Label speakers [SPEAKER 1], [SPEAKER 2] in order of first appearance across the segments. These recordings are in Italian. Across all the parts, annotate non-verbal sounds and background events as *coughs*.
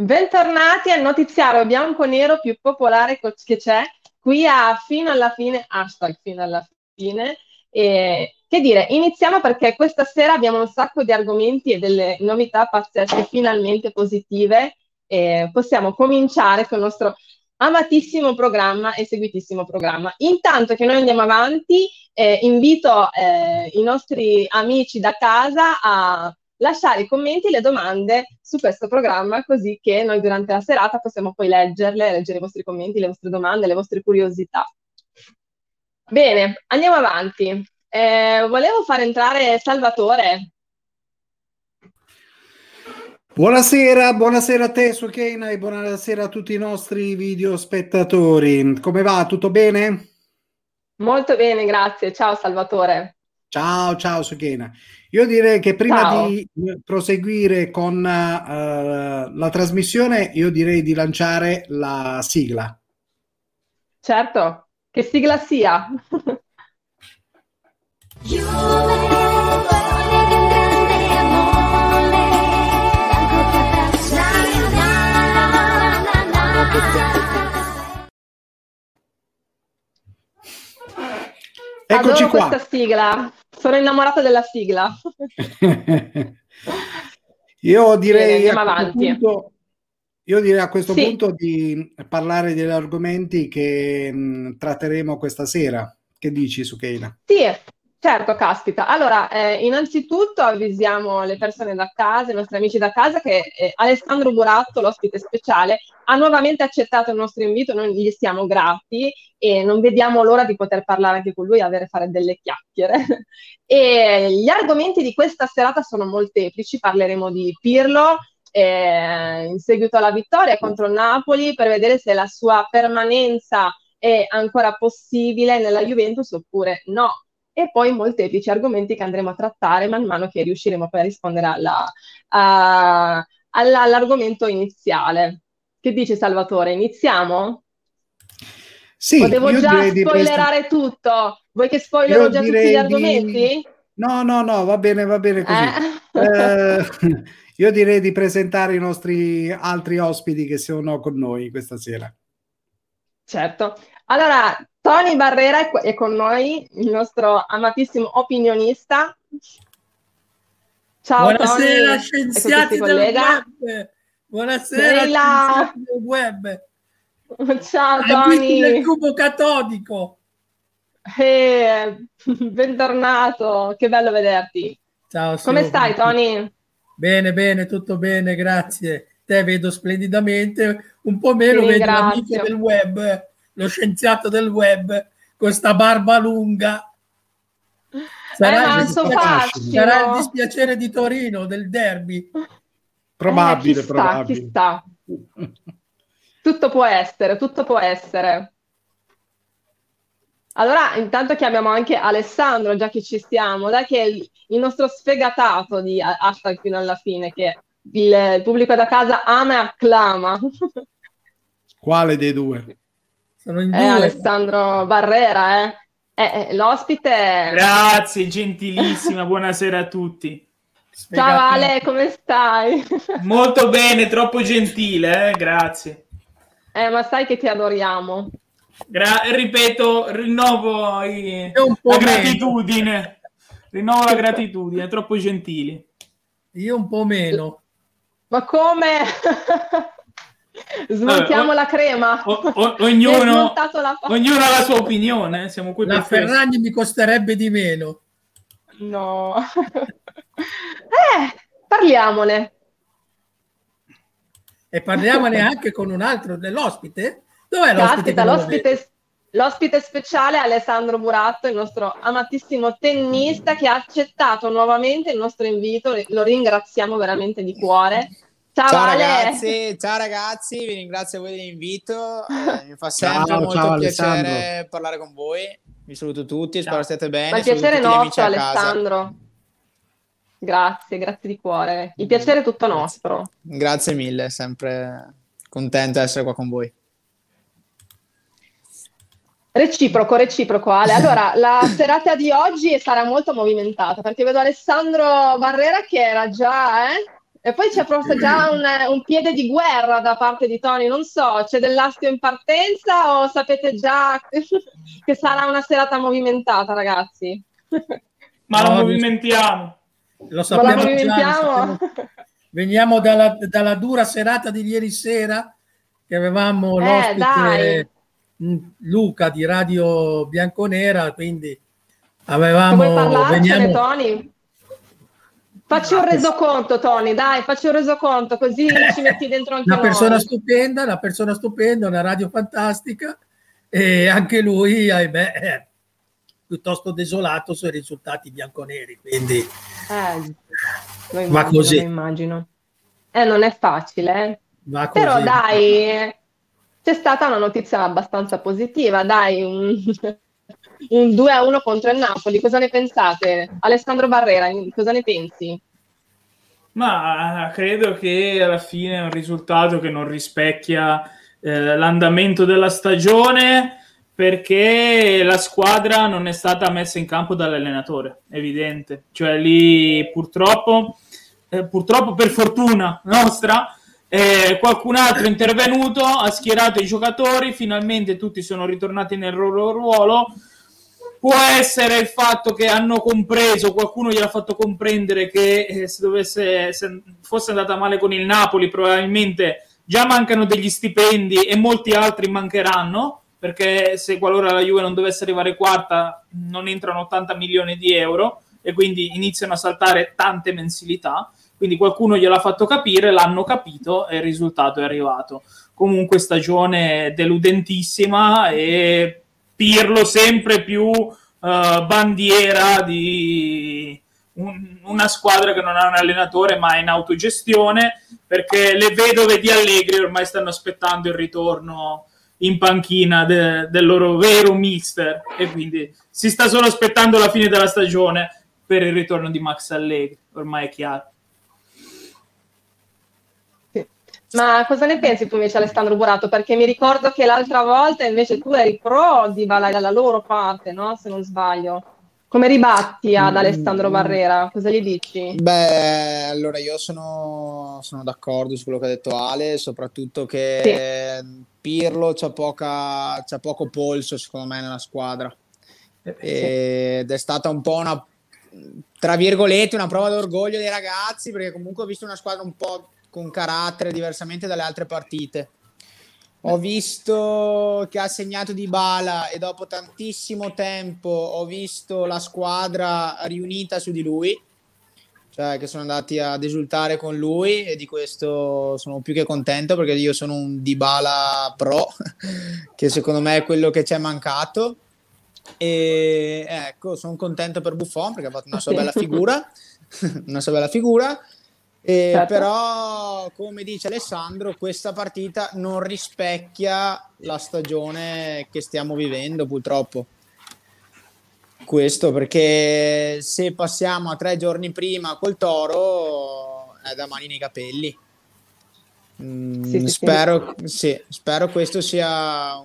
[SPEAKER 1] Bentornati al notiziario bianco-nero più popolare che c'è, qui a fino alla fine, hashtag fino alla fine. E, che dire, iniziamo perché questa sera abbiamo un sacco di argomenti e delle novità pazzesche, finalmente positive. E possiamo cominciare con il nostro amatissimo programma e seguitissimo programma. Intanto che noi andiamo avanti, eh, invito eh, i nostri amici da casa a lasciare i commenti e le domande su questo programma, così che noi durante la serata possiamo poi leggerle, leggere i vostri commenti, le vostre domande, le vostre curiosità. Bene, andiamo avanti. Eh, volevo far entrare Salvatore.
[SPEAKER 2] Buonasera, buonasera a te Sukeina e buonasera a tutti i nostri video spettatori. Come va? Tutto bene?
[SPEAKER 1] Molto bene, grazie. Ciao Salvatore.
[SPEAKER 2] Ciao, ciao Sukeina. Io direi che prima Ciao. di proseguire con uh, la trasmissione, io direi di lanciare la sigla.
[SPEAKER 1] Certo, che sigla sia. Eccoci Adoro qua. questa sigla. Sono innamorata della sigla. *laughs*
[SPEAKER 2] io direi Bene, a punto, io direi a questo sì. punto di parlare degli argomenti che mh, tratteremo questa sera. Che dici su Keila?
[SPEAKER 1] Sì, Certo, caspita. Allora, eh, innanzitutto avvisiamo le persone da casa, i nostri amici da casa, che eh, Alessandro Buratto, l'ospite speciale, ha nuovamente accettato il nostro invito, noi gli siamo grati e non vediamo l'ora di poter parlare anche con lui e avere fare delle chiacchiere. *laughs* e gli argomenti di questa serata sono molteplici, parleremo di Pirlo, eh, in seguito alla vittoria contro il Napoli, per vedere se la sua permanenza è ancora possibile nella Juventus oppure no e poi molteplici argomenti che andremo a trattare man mano che riusciremo poi a rispondere alla, a, alla, all'argomento iniziale. Che dice Salvatore? Iniziamo?
[SPEAKER 2] Sì,
[SPEAKER 1] Potevo già spoilerare prest... tutto. Vuoi che spoilerò già tutti gli argomenti? Di...
[SPEAKER 2] No, no, no, va bene, va bene così. Eh. Eh, *laughs* io direi di presentare i nostri altri ospiti che sono con noi questa sera.
[SPEAKER 1] Certo. Allora, Tony Barrera è, con noi, il nostro amatissimo opinionista.
[SPEAKER 3] Ciao Buonasera Tony. scienziati del web. Buonasera scienziati del web.
[SPEAKER 1] Ciao Tony.
[SPEAKER 3] del cubo catodico.
[SPEAKER 1] Eh, *laughs* bentornato, che bello vederti.
[SPEAKER 3] Ciao.
[SPEAKER 1] Come stai Tony?
[SPEAKER 3] Bene, bene, tutto bene, grazie. Te vedo splendidamente, un po' meno vedo l'amico del web lo scienziato del web con sta barba lunga.
[SPEAKER 1] Sarà, eh, il, dispiacere,
[SPEAKER 3] sarà il dispiacere di Torino, del derby.
[SPEAKER 2] Probabile, eh, chissà, probabile.
[SPEAKER 1] Chissà. tutto può essere, tutto può essere. Allora, intanto chiamiamo anche Alessandro, già che ci stiamo, dai che è il, nostro sfegatato di hashtag fino alla fine, che il, il pubblico da casa ama e acclama.
[SPEAKER 2] Quale dei due?
[SPEAKER 1] Sono in eh, due. Alessandro Barrera, eh. Eh, eh, l'ospite.
[SPEAKER 4] Grazie, gentilissima. Buonasera a tutti.
[SPEAKER 1] Ciao Ale, come stai?
[SPEAKER 4] Molto bene, troppo gentile, eh? grazie.
[SPEAKER 1] Eh, ma sai che ti adoriamo.
[SPEAKER 4] Gra- ripeto, rinnovo i- la gratitudine. Rinnovo la gratitudine, troppo gentili.
[SPEAKER 3] Io un po' meno.
[SPEAKER 1] Ma come? Smontiamo la crema.
[SPEAKER 4] O, o, ognuno, *laughs* la ognuno, ha la sua opinione. Siamo qui
[SPEAKER 3] la Ferragni mi costerebbe di meno.
[SPEAKER 1] No. *laughs* eh, parliamone.
[SPEAKER 3] E parliamone anche con un altro dell'ospite. Dov'è l'ospite?
[SPEAKER 1] Caspita, l'ospite, l'ospite speciale è Alessandro Buratto, il nostro amatissimo tennista che ha accettato nuovamente il nostro invito. Lo ringraziamo veramente di cuore
[SPEAKER 5] Ciao, ciao ragazzi, ciao ragazzi, vi ringrazio voi dell'invito, eh, mi fa sempre ciao, molto ciao, piacere Alessandro. parlare con voi, vi saluto tutti, spero stiate bene.
[SPEAKER 1] Ma il piacere è nostro Alessandro, grazie, grazie di cuore, il piacere è tutto nostro.
[SPEAKER 5] Grazie mille, sempre contento di essere qua con voi.
[SPEAKER 1] Reciproco, reciproco Ale. Allora, *laughs* la serata di oggi sarà molto movimentata perché vedo Alessandro Barrera che era già... Eh? E poi c'è proprio già un, un, piede di guerra da parte di Tony, non so, c'è dell'astio in partenza o sapete già *laughs* che sarà una serata movimentata, ragazzi?
[SPEAKER 4] Ma no, la movimentiamo.
[SPEAKER 3] Lo sappiamo, già, lo sappiamo. Veniamo dalla, dalla, dura serata di ieri sera che avevamo eh, l'ospite dai. Luca di Radio Bianconera, quindi avevamo...
[SPEAKER 1] Vuoi veniamo... Tony? Facci un resoconto, Tony, dai, facci un resoconto, così ci metti dentro anche
[SPEAKER 3] Una persona noi. stupenda, una persona stupenda, una radio fantastica e anche lui, ahimè, è piuttosto desolato sui risultati bianconeri, quindi
[SPEAKER 1] eh, immagino, va così. immagino. Eh, non è facile, eh. Però dai, c'è stata una notizia abbastanza positiva, dai, un, un 2 a 1 contro il Napoli. Cosa ne pensate? Alessandro Barrera, cosa ne pensi?
[SPEAKER 4] Ma credo che alla fine è un risultato che non rispecchia eh, l'andamento della stagione perché la squadra non è stata messa in campo dall'allenatore, evidente. Cioè lì purtroppo, eh, purtroppo per fortuna nostra, eh, qualcun altro è intervenuto, ha schierato i giocatori, finalmente tutti sono ritornati nel loro ruolo può essere il fatto che hanno compreso, qualcuno gliel'ha fatto comprendere che eh, se, dovesse, se fosse andata male con il Napoli probabilmente già mancano degli stipendi e molti altri mancheranno perché se qualora la Juve non dovesse arrivare quarta non entrano 80 milioni di euro e quindi iniziano a saltare tante mensilità. Quindi qualcuno gliel'ha fatto capire, l'hanno capito e il risultato è arrivato. Comunque stagione deludentissima e Pirlo sempre più uh, bandiera di un, una squadra che non ha un allenatore ma è in autogestione perché le vedove di Allegri ormai stanno aspettando il ritorno in panchina de, del loro vero mister e quindi si sta solo aspettando la fine della stagione per il ritorno di Max Allegri, ormai è chiaro.
[SPEAKER 1] Ma cosa ne pensi tu invece Alessandro Burato? Perché mi ricordo che l'altra volta invece tu eri pro di Balai dalla loro parte, no? Se non sbaglio. Come ribatti ad mm. Alessandro Barrera? Cosa gli dici?
[SPEAKER 5] Beh, allora io sono, sono d'accordo su quello che ha detto Ale, soprattutto che sì. Pirlo c'ha, poca, c'ha poco polso secondo me nella squadra. Eh, Ed è stata un po' una, tra virgolette, una prova d'orgoglio dei ragazzi, perché comunque ho visto una squadra un po' con carattere diversamente dalle altre partite. Ho visto che ha segnato di bala e dopo tantissimo tempo ho visto la squadra riunita su di lui, cioè che sono andati ad esultare con lui e di questo sono più che contento perché io sono un Dybala pro, *laughs* che secondo me è quello che ci è mancato. E ecco, sono contento per Buffon perché ha fatto una sua bella figura, *laughs* una sua bella figura eh, certo. Però, come dice Alessandro, questa partita non rispecchia la stagione che stiamo vivendo, purtroppo. Questo che se passiamo a tre giorni prima col Toro è da mani nei capelli. Mm, sì, spero, sì. Sì, spero questo sia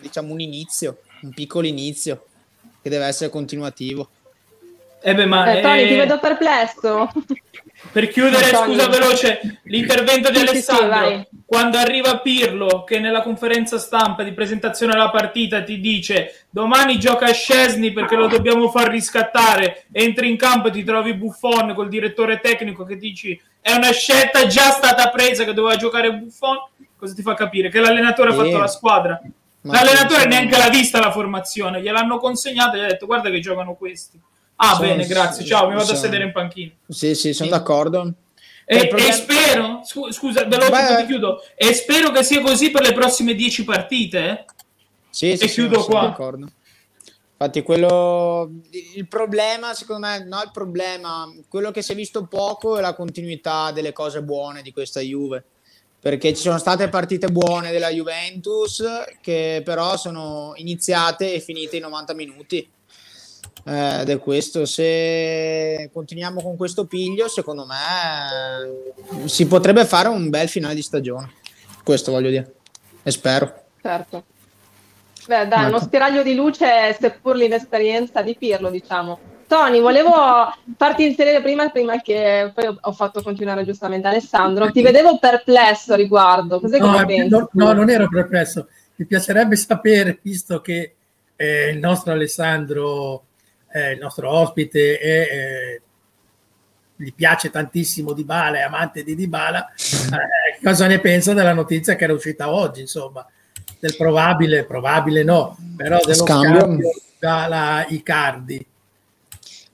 [SPEAKER 5] diciamo un inizio, un piccolo inizio che deve essere continuativo.
[SPEAKER 1] Eh beh, ma eh, Tony, è... ti vedo perplesso.
[SPEAKER 4] Per chiudere, scusa veloce, l'intervento di Alessandro, sì, sì, quando arriva Pirlo che nella conferenza stampa di presentazione della partita ti dice domani gioca a Scesni perché lo dobbiamo far riscattare, entri in campo e ti trovi Buffon col direttore tecnico che dici è una scelta già stata presa che doveva giocare Buffon, cosa ti fa capire? Che l'allenatore sì. ha fatto la squadra. Ma L'allenatore neanche l'ha vista la formazione, gliel'hanno consegnata e gli ha detto guarda che giocano questi. Ah, sono, bene, grazie. Ciao, mi vado sono, a sedere in panchina.
[SPEAKER 5] Sì, sì, sono sì. d'accordo.
[SPEAKER 4] E, problema... e, spero, scusa, veloce ti chiudo, e spero che sia così per le prossime 10 partite. Eh?
[SPEAKER 5] Sì, sì,
[SPEAKER 4] e
[SPEAKER 5] sì,
[SPEAKER 4] chiudo qua.
[SPEAKER 5] D'accordo. Infatti, quello il problema, secondo me, no, il problema, quello che si è visto poco è la continuità delle cose buone di questa Juve. Perché ci sono state partite buone della Juventus che però sono iniziate e finite in 90 minuti ed è questo. Se continuiamo con questo piglio, secondo me si potrebbe fare un bel finale di stagione. Questo voglio dire. E spero.
[SPEAKER 1] Certo. Beh, dai, uno ecco. spiraglio di luce, seppur l'inesperienza di Pirlo, diciamo. Tony, volevo farti inserire prima, prima che poi ho fatto continuare giustamente Alessandro. Ti vedevo perplesso a riguardo. Cos'è
[SPEAKER 3] no, no, no, non ero perplesso. Mi piacerebbe sapere, visto che eh, il nostro Alessandro, eh, il nostro ospite, è, eh, gli piace tantissimo Di Bala, è amante di Di Bala, eh, cosa ne pensa della notizia che era uscita oggi, insomma, del probabile, probabile no, però dello scambio, scambio dalla Icardi.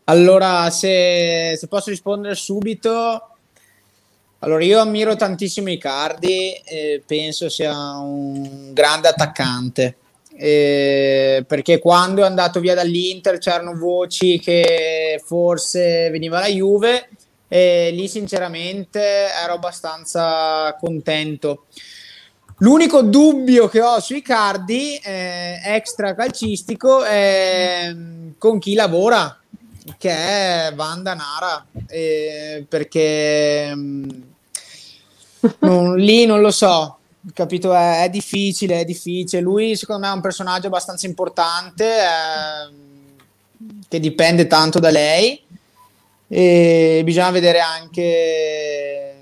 [SPEAKER 5] Allora, se, se, posso rispondere subito, allora io ammiro tantissimo Icardi, eh, penso sia un grande attaccante. Eh, perché quando è andato via dall'Inter c'erano voci che forse veniva la Juve e lì sinceramente ero abbastanza contento. L'unico dubbio che ho sui cardi eh, extra calcistico è con chi lavora, che è Vanda Nara, eh, perché mm, non, lì non lo so, capito? È, è, difficile, è difficile. Lui secondo me è un personaggio abbastanza importante eh, che dipende tanto da lei e bisogna vedere anche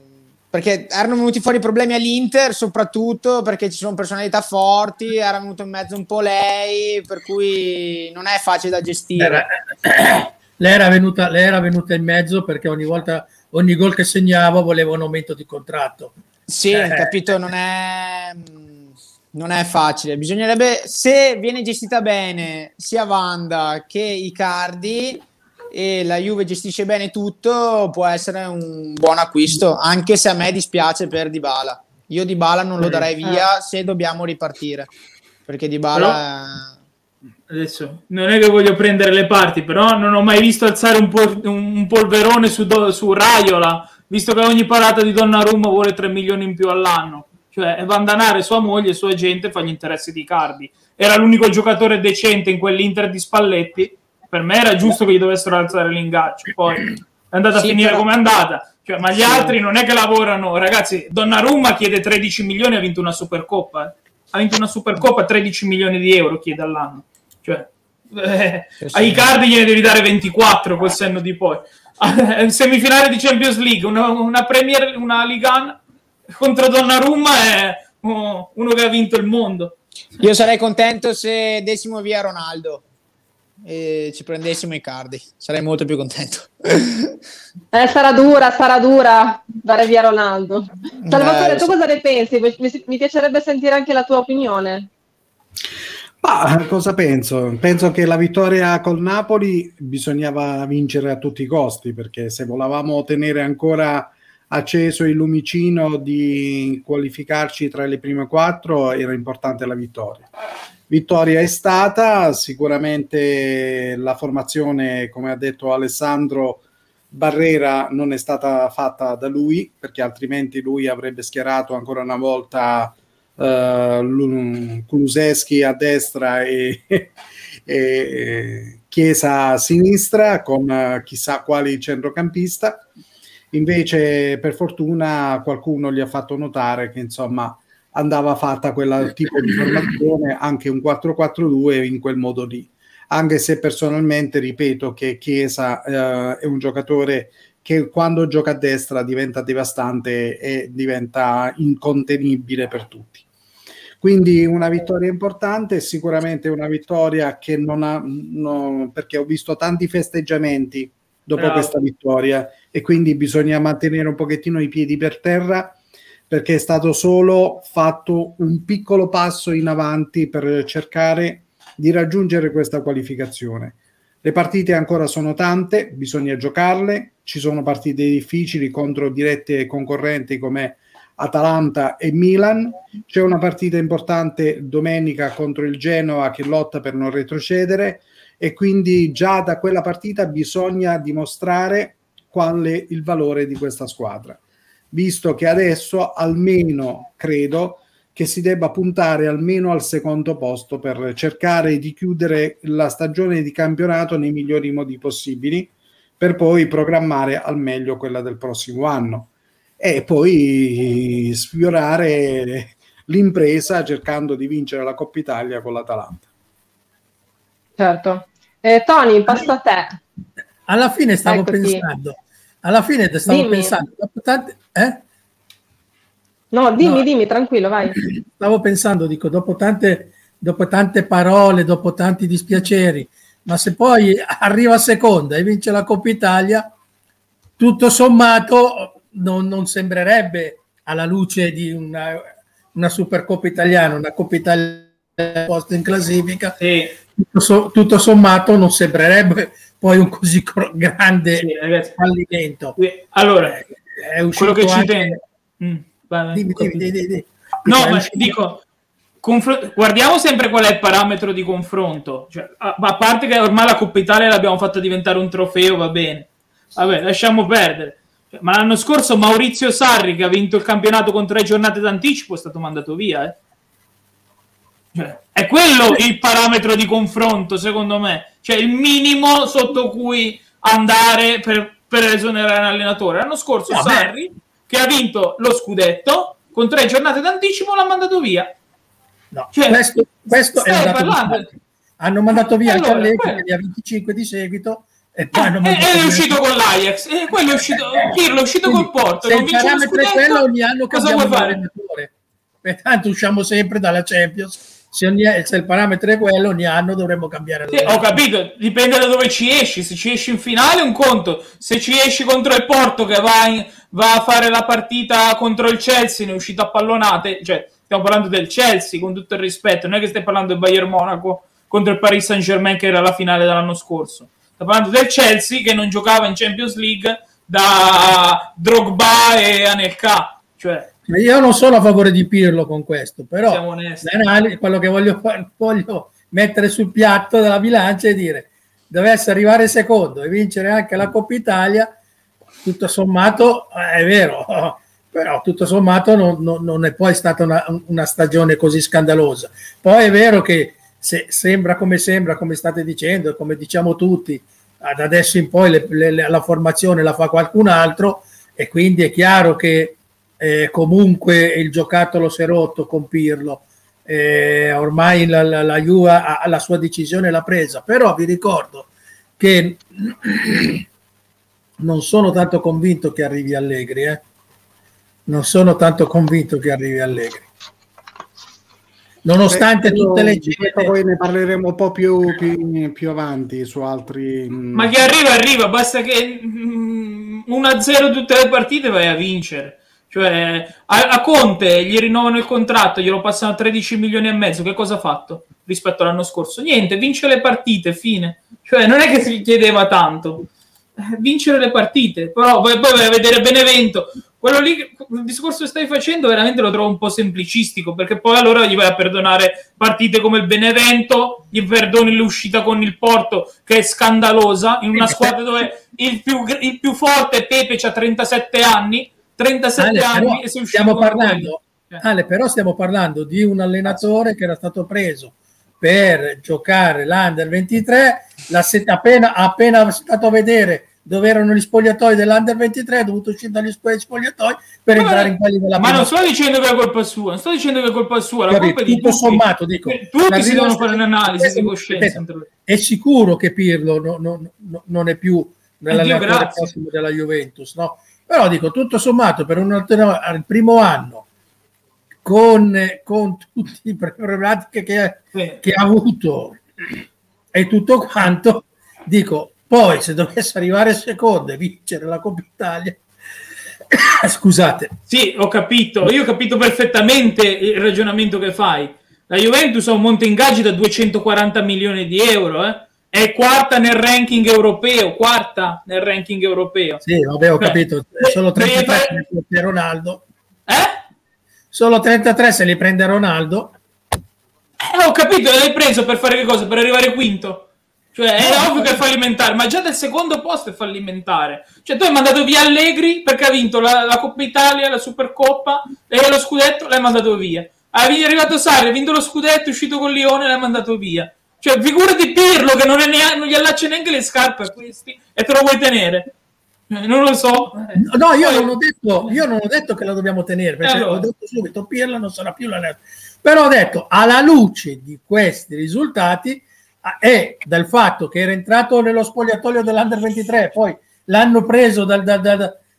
[SPEAKER 5] perché erano venuti fuori problemi all'Inter soprattutto perché ci sono personalità forti era venuto in mezzo un po' lei per cui non è facile da gestire
[SPEAKER 3] era, *coughs* lei, era venuta, lei era venuta in mezzo perché ogni volta ogni gol che segnava voleva un aumento di contratto
[SPEAKER 5] sì, eh. capito, non è, non è facile. Bisognerebbe, se viene gestita bene sia Wanda che Icardi e la Juve gestisce bene tutto, può essere un buon acquisto, anche se a me dispiace per Dybala. Io Dybala non lo darei via se dobbiamo ripartire, perché Dybala... Però...
[SPEAKER 4] Adesso non è che voglio prendere le parti, però non ho mai visto alzare un, pol- un polverone su, do- su Raiola visto che ogni parata di Donnarumma vuole 3 milioni in più all'anno. Cioè, va a danare sua moglie e sua gente fa gli interessi di Cardi. Era l'unico giocatore decente in quell'Inter di Spalletti. Per me era giusto che gli dovessero alzare l'ingaggio. Poi è andata sì, a finire però... come è andata. Cioè, ma gli sì. altri non è che lavorano. Ragazzi, Donnarumma chiede 13 milioni e ha vinto una Supercoppa. Eh. Ha vinto una Supercoppa, 13 milioni di euro chiede all'anno. Cioè, eh, *laughs* sì, a Icardi gliene devi dare 24 col senno di poi. *laughs* semifinale di Champions League, una, una Premier, una Ligan contro Donnarumma è uno che ha vinto il mondo.
[SPEAKER 5] Io sarei contento se dessimo via Ronaldo e ci prendessimo i cardi, sarei molto più contento. *laughs*
[SPEAKER 1] Eh, sarà dura, sarà dura dare via Ronaldo. Salvatore, eh, tu cosa ne pensi? Mi, mi piacerebbe sentire anche la tua opinione.
[SPEAKER 2] Ma cosa penso? Penso che la vittoria col Napoli bisognava vincere a tutti i costi perché se volevamo tenere ancora acceso il lumicino di qualificarci tra le prime quattro era importante la vittoria. Vittoria è stata, sicuramente la formazione, come ha detto Alessandro Barrera, non è stata fatta da lui perché altrimenti lui avrebbe schierato ancora una volta uh, Kuluseschi a destra e, *laughs* e, Chiesa a sinistra con uh, chissà quali centrocampista. Invece, per fortuna, qualcuno gli ha fatto notare che insomma andava fatta quel tipo di formazione, anche un 4-4-2 in quel modo lì. Anche se personalmente ripeto che Chiesa uh, è un giocatore che quando gioca a destra diventa devastante e diventa incontenibile per tutti. Quindi una vittoria importante, sicuramente una vittoria che non ha, no, perché ho visto tanti festeggiamenti dopo Bravo. questa vittoria e quindi bisogna mantenere un pochettino i piedi per terra perché è stato solo fatto un piccolo passo in avanti per cercare di raggiungere questa qualificazione. Le partite ancora sono tante, bisogna giocarle, ci sono partite difficili contro dirette concorrenti come Atalanta e Milan. C'è una partita importante domenica contro il Genoa che lotta per non retrocedere e quindi già da quella partita bisogna dimostrare qual è il valore di questa squadra, visto che adesso almeno credo che si debba puntare almeno al secondo posto per cercare di chiudere la stagione di campionato nei migliori modi possibili per poi programmare al meglio quella del prossimo anno e poi sfiorare l'impresa cercando di vincere la Coppa Italia con l'Atalanta.
[SPEAKER 1] Certo. Eh, Tony, passo a te.
[SPEAKER 3] alla fine stavo Eccoti. pensando, alla fine stavo dimmi. pensando, dopo tante, eh?
[SPEAKER 1] No, dimmi, no, dimmi, tranquillo, vai. *clears throat*
[SPEAKER 3] Stavo pensando, dico, dopo tante, dopo tante parole, dopo tanti dispiaceri, ma se poi arriva seconda e vince la Coppa Italia, tutto sommato non, non sembrerebbe alla luce di una, una Supercoppa italiana, una Coppa Italia posto in classifica, sì. tutto, tutto, sommato non sembrerebbe poi un così grande sì, fallimento.
[SPEAKER 4] Allora, è quello che ci tende. Mm, dimmi, dimmi, dimmi. No, ma dico, confr- guardiamo sempre qual è il parametro di confronto. Cioè, a-, a, parte che ormai la Coppa Italia l'abbiamo fatta diventare un trofeo, va bene. Vabbè, lasciamo perdere. Ma l'anno scorso Maurizio Sarri, che ha vinto il campionato con tre giornate d'anticipo, è stato mandato via. Eh? Cioè, è quello il parametro di confronto, secondo me. Cioè, il minimo sotto cui andare per, per esonerare un allenatore. L'anno scorso no, Sarri, beh. che ha vinto lo scudetto, con tre giornate d'anticipo, l'ha mandato via.
[SPEAKER 3] No, cioè, questo, questo è parlando. Hanno mandato via allora, Allegri, quello... ne ha 25 di seguito. E poi
[SPEAKER 4] eh, è, è uscito con l'Ajax, e quello è uscito, Pirlo è uscito col Porto. Se
[SPEAKER 3] il parametro è quello, ogni anno cambiamo l'allenatore. Pertanto usciamo sempre dalla Champions se, ogni, se, il parametro è quello, ogni anno dovremmo cambiare.
[SPEAKER 4] Sì, ho capito, dipende da dove ci esci. Se ci esci in finale, un conto. Se ci esci contro il Porto che va, in, va a fare la partita contro il Chelsea, ne è uscito a pallonate. Cioè, stiamo parlando del Chelsea con tutto il rispetto, non è che stai parlando del Bayern Monaco contro il Paris Saint Germain che era la finale dell'anno scorso. Stiamo parlando del Chelsea che non giocava in Champions League da Drogba e Anelka. Cioè,
[SPEAKER 3] io non sono a favore di Pirlo con questo, però quello che voglio, voglio mettere sul piatto della bilancia e dire dovesse arrivare secondo e vincere anche la Coppa Italia, tutto sommato eh, è vero, *laughs* però tutto sommato non, non, non è poi stata una, una, stagione così scandalosa. Poi è vero che se, sembra come sembra, come state dicendo, come diciamo tutti, ad adesso in poi le, le, la formazione la fa qualcun altro e quindi è chiaro che eh, comunque il giocattolo si è rotto con Pirlo, eh, ormai la, la, la Juve ha, la sua decisione l'ha presa, però vi ricordo che *clears throat* non sono tanto convinto che arrivi Allegri, eh? non sono tanto convinto che arrivi Allegri. Nonostante Beh, tutte le
[SPEAKER 2] gente... Poi ne parleremo un po' più, più, più, avanti su altri...
[SPEAKER 4] Mm, Ma che arriva, arriva, basta che 1-0 mm, tutte le partite vai a vincere. Cioè, a, a, Conte gli rinnovano il contratto, glielo passano a 13 milioni e mezzo. Che cosa ha fatto rispetto all'anno scorso? Niente, vince le partite, fine. Cioè, non è che si chiedeva tanto. Eh, vincere le partite, però poi, poi vai a vedere Benevento. Quello lì, il discorso che stai facendo, veramente lo trovo un po' semplicistico, perché poi allora gli vai a perdonare partite come il Benevento, gli perdoni l'uscita con il Porto, che è scandalosa, in una squadra dove il più, il più forte Pepe ha 37 anni 37 Ale, anni e sei
[SPEAKER 3] stiamo parlando, Ale, però stiamo parlando di un allenatore che era stato preso per giocare l'Under 23, la set, appena, appena stato a vedere dove erano gli spogliatoi dell'Under 23 ha dovuto uscire dagli spogliatoi per ma entrare in quelli della
[SPEAKER 4] ma non sto dicendo che è colpa sua non sto dicendo che è colpa sua la colpa
[SPEAKER 3] è di tutto sommato dico
[SPEAKER 4] tutti si devono fare un'analisi di coscienza
[SPEAKER 3] è sicuro che Pirlo no, no, no, non è più nell'allenatore prossimo della Juventus no? Però dico, tutto sommato, per un al primo anno, con, con tutte le problematiche che, che ha avuto e tutto quanto, dico, poi se dovesse arrivare secondo e vincere la Coppa Italia, *coughs* scusate.
[SPEAKER 4] Sì, ho capito, io ho capito perfettamente il ragionamento che fai. La Juventus ha un monte ingaggi da 240 milioni di euro, eh? È quarta nel ranking europeo, quarta nel ranking europeo.
[SPEAKER 3] Sì, vabbè, ho capito. Solo 33 se li prende Ronaldo.
[SPEAKER 4] Eh?
[SPEAKER 3] Solo 33 se li prende Ronaldo.
[SPEAKER 4] Eh, ho capito, l'hai preso per fare che cosa? Per arrivare quinto. Cioè, è ovvio che è fallimentare, ma già del secondo posto è fallimentare. Cioè, tu hai mandato via Allegri perché ha vinto la, la Coppa Italia, la Supercoppa e lo scudetto, l'hai mandato via. È arrivato Sarri, ha vinto lo scudetto, è uscito con Lione, l'hai mandato via. Cioè, figurati Pirlo che non, neanche, non gli allaccia neanche le scarpe a questi e te lo vuoi tenere. Eh, non lo so.
[SPEAKER 3] No, io non ho detto, io non ho detto che la dobbiamo tenere, perché allora. ho detto subito, Pirlo non sarà più la Però ho detto, alla luce di questi risultati, è dal fatto che era entrato nello spogliatoio dell'Under 23, poi l'hanno preso dal, dal,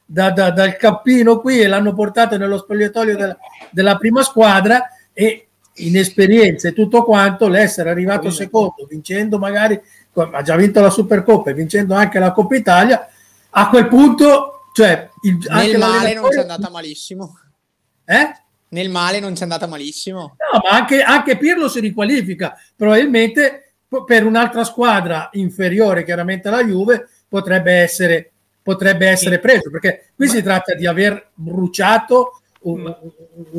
[SPEAKER 3] dal, dal cappino qui e l'hanno portato nello spogliatoio della, della prima squadra e inesperienza e tutto quanto, l'essere arrivato secondo, vincendo magari, ha già vinto la Supercoppa e vincendo anche la Coppa Italia, a quel punto, cioè,
[SPEAKER 5] il, nel male non ci è andata malissimo.
[SPEAKER 3] Eh?
[SPEAKER 5] Nel male non ci è andata malissimo.
[SPEAKER 3] No, ma anche, anche Pirlo si riqualifica, probabilmente per un'altra squadra inferiore, chiaramente alla Juve, potrebbe essere, potrebbe essere preso, perché qui si tratta di aver bruciato un,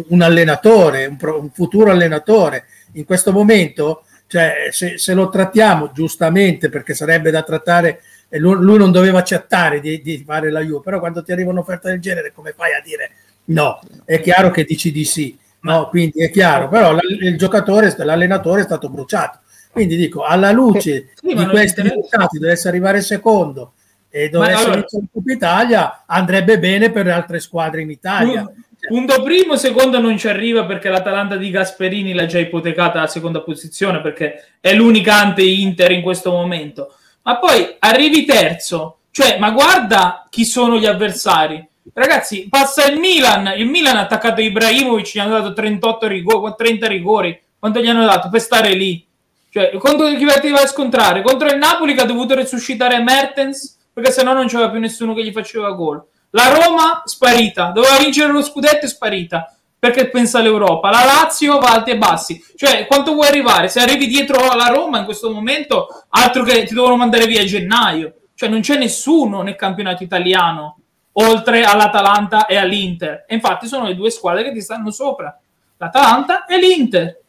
[SPEAKER 3] un allenatore, un, un, futuro allenatore. In questo momento, cioè, se, se, lo trattiamo giustamente, perché sarebbe da trattare, e lui, lui non doveva accettare di, di, fare la Juve, però quando ti arriva un'offerta del genere, come fai a dire no? È chiaro che dici di sì, no? Quindi è chiaro, però il giocatore, l'allenatore è stato bruciato. Quindi dico, alla luce sì, di questi risultati, dovesse arrivare secondo e dovesse allora, vincere in Coppa Italia, andrebbe bene per le altre squadre in Italia.
[SPEAKER 4] Punto primo, secondo non ci arriva perché l'Atalanta di Gasperini l'ha già ipotecata alla seconda posizione perché è l'unica ante Inter in questo momento. Ma poi arrivi terzo, cioè, ma guarda chi sono gli avversari. Ragazzi, passa il Milan, il Milan ha attaccato Ibrahimovic, gli hanno dato 38 rigori, 30 rigori. Quanto gli hanno dato per stare lì? Cioè, contro chi va a scontrare? Contro il Napoli che ha dovuto resuscitare Mertens perché sennò non c'era più nessuno che gli faceva gol. La Roma sparita, doveva vincere lo scudetto è sparita perché pensa all'Europa. La Lazio va alti e bassi. Cioè, quanto vuoi arrivare? Se arrivi dietro alla Roma in questo momento, altro che ti devono mandare via a gennaio. Cioè, non c'è nessuno nel campionato italiano oltre all'Atalanta e all'Inter. E infatti sono le due squadre che ti stanno sopra, l'Atalanta e l'Inter.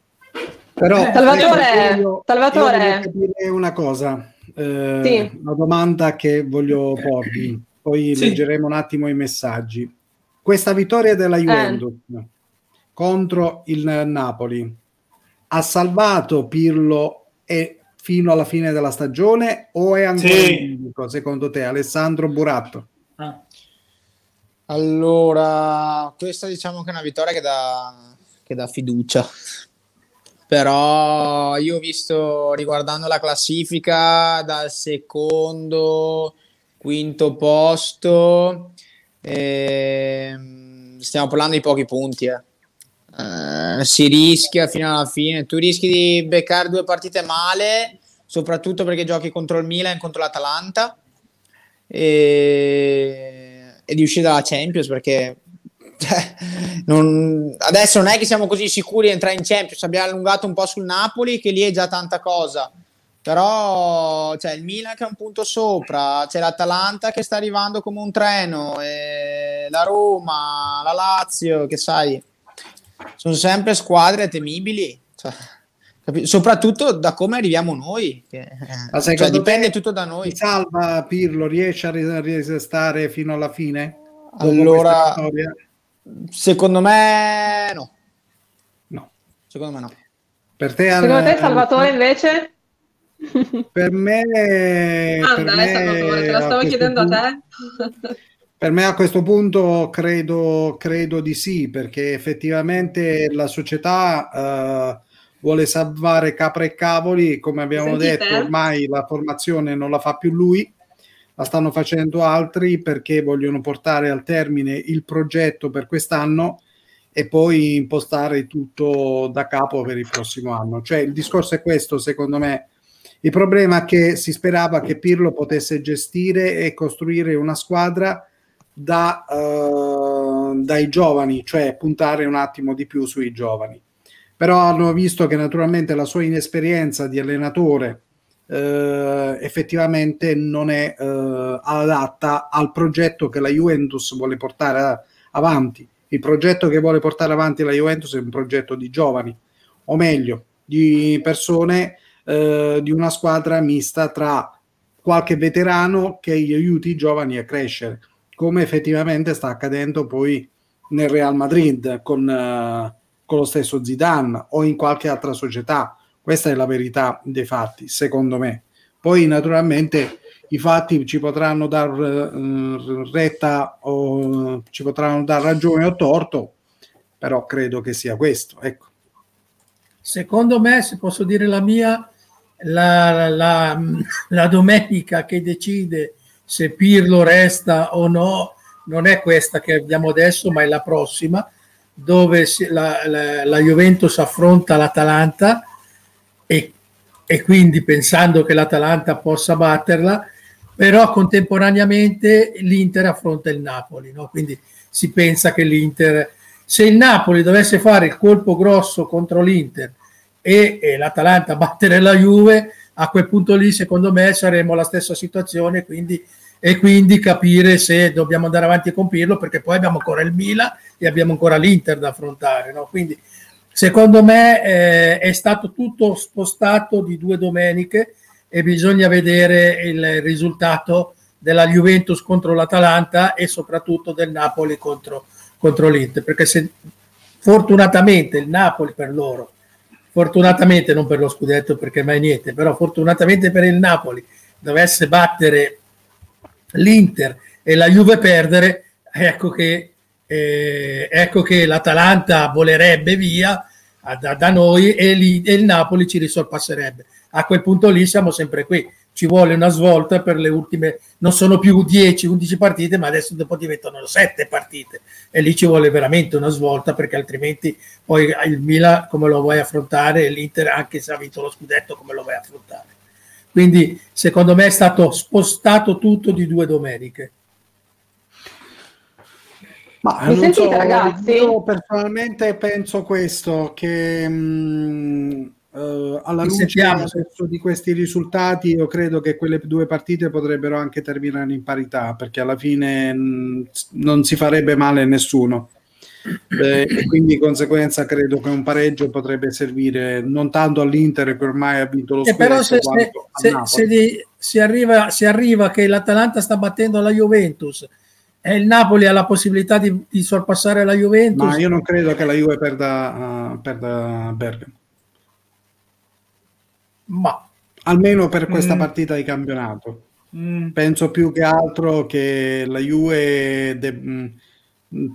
[SPEAKER 1] Però, eh, Salvatore, io, Salvatore.
[SPEAKER 2] Io una cosa, eh, sì. una domanda che voglio porvi poi sì. leggeremo un attimo i messaggi. Questa vittoria della eh. Juventus eh. contro il Napoli ha salvato Pirlo e fino alla fine della stagione o è ancora sì. unico, secondo te Alessandro Buratto? Ah.
[SPEAKER 5] Allora, questa diciamo che è una vittoria che dà, che dà fiducia però io ho visto riguardando la classifica dal secondo quinto posto. Eh, stiamo parlando di pochi punti. Eh. Eh, si rischia fino alla fine. Tu rischi di beccare due partite male, soprattutto perché giochi contro il Milan e contro l'Atalanta. E, e di uscire dalla Champions perché cioè, non, adesso non è che siamo così sicuri di entrare in Champions. Abbiamo allungato un po' sul Napoli, che lì è già tanta cosa però c'è il Milan che è un punto sopra, c'è l'Atalanta che sta arrivando come un treno, la Roma, la Lazio, che sai, sono sempre squadre temibili. Cioè, soprattutto da come arriviamo noi, che, cioè, dipende tutto da noi.
[SPEAKER 2] Salva Pirlo, riesce a resistare fino alla fine?
[SPEAKER 5] Allora, secondo me no.
[SPEAKER 2] No.
[SPEAKER 5] Secondo me no.
[SPEAKER 1] Per te, secondo te Salvatore invece?
[SPEAKER 2] Per me...
[SPEAKER 1] Anda, per Salvatore, te la stavo chiedendo punto, a te.
[SPEAKER 2] per me a questo punto credo, credo, di sì, perché effettivamente la società uh, vuole salvare capre e cavoli, come abbiamo Sentite? detto, ormai la formazione non la fa più lui, la stanno facendo altri perché vogliono portare al termine il progetto per quest'anno e poi impostare tutto da capo per il prossimo anno. Cioè il discorso è questo, secondo me, il problema è che si sperava che Pirlo potesse gestire e costruire una squadra da, uh, dai giovani, cioè puntare un attimo di più sui giovani. Però hanno visto che naturalmente la sua inesperienza di allenatore uh, effettivamente non è uh, adatta al progetto che la Juventus vuole portare avanti. Il progetto che vuole portare avanti la Juventus è un progetto di giovani, o meglio, di persone eh, di una squadra mista tra qualche veterano che gli aiuti i giovani a crescere, come effettivamente sta accadendo poi nel Real Madrid con, uh, con lo stesso Zidane o in qualche altra società. Questa è la verità dei fatti, secondo me. Poi naturalmente i fatti ci potranno dar uh, retta o ci potranno dar ragione o torto, però credo che sia questo. Ecco.
[SPEAKER 3] Secondo me, se posso dire la mia, la, la, la *laughs* domenica che decide se Pirlo resta o no non è questa che abbiamo adesso, ma è la prossima, dove la, la Juventus affronta l'Atalanta e, e, quindi pensando che l'Atalanta possa batterla, però contemporaneamente l'Inter affronta il Napoli, no? quindi si pensa che l'Inter, se il Napoli dovesse fare il colpo grosso contro l'Inter e, e l'Atalanta *laughs* battere la Juve, a quel punto lì secondo me saremo la stessa situazione, quindi e quindi capire se dobbiamo andare avanti con Pirlo perché poi abbiamo ancora il Milan e abbiamo ancora l'Inter da affrontare. No? Quindi secondo me eh, è stato tutto spostato di due domeniche e bisogna vedere il risultato della Juventus contro l'Atalanta e soprattutto del Napoli contro, contro l'Inter perché se fortunatamente il Napoli per loro fortunatamente non per lo scudetto perché mai niente però fortunatamente per il Napoli dovesse battere l'Inter e la Juve perdere, ecco che, eh, ecco che l'Atalanta volerebbe via da, da noi e, lì, e, il Napoli ci risorpasserebbe. A quel punto lì siamo sempre qui. Ci vuole una svolta per le ultime, non sono più 10-11 partite, ma adesso dopo diventano 7 partite e lì ci vuole veramente una svolta perché altrimenti poi il Milan come lo vuoi affrontare e l'Inter anche se ha vinto lo scudetto come lo vuoi affrontare. Quindi secondo me è stato spostato tutto di due domeniche.
[SPEAKER 2] Ma Mi sentite so, ragazzi? Io personalmente penso questo, che mh, mm, uh, alla luce di questi risultati io credo che quelle due partite potrebbero anche terminare in parità, perché alla fine mh, mm, non si farebbe male a nessuno. Eh, e quindi di conseguenza credo che un pareggio potrebbe servire non tanto all'Inter che ormai ha vinto lo
[SPEAKER 3] scudetto però se, se, se di, si, arriva, si, arriva, che l'Atalanta sta battendo la Juventus e il Napoli ha la possibilità di, di sorpassare la Juventus
[SPEAKER 2] ma io non credo che la Juve perda, uh, perda Bergamo ma almeno per questa mm. partita di campionato mm. penso più che altro che la Juve de- mm,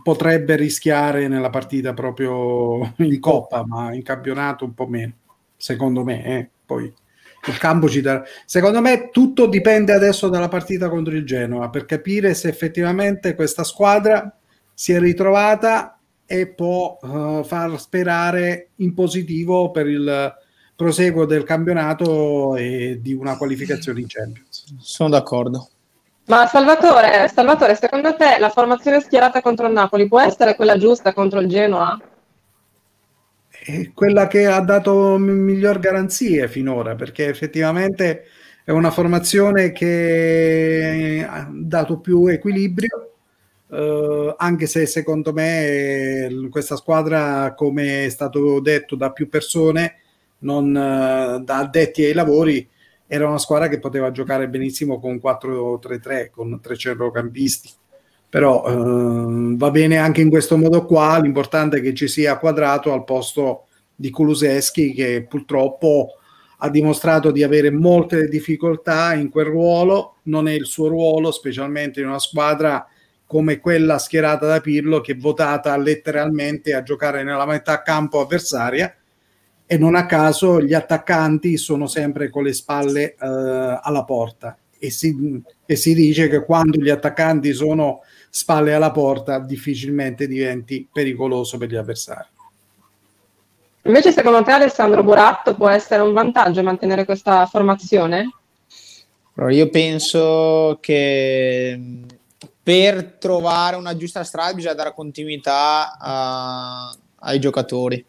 [SPEAKER 2] potrebbe rischiare nella partita proprio in coppa, ma in campionato un po' meno, secondo me. Eh. Poi il campo ci darà. Secondo me tutto dipende adesso dalla partita contro il Genoa per capire se effettivamente questa squadra si è ritrovata e può uh, far sperare in positivo per il proseguo del campionato e di una qualificazione in Champions.
[SPEAKER 5] Sono d'accordo.
[SPEAKER 1] Ma Salvatore, Salvatore, secondo te la formazione schierata contro il Napoli può essere quella giusta contro il Genoa?
[SPEAKER 2] È quella che ha dato miglior garanzie finora, perché effettivamente è una formazione che ha dato più equilibrio, eh, anche se secondo me questa squadra, come è stato detto da più persone, non eh, da addetti ai lavori, era una squadra che poteva giocare benissimo con 4-3-3, con tre centrocampisti. Però eh, va bene anche in questo modo qua, l'importante è che ci sia quadrato al posto di Kuluseschi che purtroppo ha dimostrato di avere molte difficoltà in quel ruolo, non è il suo ruolo, specialmente in una squadra come quella schierata da Pirlo che è votata letteralmente a giocare nella metà campo avversaria. E non a caso gli attaccanti sono sempre con le spalle eh, alla porta. E si, e si, dice che quando gli attaccanti sono spalle alla porta difficilmente diventi pericoloso per gli avversari.
[SPEAKER 1] Invece secondo te Alessandro Buratto può essere un vantaggio mantenere questa formazione?
[SPEAKER 5] Io penso che per trovare una giusta strada bisogna dare continuità a, ai giocatori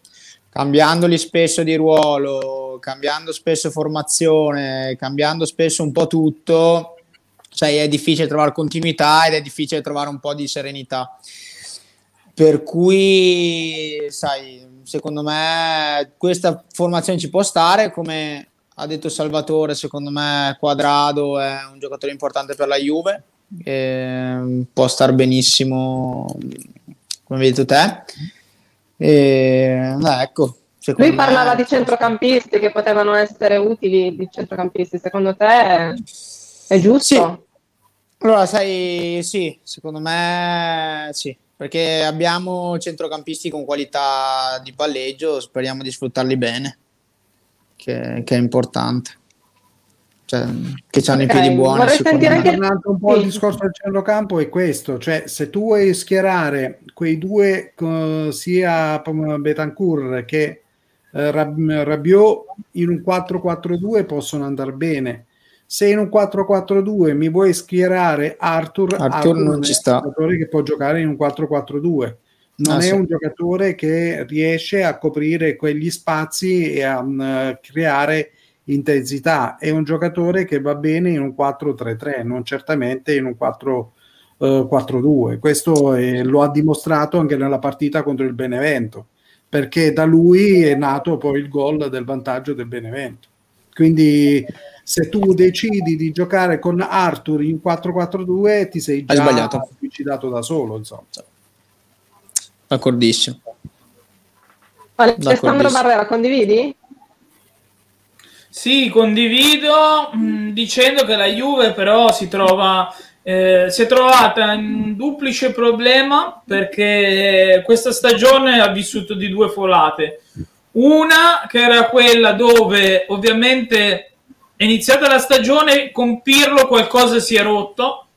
[SPEAKER 5] cambiandoli spesso di ruolo, cambiando spesso formazione, cambiando spesso un po' tutto, sai, è difficile trovare continuità ed è difficile trovare un po' di serenità. Per cui, sai, secondo me questa formazione ci può stare, come ha detto Salvatore, secondo me Quadrado è un giocatore importante per la Juve, può star benissimo, come hai detto te e, ecco,
[SPEAKER 1] Lui parlava di centrocampisti che potevano essere utili di centrocampisti, secondo te è, è giusto?
[SPEAKER 5] Sì. Allora, sai, sì, secondo me sì, perché abbiamo centrocampisti con qualità di palleggio, speriamo di sfruttarli bene, che, che è importante. cioè, che hanno okay. i piedi buoni. Vorrei sentire
[SPEAKER 2] anche un po' il discorso del centrocampo è questo, cioè se tu vuoi schierare quei due sia Betancourt che uh, Rabiot in un 4-4-2 possono andare bene. Se in un 4-4-2 mi vuoi schierare Arthur,
[SPEAKER 5] Arthur, Arthur non ci sta.
[SPEAKER 2] un giocatore che può giocare in un 4-4-2 non ah, è sì. un giocatore che riesce a coprire quegli spazi e a um, creare intensità. È un giocatore che va bene in un 4-3-3, non certamente in un 4-4-2. Uh, Questo è, lo ha dimostrato anche nella partita contro il Benevento, perché da lui è nato poi il gol del vantaggio del Benevento. Quindi se tu decidi di giocare con Arthur in 4-4-2 ti sei già suicidato da solo, insomma.
[SPEAKER 5] D'accordissimo.
[SPEAKER 1] Alessandro Barrera, condividi?
[SPEAKER 4] Sì, condivido mh, mm, dicendo che la Juve però si trova eh, si è trovata in un duplice problema perché questa stagione ha vissuto di due folate. Una che era quella dove ovviamente è iniziata la stagione con Pirlo qualcosa si è rotto,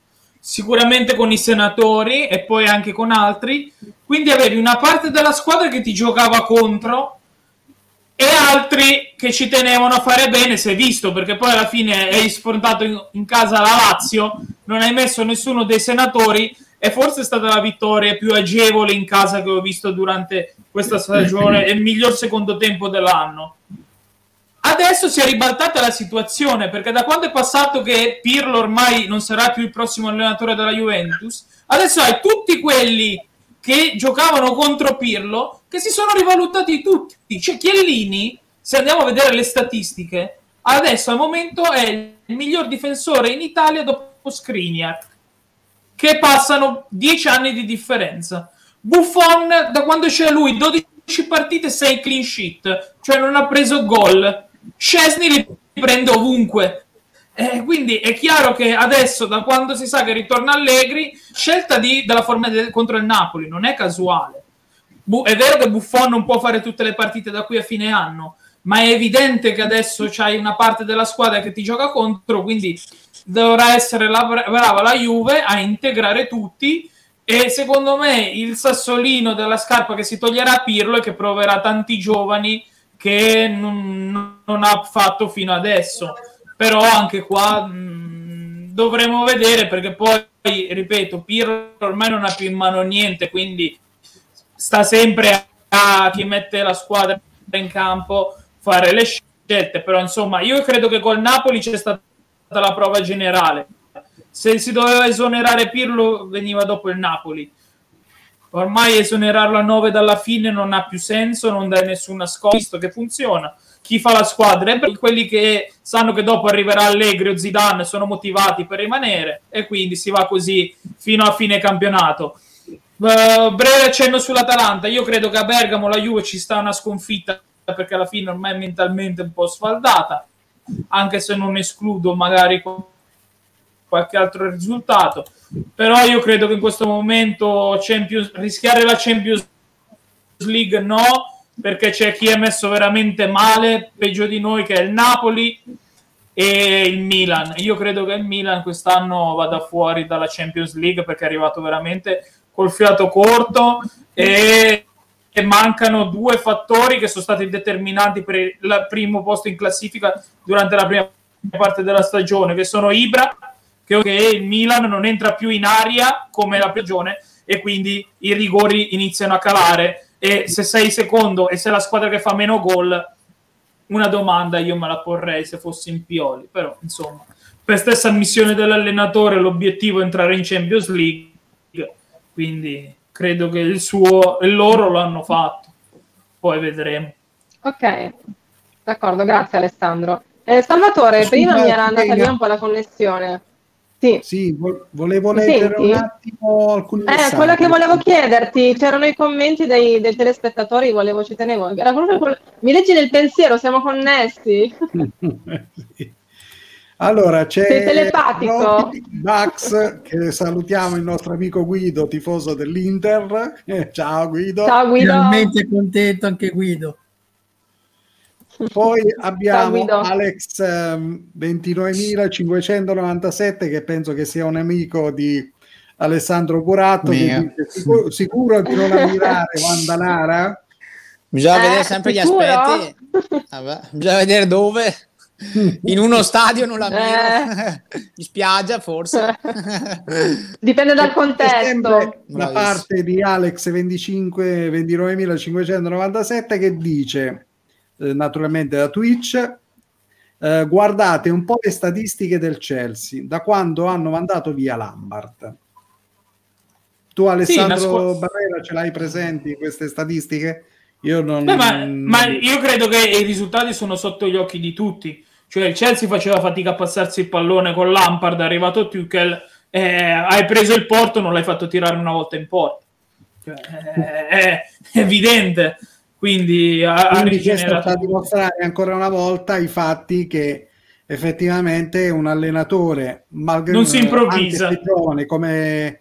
[SPEAKER 4] sicuramente con i senatori e poi anche con altri. Quindi avevi una parte della squadra che ti giocava contro e altri che ci tenevano a fare bene, si è visto, perché poi alla fine hai sfrontato in, in casa la Lazio, non hai messo nessuno dei senatori e forse è stata la vittoria più agevole in casa che ho visto durante questa stagione e il miglior secondo tempo dell'anno. Adesso si è ribaltata la situazione perché da quando è passato che Pirlo ormai non sarà più il prossimo allenatore della Juventus, adesso hai tutti quelli che giocavano contro Pirlo che si sono rivalutati tutti. Cioè, Chiellini, se andiamo a vedere le statistiche, adesso al momento è il miglior difensore in Italia dopo Skriniar, che passano 10 anni di differenza. Buffon, da quando c'è lui, 12 partite, 6 clean sheet, cioè non ha preso gol. Scesni li prende ovunque. Eh, quindi è chiaro che adesso, da quando si sa che ritorna Allegri, scelta di, della forma de, contro il Napoli non è casuale. Bu- è vero che Buffon non può fare tutte le partite da qui a fine anno, ma è evidente che adesso c'hai una parte della squadra che ti gioca contro, quindi dovrà essere la brava la Juve a integrare tutti. E secondo me il sassolino della scarpa che si toglierà a Pirlo e che proverà tanti giovani che non, non ha fatto fino adesso però anche qua mh, mm, dovremo vedere perché poi, ripeto, Pirlo ormai non ha più in mano niente, quindi sta sempre a chi mette la squadra in campo fare le scelte, però insomma io credo che col Napoli c'è stata la prova generale. Se si doveva esonerare Pirlo veniva dopo il Napoli. Ormai esonerarlo a 9 dalla fine non ha più senso, non dà nessun nascosto che funziona chi fa la squadra e quelli che sanno che dopo arriverà Allegri o Zidane sono motivati per rimanere e quindi si va così fino a fine campionato. Uh, breve accenno sull'Atalanta. Io credo che a Bergamo la Juve ci sta una sconfitta perché alla fine ormai è mentalmente un po' sfaldata, anche se non escludo magari qualche altro risultato. Però io credo che in questo momento Champions, rischiare la Champions League no, perché c'è chi è messo veramente male, peggio di noi, che è il Napoli e il Milan. Io credo che il Milan quest'anno vada fuori dalla Champions League perché è arrivato veramente col fiato corto e, e mancano due fattori che sono stati determinanti per il primo posto in classifica durante la prima parte della stagione, che sono Ibra, che il Milan non entra più in aria come la stagione e quindi i rigori iniziano a calare e se sei secondo e sei la squadra che fa meno gol, una domanda io me la porrei se fossi in Pioli, però insomma, per stessa missione dell'allenatore l'obiettivo è entrare in Champions League, quindi credo che il suo e loro lo hanno fatto, poi vedremo.
[SPEAKER 1] Ok, d'accordo, grazie Alessandro. Eh, Salvatore, prima mi era andata via un po' la connessione.
[SPEAKER 2] Sì, sì volevo leggere un attimo alcuni
[SPEAKER 1] eh, quello che volevo chiederti, c'erano i commenti dei, dei telespettatori, volevo ci tenevo. Era quello, mi leggi nel pensiero, siamo connessi. *laughs*
[SPEAKER 2] sì. Allora c'è
[SPEAKER 1] Sei telepatico.
[SPEAKER 2] Max, che salutiamo il nostro amico Guido, tifoso dell'Inter. Eh, *laughs* ciao Guido.
[SPEAKER 3] Ciao Guido. Finalmente contento anche Guido.
[SPEAKER 2] Poi *laughs* abbiamo Alex um, ehm, 29.597 che penso che sia un amico di Alessandro Buratto che dice, sicuro, sicuro di non ammirare *laughs* Wanda Lara?
[SPEAKER 5] Bisogna eh, vedere sempre sicuro? gli aspetti. Vabbè, bisogna vedere dove. *laughs* In uno stadio non la miro, eh. in spiaggia forse.
[SPEAKER 1] Dipende dal contesto.
[SPEAKER 2] La parte di Alex 25 29597 che dice eh, naturalmente da Twitch eh, guardate un po' le statistiche del Chelsea da quando hanno mandato via Lambert. Tu Alessandro sì, scu- Barrera ce l'hai presenti queste statistiche?
[SPEAKER 4] Io non... Beh, ma, ma io credo che i risultati sono sotto gli occhi di tutti cioè il Chelsea faceva fatica a passarsi il pallone con Lampard, è arrivato Tuchel, eh, hai preso il porto, non l'hai fatto tirare una volta in porta. Cioè, è, è, evidente. Quindi,
[SPEAKER 2] ha, Quindi questo sta a dimostrare ancora una volta i fatti che effettivamente un allenatore,
[SPEAKER 4] malgrado non si improvvisa.
[SPEAKER 2] giovane come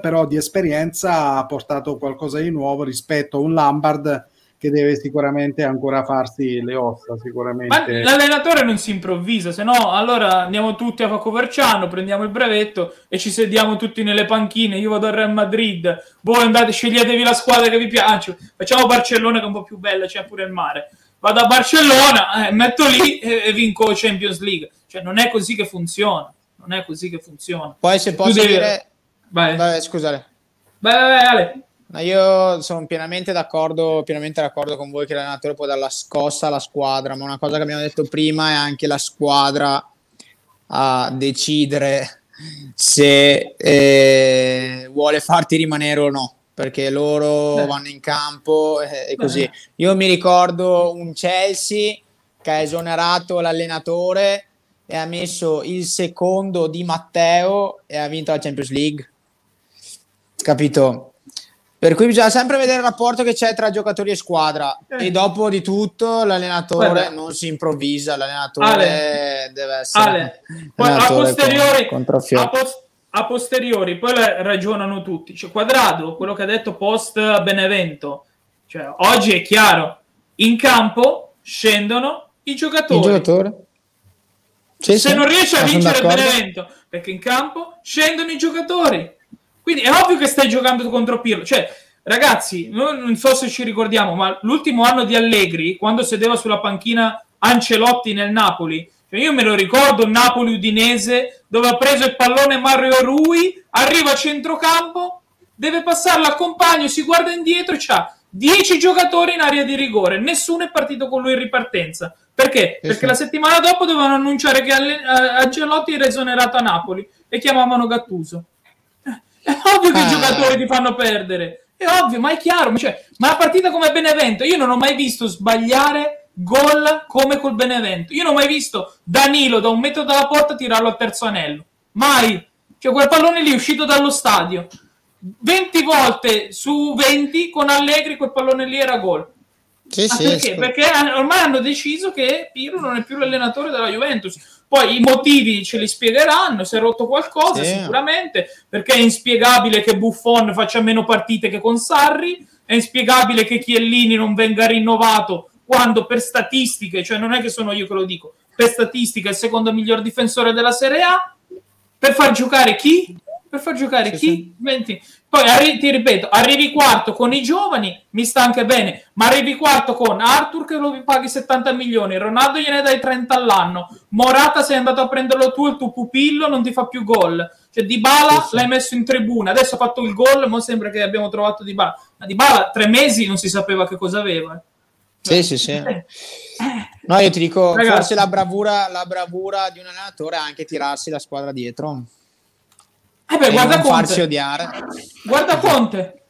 [SPEAKER 2] però di esperienza ha portato qualcosa di nuovo rispetto a un Lampard che deve sicuramente ancora farsi le ossa. Sicuramente.
[SPEAKER 4] Ma l'allenatore non si improvvisa, se no allora andiamo tutti a Coverciano, prendiamo il brevetto e ci sediamo tutti nelle panchine. Io vado al Real Madrid, voi andate, sceglietevi la squadra che vi piace. Facciamo Barcellona che è un po' più bella, c'è pure il mare. Vado a Barcellona, eh, metto lì e, e, vinco Champions League. Cioè, non è così che funziona. Non è così che funziona.
[SPEAKER 5] Poi se posso devi... dire... Vai. Vai, scusate.
[SPEAKER 4] Vai, vai, vai, Ale.
[SPEAKER 5] Ma io sono pienamente d'accordo, pienamente d'accordo con voi che l'allenatore può dare la scossa alla squadra, ma una cosa che abbiamo detto prima è anche la squadra a decidere se eh, vuole farti rimanere o no, perché loro Beh. vanno in campo e, e così. Io mi ricordo un Chelsea che ha esonerato l'allenatore e ha messo il secondo di Matteo e ha vinto la Champions League. Capito? Per cui bisogna sempre vedere il rapporto che c'è tra giocatori e squadra eh. e dopo di tutto l'allenatore Guarda. non si improvvisa, l'allenatore Ale. deve essere Ale.
[SPEAKER 4] Poi a posteriori, con, a, post, a, posteriori, poi ragionano tutti. Cioè, Quadrado, quello che ha detto post Benevento, cioè, oggi è chiaro, in campo scendono i giocatori. Il giocatore. Sì, Se sì, non riesce a vincere il Benevento, perché in campo scendono i giocatori quindi è ovvio che stai giocando contro Pirlo. Cioè, ragazzi, non so se ci ricordiamo, ma l'ultimo anno di Allegri, quando sedeva sulla panchina Ancelotti nel Napoli, cioè io me lo ricordo, Napoli-Udinese, dove ha preso il pallone Mario Rui, arriva a centrocampo, deve passarla al compagno, si guarda indietro e c'ha 10 giocatori in area di rigore, nessuno è partito con lui in ripartenza. Perché? Perché la settimana dopo dovevano annunciare che Ancelotti era esonerato a Napoli e chiamavano Gattuso. È ovvio che ah. i giocatori ti fanno perdere. È ovvio, ma è chiaro. Cioè, ma la partita come Benevento, io non ho mai visto sbagliare gol come col Benevento. Io non ho mai visto Danilo da un metro dalla porta tirarlo al terzo anello. Mai. Cioè, quel pallone lì è uscito dallo stadio. 20 volte su 20 con Allegri quel pallone lì era gol. Sì, sì, perché? Sì. Perché ormai hanno deciso che Pirlo non è più l'allenatore della Juventus. Poi i motivi ce li spiegheranno, si è rotto qualcosa sì. sicuramente, perché è inspiegabile che Buffon faccia meno partite che con Sarri, è inspiegabile che Chiellini non venga rinnovato quando per statistiche, cioè non è che sono io che lo dico, per statistiche è il secondo miglior difensore della Serie A, per far giocare chi? Per far giocare sì, chi? Sì. Poi arri- ti ripeto, arrivi quarto con i giovani, mi sta anche bene, ma arrivi quarto con Arthur che lo paghi 70 milioni, Ronaldo gliene dai 30 all'anno, Morata sei andato a prenderlo tu, il tuo pupillo non ti fa più gol. Cioè Di Bala sì, l'hai messo in tribuna, adesso ha fatto il gol, ma sembra che abbiamo trovato Di Bala. Ma Di Bala tre mesi non si sapeva che cosa aveva.
[SPEAKER 5] Sì, sì, sì. Eh. No, io ti dico, Ragazzi. forse la bravura, la bravura di un allenatore è anche tirarsi la squadra dietro.
[SPEAKER 4] Eh beh, guarda Conte. Guarda Conte.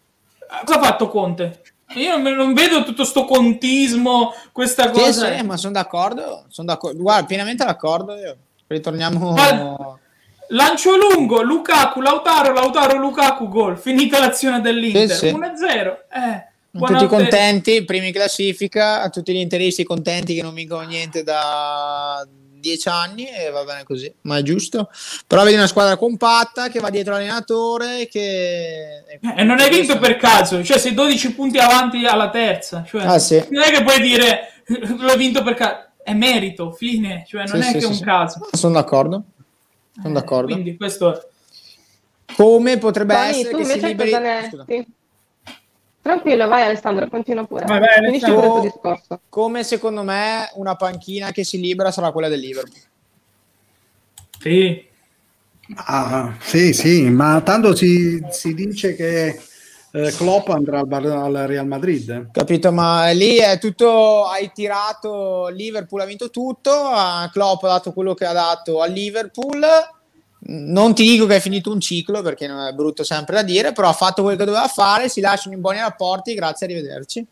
[SPEAKER 4] Cosa ha fatto Conte? Io non vedo tutto sto contismo, questa cosa.
[SPEAKER 5] Sì, sì ma sono d'accordo, sono d'accordo. Guarda, pienamente d'accordo. Io. Ritorniamo. Ma...
[SPEAKER 4] Lancio lungo, Lukaku, Lautaro, Lautaro, Lukaku, gol. Finita l'azione dell'Inter. Sì, sì. 1-0. Eh.
[SPEAKER 5] Tutti contenti, primi in classifica, tutti gli interisti contenti che non vincono niente da dieci anni e va bene così, ma è giusto. Però vedi una squadra compatta che va dietro l'allenatore che...
[SPEAKER 4] E eh, non hai vinto per caso, cioè sei 12 punti avanti alla terza, cioè,
[SPEAKER 5] ah, sì.
[SPEAKER 4] non è che puoi dire l'ho vinto per caso, è merito, fine, cioè non sì, è sì, che un caso.
[SPEAKER 5] Sono d'accordo, sono eh, d'accordo.
[SPEAKER 4] Quindi questo...
[SPEAKER 5] Come potrebbe Dai, essere che si liberi... Ne...
[SPEAKER 1] Tranquillo, vai Alessandro, continua pure.
[SPEAKER 5] Vai, vai, Alessandro. Come secondo me una panchina che si libera sarà quella del Liverpool.
[SPEAKER 4] Sì.
[SPEAKER 2] Ah, sì, sì, ma tanto si, si dice che eh, Klopp andrà al, al, Real Madrid.
[SPEAKER 5] Capito, ma lì è tutto, hai tirato, Liverpool ha vinto tutto, Klopp ha dato quello che ha dato al Liverpool non ti dico che è finito un ciclo perché non è brutto sempre da dire, però ha fatto quello che doveva fare, si lasciano in buoni rapporti, grazie, arrivederci.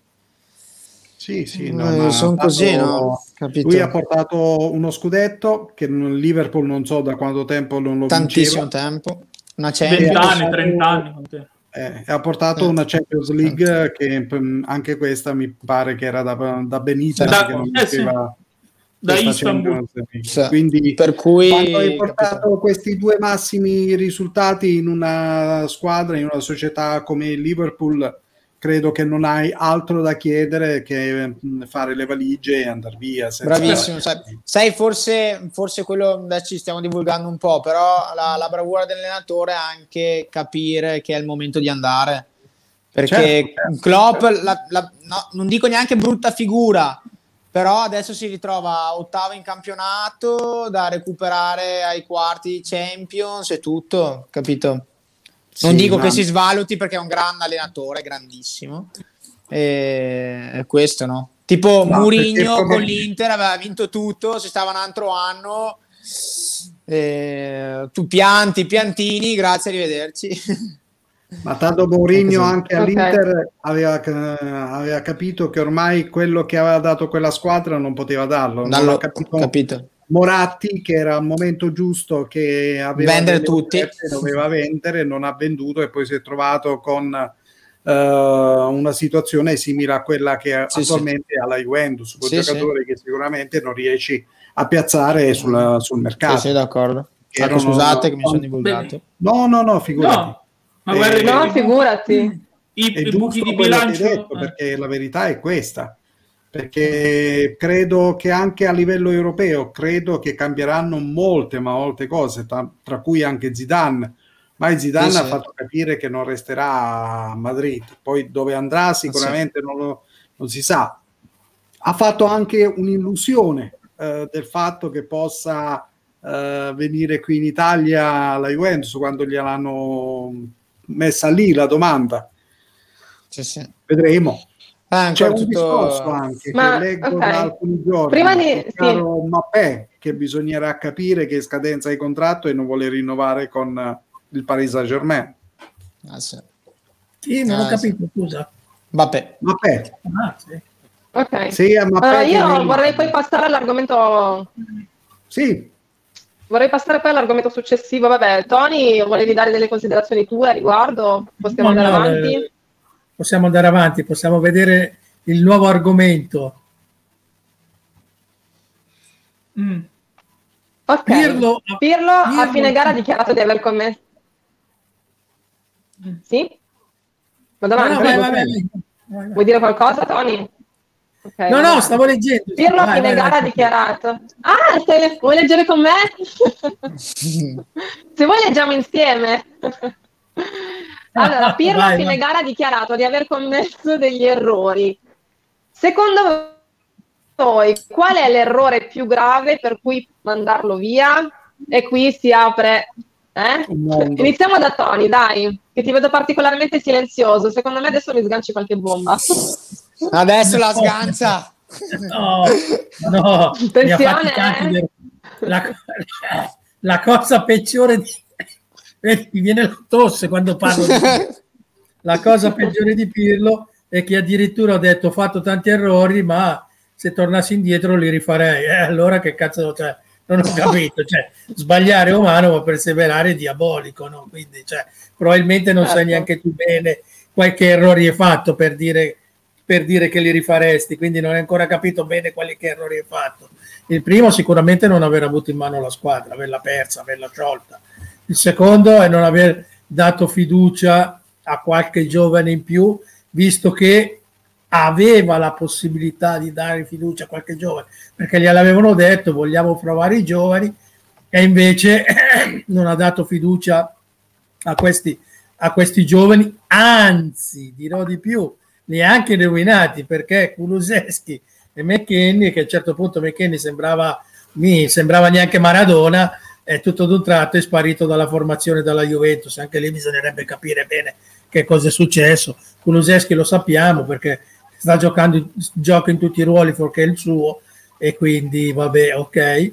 [SPEAKER 2] Sì, sì,
[SPEAKER 5] no, eh, sono così, no?
[SPEAKER 2] Capito. Lui ha portato uno scudetto che Liverpool non so da quanto tempo non lo
[SPEAKER 5] Tantissimo
[SPEAKER 2] vinceva.
[SPEAKER 5] tempo.
[SPEAKER 4] Una 20 anni, 30 anni.
[SPEAKER 2] Eh, ha portato una Champions League che anche questa mi pare che era da, da Benitez da, che non eh, sì
[SPEAKER 4] da Istanbul.
[SPEAKER 2] Quindi
[SPEAKER 5] per cui
[SPEAKER 2] quando hai portato questi due massimi risultati in una squadra, in una società come il Liverpool, credo che non hai altro da chiedere che fare le valigie e andare via.
[SPEAKER 5] Bravissimo, sai, sai, forse, forse quello adesso ci stiamo divulgando un po', però la, la bravura dell'allenatore è anche capire che è il momento di andare. Perché certo, certo. Klopp, la, la, no, non dico neanche brutta figura, però adesso si ritrova ottavo in campionato da recuperare ai quarti di Champions e tutto, capito? Non sì, dico ma... che si svaluti perché è un gran allenatore, grandissimo. E... È questo, no? Tipo no, Murigno come... con l'Inter aveva vinto tutto, si stava un altro anno. E... Tu pianti, piantini, grazie, arrivederci. *laughs*
[SPEAKER 2] Ma tanto Mourinho anche all'Inter aveva, aveva, capito che ormai quello che aveva dato quella squadra non poteva darlo. Non
[SPEAKER 5] l'ho capito, capito.
[SPEAKER 2] Moratti, che era il momento giusto che aveva
[SPEAKER 5] vendere tutti,
[SPEAKER 2] doveva vendere, non ha venduto e poi si è trovato con uh, una situazione simile a quella che sì, attualmente sì. ha la Juventus, con sì, giocatori che sicuramente non riesci a piazzare sul, sul mercato.
[SPEAKER 5] Sì, sì, d'accordo. Ecco, scusate che mi sono divulgato.
[SPEAKER 2] No, no, no, figurati. No.
[SPEAKER 1] Ma guarda, no, figurati.
[SPEAKER 4] I, i buchi di bilancio.
[SPEAKER 2] Detto, eh. Perché la verità è questa. Perché credo che anche a livello europeo, credo che cambieranno molte, ma molte cose, tra, tra cui anche Zidane. Ma Zidane sì, ha fatto capire che non resterà a Madrid. Poi dove andrà sicuramente sì. non, lo, non si sa. Ha fatto anche un'illusione eh, del fatto che possa eh, venire qui in Italia la Juventus quando gliel'hanno messa lì la domanda.
[SPEAKER 5] Sì, sì.
[SPEAKER 2] Vedremo.
[SPEAKER 5] Ah,
[SPEAKER 2] C'è un tutto... discorso anche Ma, che leggo okay. da alcuni giorni
[SPEAKER 1] Prima di, sì.
[SPEAKER 2] Mappè, che bisognerà capire che è scadenza di contratto e non vuole rinnovare con il Paris Saint Germain.
[SPEAKER 3] Ah, sì. sì non ah, ho capito, sì. scusa.
[SPEAKER 5] Mappè.
[SPEAKER 2] Mappè.
[SPEAKER 1] Ah, sì. Ok. Sì, allora, io vorrei poi passare all'argomento.
[SPEAKER 2] Sì.
[SPEAKER 1] Vorrei passare poi all'argomento successivo. Vabbè, Tony, volevi dare delle considerazioni tue a riguardo? Possiamo no, andare no, avanti? Eh,
[SPEAKER 3] possiamo andare avanti, possiamo vedere il nuovo argomento.
[SPEAKER 1] Mm. Ok, Pirlo, Pirlo, Pirlo a fine gara ha dichiarato di aver commesso... Sì? Vado avanti. No, vai, vai, vai, Vuoi dire qualcosa, Tony?
[SPEAKER 3] Okay, no, no, stavo leggendo.
[SPEAKER 1] Pirlo a fine gara ha dichiarato. Ah, se vuoi leggere con me? *laughs* se vuoi leggiamo insieme. allora, *laughs* Pirlo a fine gara ha dichiarato di aver commesso degli errori. Secondo voi, qual è l'errore più grave per cui mandarlo via? E qui si apre... Eh? Iniziamo da Tony, dai, che ti vedo particolarmente silenzioso. Secondo me adesso mi sganci qualche bomba. *laughs*
[SPEAKER 5] Adesso la sganza.
[SPEAKER 3] No, no.
[SPEAKER 1] Attenzione.
[SPEAKER 3] La, la, cosa peggiore di... mi viene la tosse quando parlo di... la cosa peggiore di Pirlo è che addirittura ho detto ho fatto tanti errori ma se tornassi indietro li rifarei eh, allora che cazzo cioè, non ho capito cioè, sbagliare è umano ma perseverare è diabolico no? quindi cioè, probabilmente non certo. sai neanche tu bene qualche errore hai fatto per dire per dire che li rifaresti, quindi non hai ancora capito bene quali errori hai fatto. Il primo sicuramente non aver avuto in mano la squadra, averla persa, averla sciolta. Il secondo è non aver dato fiducia a qualche giovane in più, visto che aveva la possibilità di dare fiducia a qualche giovane, perché gliel'avevano detto vogliamo provare i giovani e invece *clears throat* non ha dato fiducia a questi, a questi giovani, anzi dirò di più, neanche rovinati perché Kuluseschi e McKenny, che a un certo punto McKenny sembrava, mi sembrava neanche Maradona, è tutto d'un tratto è sparito dalla formazione della Juventus, anche lì bisognerebbe capire bene che cosa è successo. Kuluseschi lo sappiamo perché sta giocando, gioca in tutti i ruoli fuorché il suo e quindi vabbè, ok. E,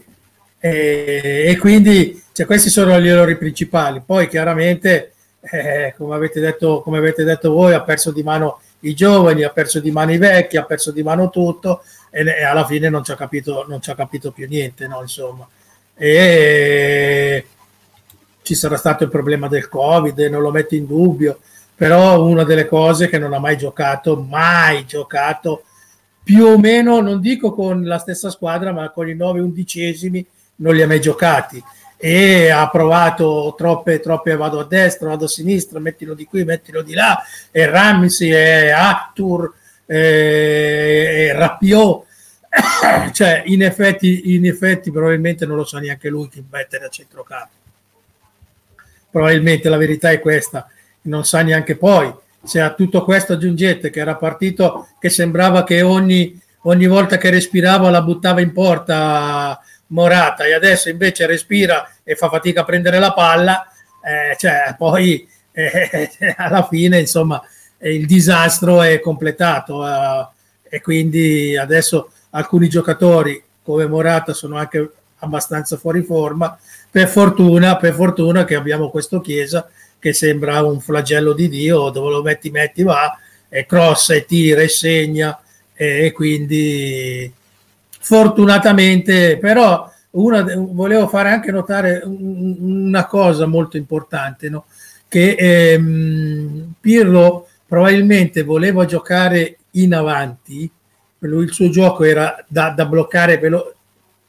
[SPEAKER 3] e quindi cioè, questi sono gli errori principali. Poi chiaramente, eh, come, avete detto, come avete detto voi, ha perso di mano i giovani, ha perso di mano i vecchi, ha perso di mano tutto e, e alla fine non ci ha capito, capito più niente, no? Insomma. E ci sarà stato il problema del Covid, non lo metto in dubbio, però una delle cose che non ha mai giocato, mai giocato, più o meno, non dico con la stessa squadra, ma con i 9 undicesimi non li ha mai giocati e ha provato troppe, troppe vado a destra, vado a sinistra, mettilo di qui, mettilo di là, e Ramsey, e Actur, e, e Rapiot, *coughs* cioè in effetti, in effetti probabilmente non lo sa neanche lui chi mettere a centrocampo. Probabilmente la verità è questa, non sa neanche poi. Se a tutto questo aggiungete che era partito che sembrava che ogni, ogni volta che respirava la buttava in porta Morata e adesso invece respira e fa fatica a prendere la palla, eh, cioè, poi *laughs* eh, alla fine insomma il disastro è completato eh, e quindi adesso alcuni giocatori come Morata sono anche abbastanza fuori forma. Per fortuna, per fortuna che abbiamo questo Chiesa che sembra un flagello di Dio, dove lo metti, metti, va, e crossa e tira e segna, e quindi fortunatamente, però una, volevo fare anche notare una cosa molto importante, no? che ehm, Pirlo probabilmente voleva giocare in avanti, il suo gioco era da, da bloccare velo-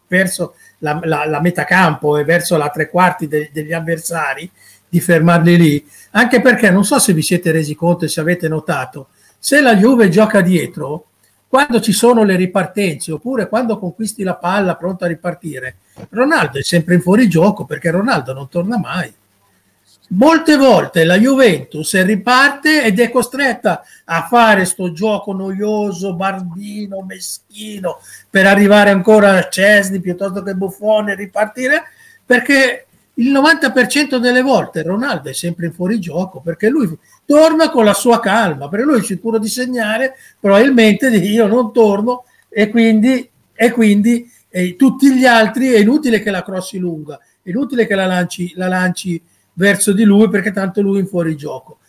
[SPEAKER 3] verso la, la, la, metà campo e verso la tre quarti de- degli avversari, di fermarli lì, anche perché non so se vi siete resi conto e se avete notato, se la Juve gioca dietro, quando ci sono le ripartenze oppure quando conquisti la palla pronto a ripartire, Ronaldo è sempre in fuorigioco perché Ronaldo non torna mai. Molte volte la Juventus riparte ed è costretta a fare sto gioco noioso, barbino, meschino per arrivare ancora a Cesni piuttosto che Buffone e ripartire perché il 90% delle volte Ronaldo è sempre in fuorigioco perché lui torna con la sua calma, perché lui è sicuro di segnare, probabilmente io non torno e quindi, e quindi e tutti gli altri è inutile che la crossi lunga, è inutile che la lanci, la lanci verso di lui perché tanto lui è in fuorigioco.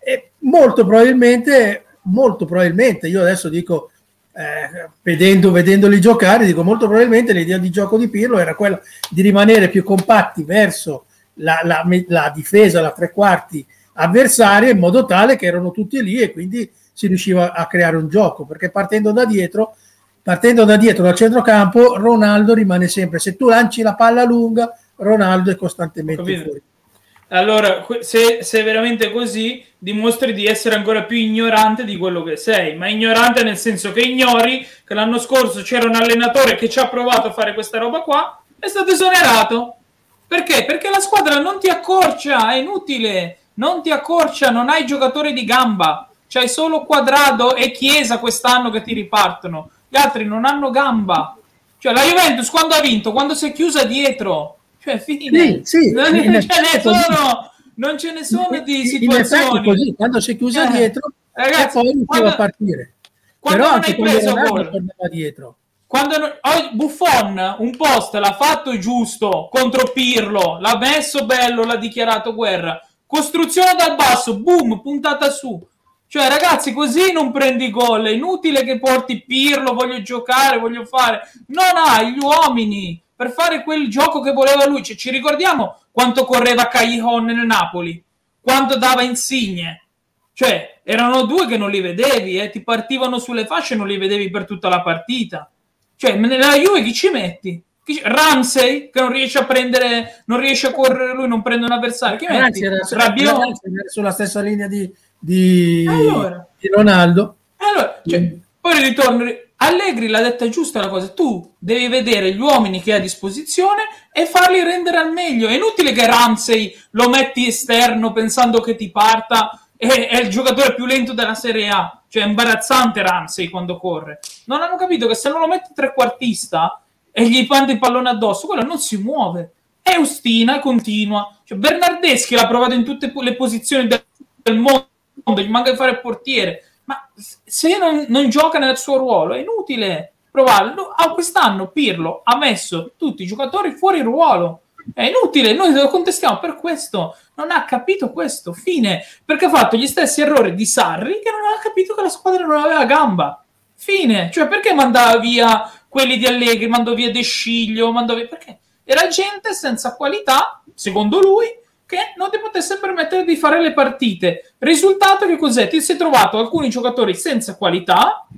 [SPEAKER 3] E molto probabilmente, molto probabilmente, io adesso dico eh, vedendo, vedendoli giocare, dico molto probabilmente l'idea di gioco di Pirlo era quella di rimanere più compatti verso la, la, la difesa, la tre quarti avversaria, in modo tale che erano tutti lì e quindi si riusciva a creare un gioco, perché partendo da dietro, partendo da dietro dal centrocampo, Ronaldo rimane sempre, se tu lanci la palla lunga, Ronaldo è costantemente fuori.
[SPEAKER 4] Allora, se, se, è veramente così, dimostri di essere ancora più ignorante di quello che sei, ma ignorante nel senso che ignori che l'anno scorso c'era un allenatore che ci ha provato a fare questa roba qua, è stato esonerato. Perché? Perché la squadra non ti accorcia, è inutile, non ti accorcia, non hai giocatori di gamba, c'hai solo Quadrado e Chiesa quest'anno che ti ripartono, gli altri non hanno gamba. Cioè la Juventus quando ha vinto? Quando si è chiusa dietro cioè, fine. Sì, sì, non, ce ne sono, non ce ne sono di situazioni.
[SPEAKER 3] Così, quando si è chiusa eh, dietro, ragazzi, poi riusciva a partire.
[SPEAKER 4] Quando Però non hai preso gol, dietro. Quando non, oh, Buffon un post l'ha fatto giusto contro Pirlo, l'ha messo bello, l'ha dichiarato guerra. Costruzione dal basso, boom, puntata su. Cioè, ragazzi, così non prendi gol. È inutile che porti Pirlo, voglio giocare, voglio fare. Non hai gli uomini per fare quel gioco che voleva lui. Cioè, ci ricordiamo quanto correva Callejon nel Napoli, quanto dava insigne. Cioè, erano due che non li vedevi, eh? ti partivano sulle fasce e non li vedevi per tutta la partita. Cioè, nella Juve chi ci metti? Ramsey che non riesce a prendere, non riesce a correre lui, non prende un avversario. Chi metti? Era,
[SPEAKER 3] Rabiot sulla stessa linea di, di, allora, di Ronaldo.
[SPEAKER 4] Allora, cioè, poi ritorno. Allegri l'ha detta giusta la cosa, tu devi vedere gli uomini che hai a disposizione e farli rendere al meglio. È inutile che Ramsey lo metti esterno pensando che ti parta è il giocatore più lento della Serie A. Cioè è imbarazzante Ramsey quando corre. Non hanno capito che se non lo metti trequartista e gli manda il pallone addosso, quello non si muove. È ostina, continua. Cioè, Bernardeschi l'ha provato in tutte le posizioni del, del mondo, gli manca di fare il portiere. Ma se non, non gioca nel suo ruolo è inutile provarlo. Ah, quest'anno Pirlo ha messo tutti i giocatori fuori ruolo. È inutile, noi lo contestiamo per questo. Non ha capito questo, fine. Perché ha fatto gli stessi errori di Sarri che non ha capito che la squadra non aveva gamba. Fine. Cioè, perché mandava via quelli di Allegri, mandò via De Sciglio, mandò via... Perché era gente senza qualità, secondo lui, che non ti potesse permettere di fare le partite. Risultato che cos'è? Ti sei trovato alcuni giocatori senza qualità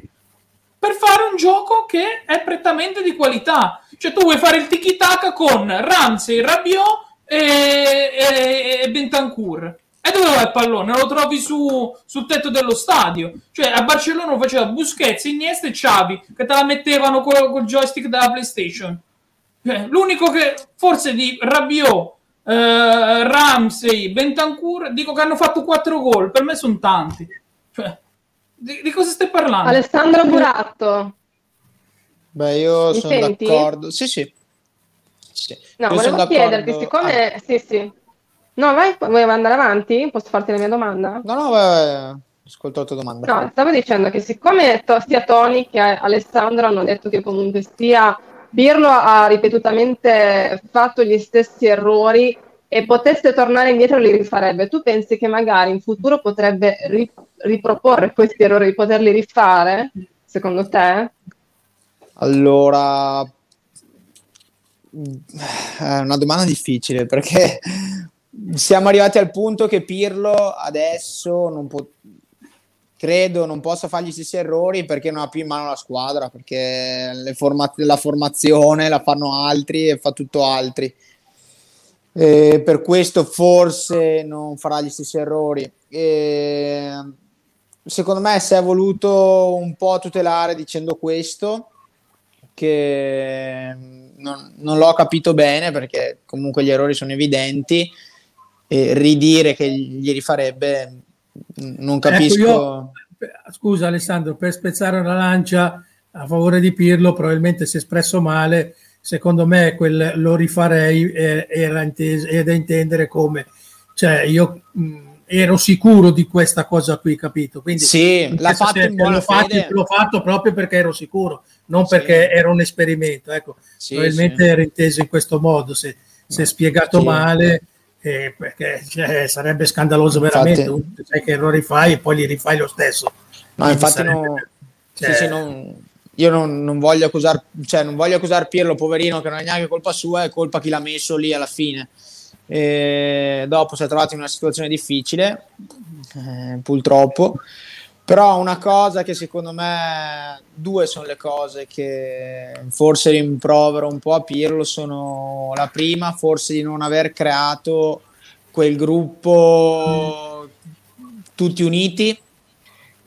[SPEAKER 4] per fare un gioco che è prettamente di qualità. Cioè tu vuoi fare il tiki-taka con Ramsey, Rabiot e, e, e Bentancur. E dove va il pallone? Lo trovi su, sul tetto dello stadio. Cioè, a Barcellona lo faceva Busquets, Iniesta e Xavi, che te la mettevano col, col joystick della PlayStation. Cioè, l'unico che, forse di Rabiot, eh, Ramsey, Bentancur, dico che hanno fatto 4 gol. Per me sono tanti. Cioè, di, di, cosa stai parlando?
[SPEAKER 1] Alessandro Buratto.
[SPEAKER 5] Beh, io Mi sono senti? d'accordo. Sì, sì.
[SPEAKER 1] sì. No, io volevo chiederti, siccome... Ah. Sì, sì. No, vai, vuoi andare avanti? Posso farti la mia domanda?
[SPEAKER 5] No, no, vai, ascolto la tua domanda.
[SPEAKER 1] No, stavo dicendo che siccome to- sia Tony che Alessandro hanno detto che comunque sia Pirlo ha ripetutamente fatto gli stessi errori e potesse tornare indietro li rifarebbe, tu pensi che magari in futuro potrebbe ri- riproporre questi errori, poterli rifare, secondo te?
[SPEAKER 5] Allora, è una domanda difficile perché siamo arrivati al punto che Pirlo adesso non può, credo non possa fare gli stessi errori perché non ha più in mano la squadra, perché forma- la formazione la fanno altri e fa tutto altri. E per questo forse non farà gli stessi errori. E secondo me si è voluto un po' tutelare dicendo questo, che non, non l'ho capito bene perché comunque gli errori sono evidenti e ridire che gli rifarebbe non capisco. Ecco io,
[SPEAKER 3] scusa Alessandro, per spezzare una lancia a favore di Pirlo probabilmente si è espresso male, secondo me quel lo rifarei eh, era inteso, è da intendere come, cioè io mh, ero sicuro di questa cosa qui, capito? Quindi
[SPEAKER 5] sì, l'ha fatto in buona
[SPEAKER 3] l'ho, fatto, l'ho fatto proprio perché ero sicuro, non sì. perché era un esperimento, ecco, sì, probabilmente sì. era inteso in questo modo, se, se spiegato male eh, perché cioè, sarebbe scandaloso veramente. Infatti, sai che errori fai e poi li rifai lo stesso.
[SPEAKER 5] No, infatti, sarebbe, no, cioè... sì, sì, non, io non, non, voglio accusare, cioè, non voglio accusare Pirlo, poverino, che non è neanche colpa sua, è colpa chi l'ha messo lì alla fine. E dopo si è trovato in una situazione difficile, eh, purtroppo. Però una cosa che secondo me, due sono le cose che forse rimprovero un po' a Pirlo, sono la prima, forse di non aver creato quel gruppo tutti uniti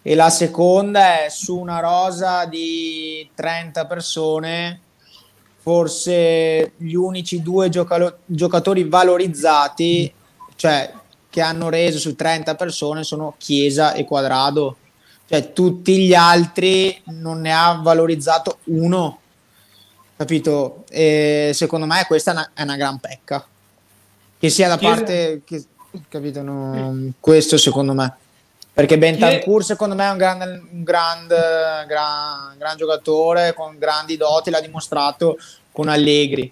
[SPEAKER 5] e la seconda è su una rosa di 30 persone, forse gli unici due gioca- giocatori valorizzati, cioè che hanno reso su 30 persone sono Chiesa e Quadrado cioè tutti gli altri non ne ha valorizzato uno, capito? E secondo me questa è una, è una gran pecca, che sia da parte, che, capito? No, questo secondo me. Perché Bentancur secondo me è un grande, un grande gran, gran giocatore con grandi doti, l'ha dimostrato con Allegri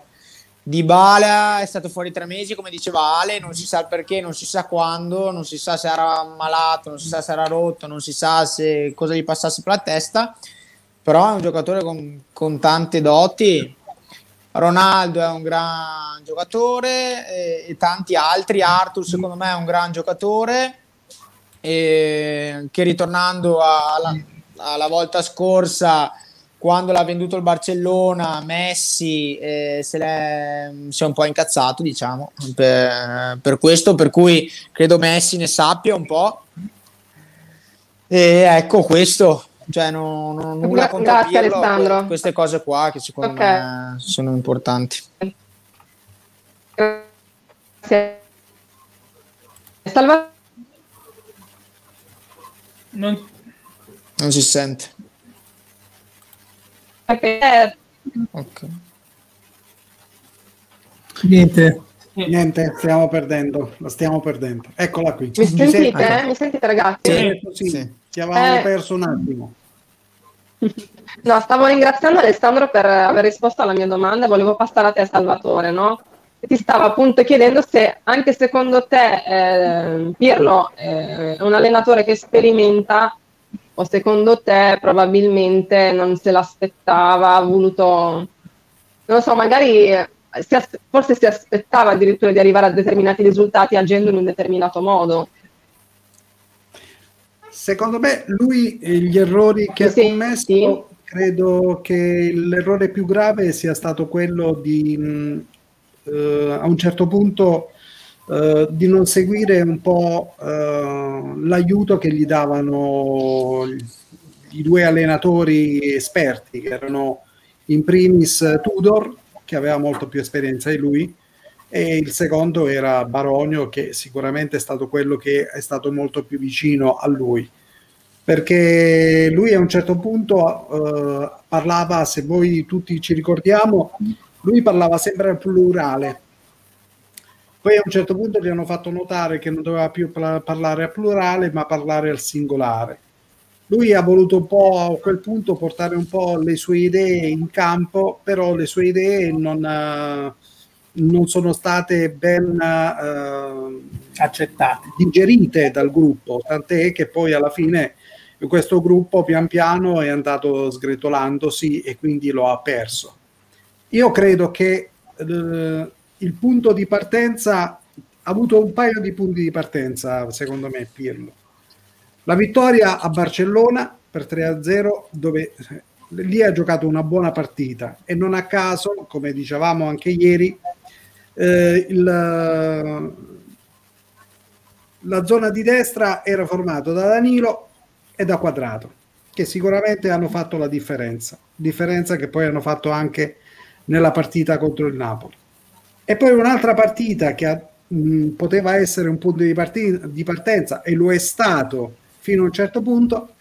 [SPEAKER 5] di Bala è stato fuori tre mesi, come diceva Ale, non si sa il perché, non si sa quando, non si sa se era malato, non si sa se era rotto, non si sa se cosa gli passasse per la testa, però è un giocatore con, con tante doti. Ronaldo è un gran giocatore e, e, tanti altri, Arthur secondo me è un gran giocatore e che ritornando alla, alla volta scorsa quando l'ha venduto il Barcellona, Messi eh, se l'è, si è un po' incazzato, diciamo, per, per, questo, per cui credo Messi ne sappia un po'. E ecco questo, cioè non, non nulla contro
[SPEAKER 1] Grazie Pirlo, Alessandro.
[SPEAKER 5] queste cose qua che secondo okay. me sono importanti.
[SPEAKER 1] Grazie. Salva...
[SPEAKER 5] Non... non si sente.
[SPEAKER 2] Ok. Niente. Niente, stiamo perdendo, la stiamo perdendo. Eccola qui.
[SPEAKER 1] Mi sentite? Senti? Mi sentite ragazzi?
[SPEAKER 2] Sì, sì. sì. Ti avevamo eh. perso un attimo. *laughs*
[SPEAKER 1] No, stavo ringraziando Alessandro per aver risposto alla mia domanda, volevo passare a te Salvatore, no? Ti stavo appunto chiedendo se anche secondo te eh, Pirlo è un allenatore che sperimenta o secondo te probabilmente non se l'aspettava, ha voluto, non lo so, magari si as- forse si aspettava addirittura di arrivare a determinati risultati agendo in un determinato modo.
[SPEAKER 2] Secondo me lui gli errori che sì, ha commesso, sì. credo che l'errore più grave sia stato quello di mh, eh, a un certo punto eh, di non seguire un po' eh, l'aiuto che gli davano i due allenatori esperti, che erano in primis Tudor, che aveva molto più esperienza di lui, e il secondo era Baronio, che sicuramente è stato quello che è stato molto più vicino a lui. Perché lui a un certo punto eh, parlava, se voi tutti ci ricordiamo, lui parlava sempre al plurale, poi a un certo punto gli hanno fatto notare che non doveva più parlare al plurale, ma parlare al singolare. Lui ha voluto un po' a quel punto portare un po' le sue idee in campo, però le sue idee non, uh, non sono state ben uh, accettate, digerite dal gruppo, tant'è che poi alla fine questo gruppo pian piano è andato sgretolandosi e quindi lo ha perso. Io credo che uh, il punto di partenza ha avuto un paio di punti di partenza, secondo me, Pirlo. La vittoria a Barcellona per 3-0, dove lì ha giocato una buona partita e non a caso, come dicevamo anche ieri, eh, il, la zona di destra era formata da Danilo e da Quadrato, che sicuramente hanno fatto la differenza, differenza che poi hanno fatto anche nella partita contro il Napoli. E poi un'altra partita che mh, poteva essere un punto di, partita, di, partenza e lo è stato fino a un certo punto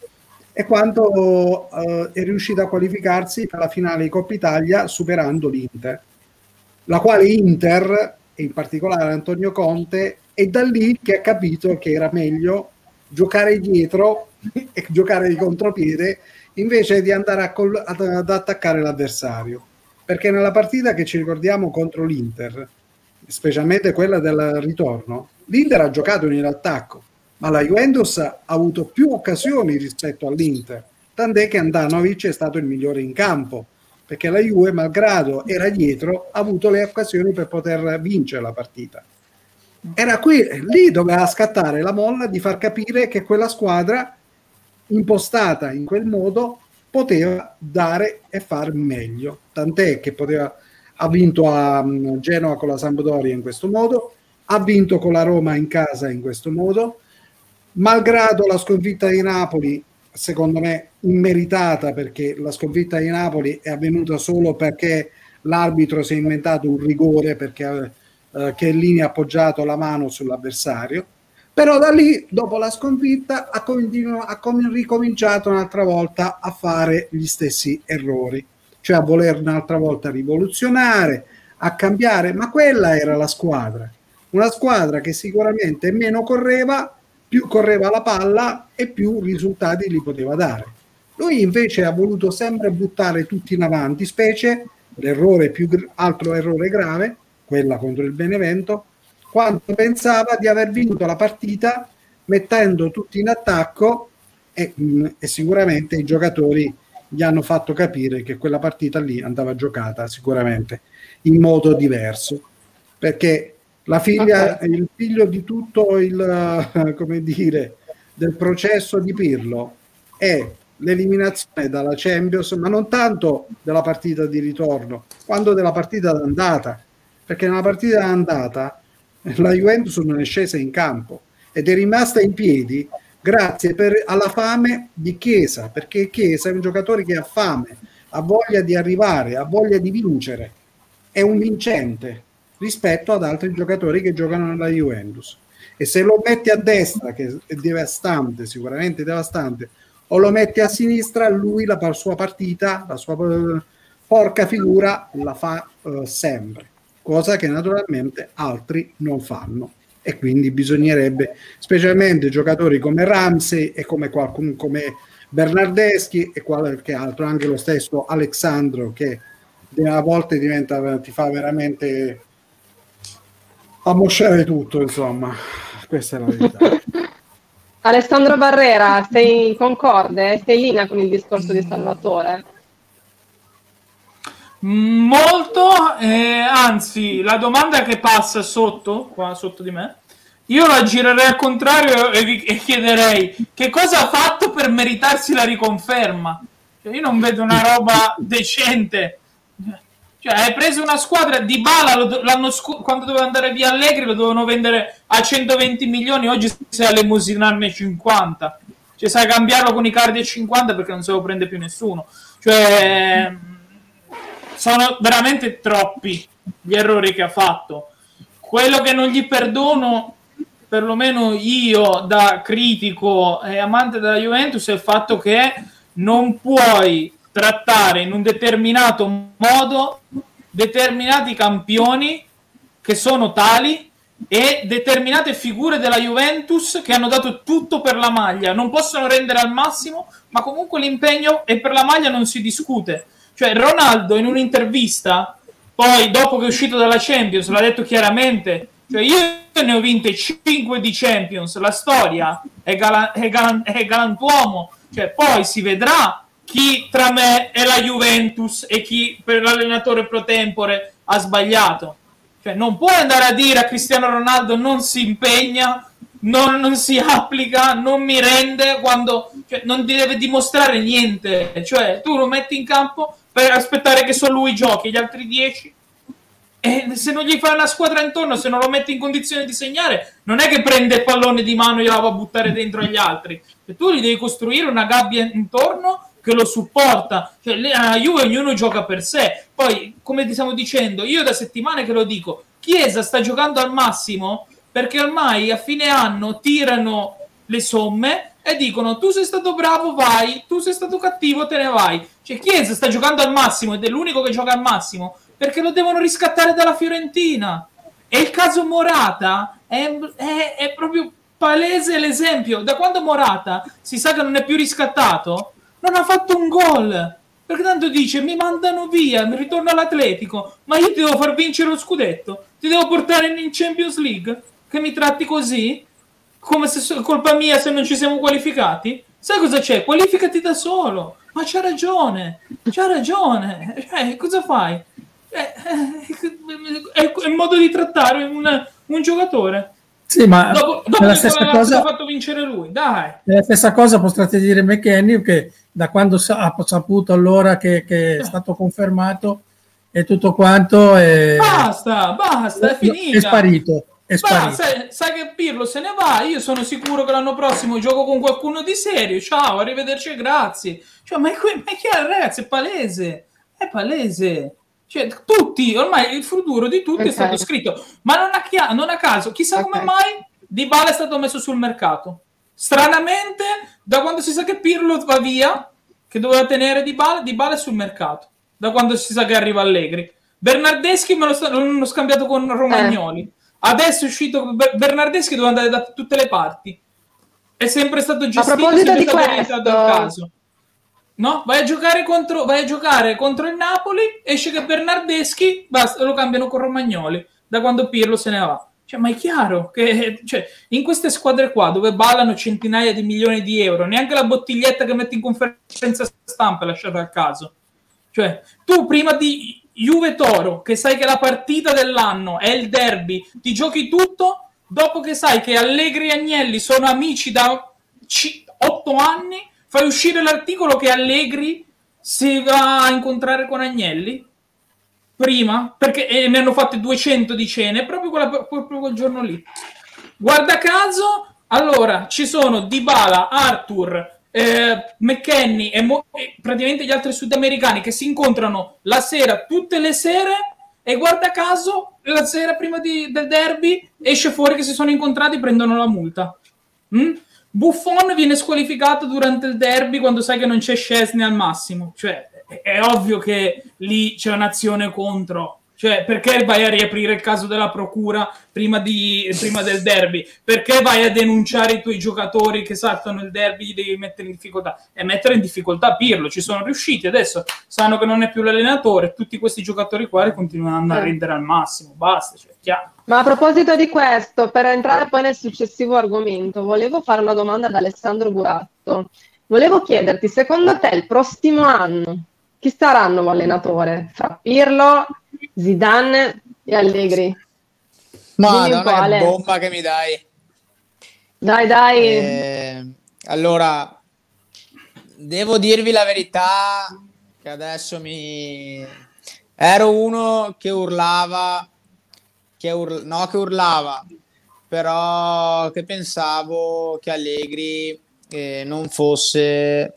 [SPEAKER 2] è quando uh, è riuscito a qualificarsi per la finale di Coppa Italia superando l'Inter, la quale Inter, e in particolare Antonio Conte, è da lì che ha capito che era meglio giocare dietro *laughs* e giocare di contropiede invece di andare col- ad, ad attaccare l'avversario perché nella partita che ci ricordiamo contro l'Inter, specialmente quella del ritorno, l'Inter ha giocato in attacco, ma la Juventus ha avuto più occasioni rispetto all'Inter, tant'è che Andanovic è stato il migliore in campo, perché la Juve, malgrado era dietro, ha avuto le occasioni per poter vincere la partita. Era qui, lì doveva scattare la molla di far capire che quella squadra impostata in quel modo poteva dare e far meglio. Tant'è che poteva, ha vinto a mm, Genova con la Sampdoria in questo modo, ha vinto con la Roma in casa in questo modo, malgrado la sconfitta di Napoli, secondo me immeritata perché la sconfitta di Napoli è avvenuta solo perché l'arbitro si è inventato un rigore perché eh, Chiellini ha appoggiato la mano sull'avversario però da lì, dopo la sconfitta, ha, continu- ha com- ricominciato un'altra volta a fare gli stessi errori, cioè a voler un'altra volta rivoluzionare, a cambiare, ma quella era la squadra. Una squadra che sicuramente meno correva, più correva la palla e più risultati li poteva dare. Lui invece ha voluto sempre buttare tutti in avanti, specie l'errore più altro errore grave, quella contro il Benevento, quando pensava di aver vinto la partita mettendo tutti in attacco e, mm, e, sicuramente i giocatori gli hanno fatto capire che quella partita lì andava giocata sicuramente in modo diverso perché la figlia okay. il figlio di tutto il *laughs* come dire del processo di Pirlo è l'eliminazione dalla Champions, ma non tanto della partita di ritorno, quanto della partita d'andata, perché nella partita d'andata la Juventus non è scesa in campo ed è rimasta in piedi grazie per, alla fame di Chiesa, perché Chiesa è un giocatore che ha fame, ha voglia di arrivare, ha voglia di vincere, è un vincente rispetto ad altri giocatori che giocano nella Juventus. E se lo metti a destra, che è devastante, sicuramente devastante, o lo metti a sinistra, lui la sua partita, la sua eh, porca figura la fa uh, sempre, cosa che naturalmente altri non fanno e quindi bisognerebbe, specialmente giocatori come Ramsey e come, qualcun, come Bernardeschi e qualche altro, anche lo stesso Alexandro che a volte diventa, ti fa veramente ammosciare tutto, insomma, questa è la verità. *laughs*
[SPEAKER 1] Alessandro Barrera, sei concorde? Sei in linea con il discorso di Salvatore?
[SPEAKER 4] Molto, eh, anzi, la domanda che passa sotto, qua sotto di me, io la girerei al contrario e, vi, e chiederei che cosa ha fatto per meritarsi la riconferma. Cioè, io non vedo una roba decente. Cioè, hai preso una squadra di Bala l'anno scorso, quando doveva andare via Allegri, lo dovevano vendere a 120 milioni. Oggi sai allemusinarne 50. Cioè, sai cambiarlo con i cardi a 50 perché non se lo prende più nessuno. Cioè, sono veramente troppi gli errori che ha fatto. Quello che non gli perdono, perlomeno io da critico e amante della Juventus, è il fatto che non puoi trattare in un determinato modo determinati campioni che sono tali e determinate figure della Juventus che hanno dato tutto per la maglia. Non possono rendere al massimo, ma comunque l'impegno e per la maglia non si discute. Cioè, Ronaldo in un'intervista, poi dopo che è uscito dalla Champions, l'ha detto chiaramente. Cioè, io ne ho vinte 5 di Champions, la storia è, galan- è, galan- è galantuomo. Cioè, poi si vedrà chi tra me e la Juventus e chi per l'allenatore pro tempore ha sbagliato. Cioè, non puoi andare a dire a Cristiano Ronaldo non si impegna, non, non si applica, non mi rende quando cioè, non ti deve dimostrare niente. Cioè, tu lo metti in campo aspettare che solo lui giochi, gli altri dieci. E se non gli fai una squadra intorno, se non lo metti in condizione di segnare, non è che prende il pallone di mano e gliela va a buttare dentro agli altri. E tu gli devi costruire una gabbia intorno che lo supporta. Cioè, a Juve ognuno gioca per sé. Poi, come ti stiamo dicendo, io da settimane che lo dico, Chiesa sta giocando al massimo perché ormai a fine anno tirano le somme e dicono tu sei stato bravo, vai, tu sei stato cattivo, te ne vai. Cioè Chiesa sta giocando al massimo ed è l'unico che gioca al massimo perché lo devono riscattare dalla Fiorentina. E il caso Morata è, è, è proprio palese l'esempio. Da quando Morata si sa che non è più riscattato, non ha fatto un gol. Perché tanto dice mi mandano via, mi ritorno all'Atletico, ma io ti devo far vincere lo scudetto, ti devo portare in Champions League, che mi tratti così, come se è colpa mia se non ci siamo qualificati. Sai cosa c'è? Qualificati da solo. Ma c'ha ragione, c'ha ragione. Eh, cosa fai? Eh, eh, è, il modo di trattare un, un giocatore.
[SPEAKER 3] Sì, ma dopo, dopo la stessa cosa
[SPEAKER 4] ha fatto vincere lui, dai.
[SPEAKER 3] La stessa cosa potrete dire McKenny che da quando ha saputo allora che, che è stato confermato e tutto quanto è...
[SPEAKER 4] Basta, basta, è.
[SPEAKER 3] È sparito. È
[SPEAKER 4] sparito. Sai, sai, che Pirlo se ne va, io sono sicuro che l'anno prossimo gioco con qualcuno di serio. Ciao, arrivederci, grazie. Cioè, ma è, ma è chiaro, ragazzi, è palese. È palese. Cioè, tutti, ormai il futuro di tutti okay. è stato scritto, ma non a, chia- non a caso, chissà okay. come mai Di Bala è stato messo sul mercato. Stranamente, da quando si sa che Pirlo va via, che doveva tenere Di Bala, Di Bala è sul mercato. Da quando si sa che arriva Allegri. Bernardeschi me lo st- l'hanno scambiato con Romagnoli. Eh. Adesso è uscito Bernardeschi dove andare da tutte le parti. È sempre stato gestito, a proposito di questo, caso. No? Vai a giocare contro, vai a giocare contro il Napoli, esce che Bernardeschi, basta, lo cambiano con Romagnoli, da quando Pirlo se ne va. Cioè, ma è chiaro che cioè, in queste squadre qua, dove ballano centinaia di milioni di euro, neanche la bottiglietta che metti in conferenza stampa è lasciata al caso. Cioè, tu prima di Juve Toro, che sai che la partita dell'anno è il derby, ti giochi tutto, dopo che sai che Allegri e Agnelli sono amici da c- 8 anni, Fai uscire l'articolo che Allegri si va a incontrare con Agnelli? Prima? Perché eh, ne hanno fatte 200 di cene proprio, quella, proprio quel giorno lì. Guarda caso, allora ci sono Dybala, Arthur, eh, McKenny e, mo- e praticamente gli altri sudamericani che si incontrano la sera, tutte le sere, e guarda caso, la sera prima di, del derby esce fuori che si sono incontrati e prendono la multa. Mm? Buffon viene squalificato durante il derby quando sai che non c'è Scesni al massimo. Cioè, è, è ovvio che lì c'è un'azione contro cioè, perché vai a riaprire il caso della procura prima, di, prima, del derby? Perché vai a denunciare i tuoi giocatori che saltano il derby, devi mettere in difficoltà? E mettere in difficoltà Pirlo, ci sono riusciti, adesso sanno che non è più l'allenatore, tutti questi giocatori qua continuano a eh. rendere al massimo, basta, cioè, chiaro.
[SPEAKER 1] Ma a proposito di questo, per entrare poi nel successivo argomento, volevo fare una domanda ad Alessandro Buratto. Volevo chiederti, secondo te il prossimo anno chi saranno allenatore? Fra Pirlo, Zidane e Allegri.
[SPEAKER 5] Madonna, che bomba che mi dai.
[SPEAKER 1] Dai, dai.
[SPEAKER 5] Eh, allora, devo dirvi la verità che adesso mi... Ero uno che urlava, che ur... no che urlava, però che pensavo che Allegri eh, non fosse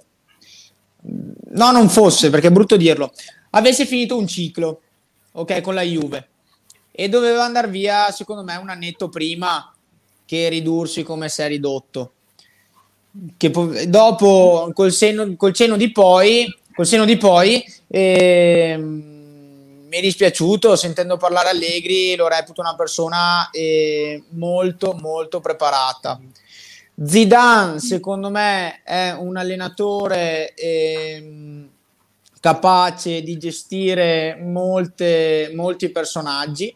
[SPEAKER 5] no, non fosse, perché è brutto dirlo, avesse finito un ciclo, ok, con la Juve e doveva andare via, secondo me, un annetto prima che ridursi come si è ridotto. Che po- dopo, col, senno, col cenno di poi, col senno di poi, eh, mi è dispiaciuto sentendo parlare Allegri, lo reputo una persona eh, molto, molto preparata. Zidane, secondo me, è un allenatore eh, capace di gestire molte, molti personaggi,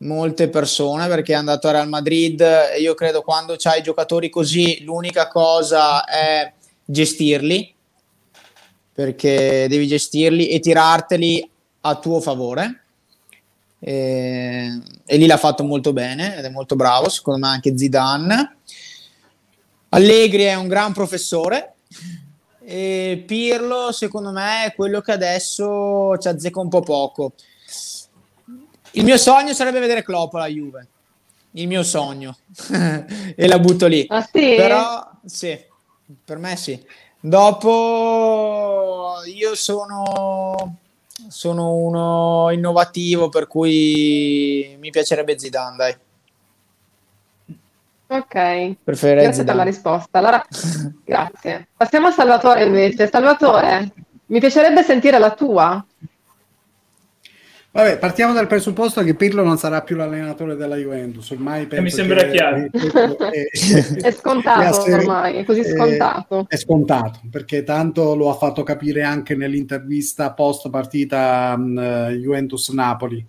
[SPEAKER 5] molte persone, perché è andato a Real Madrid. Io credo quando c'hai giocatori così, l'unica cosa è gestirli, perché devi gestirli e tirarteli a tuo favore. E, e lì l'ha fatto molto bene ed è molto bravo, secondo me anche Zidane Allegri è un gran professore e Pirlo secondo me è quello che adesso ci azzecca un po' poco. Il mio sogno sarebbe vedere Klopp alla Juve, il mio sogno, *laughs* e la butto lì.
[SPEAKER 1] Ah, sì?
[SPEAKER 5] Però sì, per me sì. Dopo io sono, sono uno innovativo per cui mi piacerebbe Zidane, dai.
[SPEAKER 1] Ok, Preferirei grazie per la risposta. Allora, *laughs* grazie. Passiamo a Salvatore invece. Salvatore, mi piacerebbe sentire la tua.
[SPEAKER 2] Vabbè, partiamo dal presupposto che Pirlo non sarà più l'allenatore della Juventus, ormai
[SPEAKER 4] penso mi sembra chiaro. *laughs*
[SPEAKER 1] È, è scontato *laughs* è ormai, è così scontato.
[SPEAKER 2] È, è, scontato, perché tanto lo ha fatto capire anche nell'intervista post partita um, Juventus-Napoli,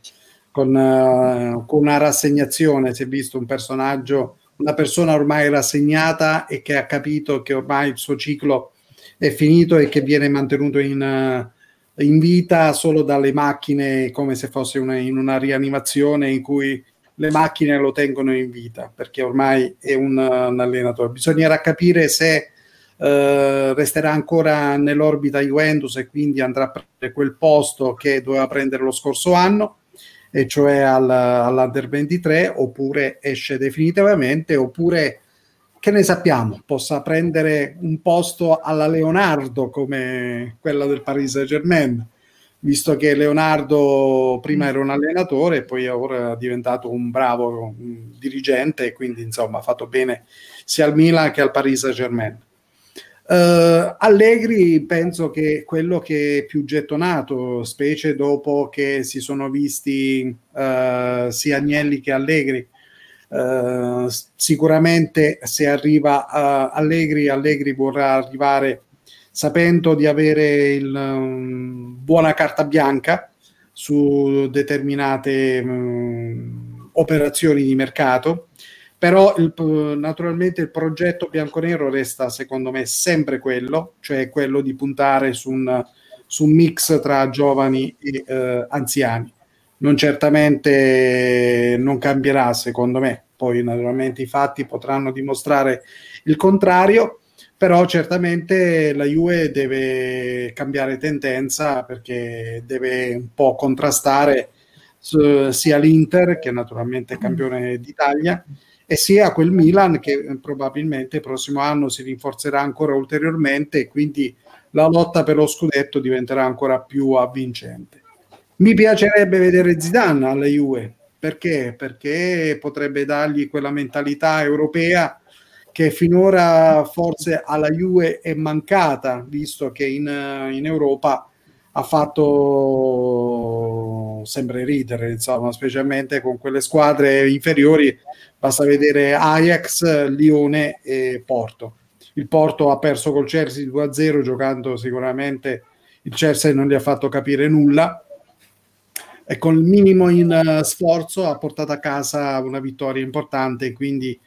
[SPEAKER 2] con, uh, con una rassegnazione, si è visto un personaggio una persona ormai rassegnata e che ha capito che ormai il suo ciclo è finito e che viene mantenuto in, uh, in vita solo dalle macchine come se fosse una, in una rianimazione in cui le macchine lo tengono in vita perché ormai è un, un allenatore. Bisognerà capire se uh, resterà ancora nell'orbita Juventus e quindi andrà a prendere quel posto che doveva prendere lo scorso anno e cioè al, all'Under 23, oppure esce definitivamente, oppure che ne sappiamo, possa prendere un posto alla Leonardo come quella del Paris Saint Germain, visto che Leonardo prima era un allenatore e poi ora è diventato un bravo dirigente e quindi insomma ha fatto bene sia al Milan che al Paris Saint Germain. Uh, Allegri penso che quello che è più gettonato, specie dopo che si sono visti uh, sia Agnelli che Allegri. Uh, sicuramente se arriva Allegri, Allegri vorrà arrivare sapendo di avere il, um, buona carta bianca su determinate um, operazioni di mercato però il, naturalmente il progetto bianconero resta secondo me sempre quello, cioè quello di puntare su un, su un mix tra giovani e eh, anziani. Non certamente non cambierà secondo me, poi naturalmente i fatti potranno dimostrare il contrario, però certamente la Juve deve cambiare tendenza perché deve un po' contrastare sia l'Inter, che naturalmente è campione d'Italia, e sia quel Milan che probabilmente il prossimo anno si rinforzerà ancora ulteriormente e quindi la lotta per lo scudetto diventerà ancora più avvincente. Mi piacerebbe vedere Zidane alla Juve, perché? Perché potrebbe dargli quella mentalità europea che finora forse alla Juve è mancata, visto che in, in Europa ha fatto sempre ridere, insomma, specialmente con quelle squadre inferiori, basta vedere Ajax, Lione e Porto. Il Porto ha perso col Chelsea 2-0 giocando sicuramente il Chelsea non gli ha fatto capire nulla e con il minimo in sforzo ha portato a casa una vittoria importante, quindi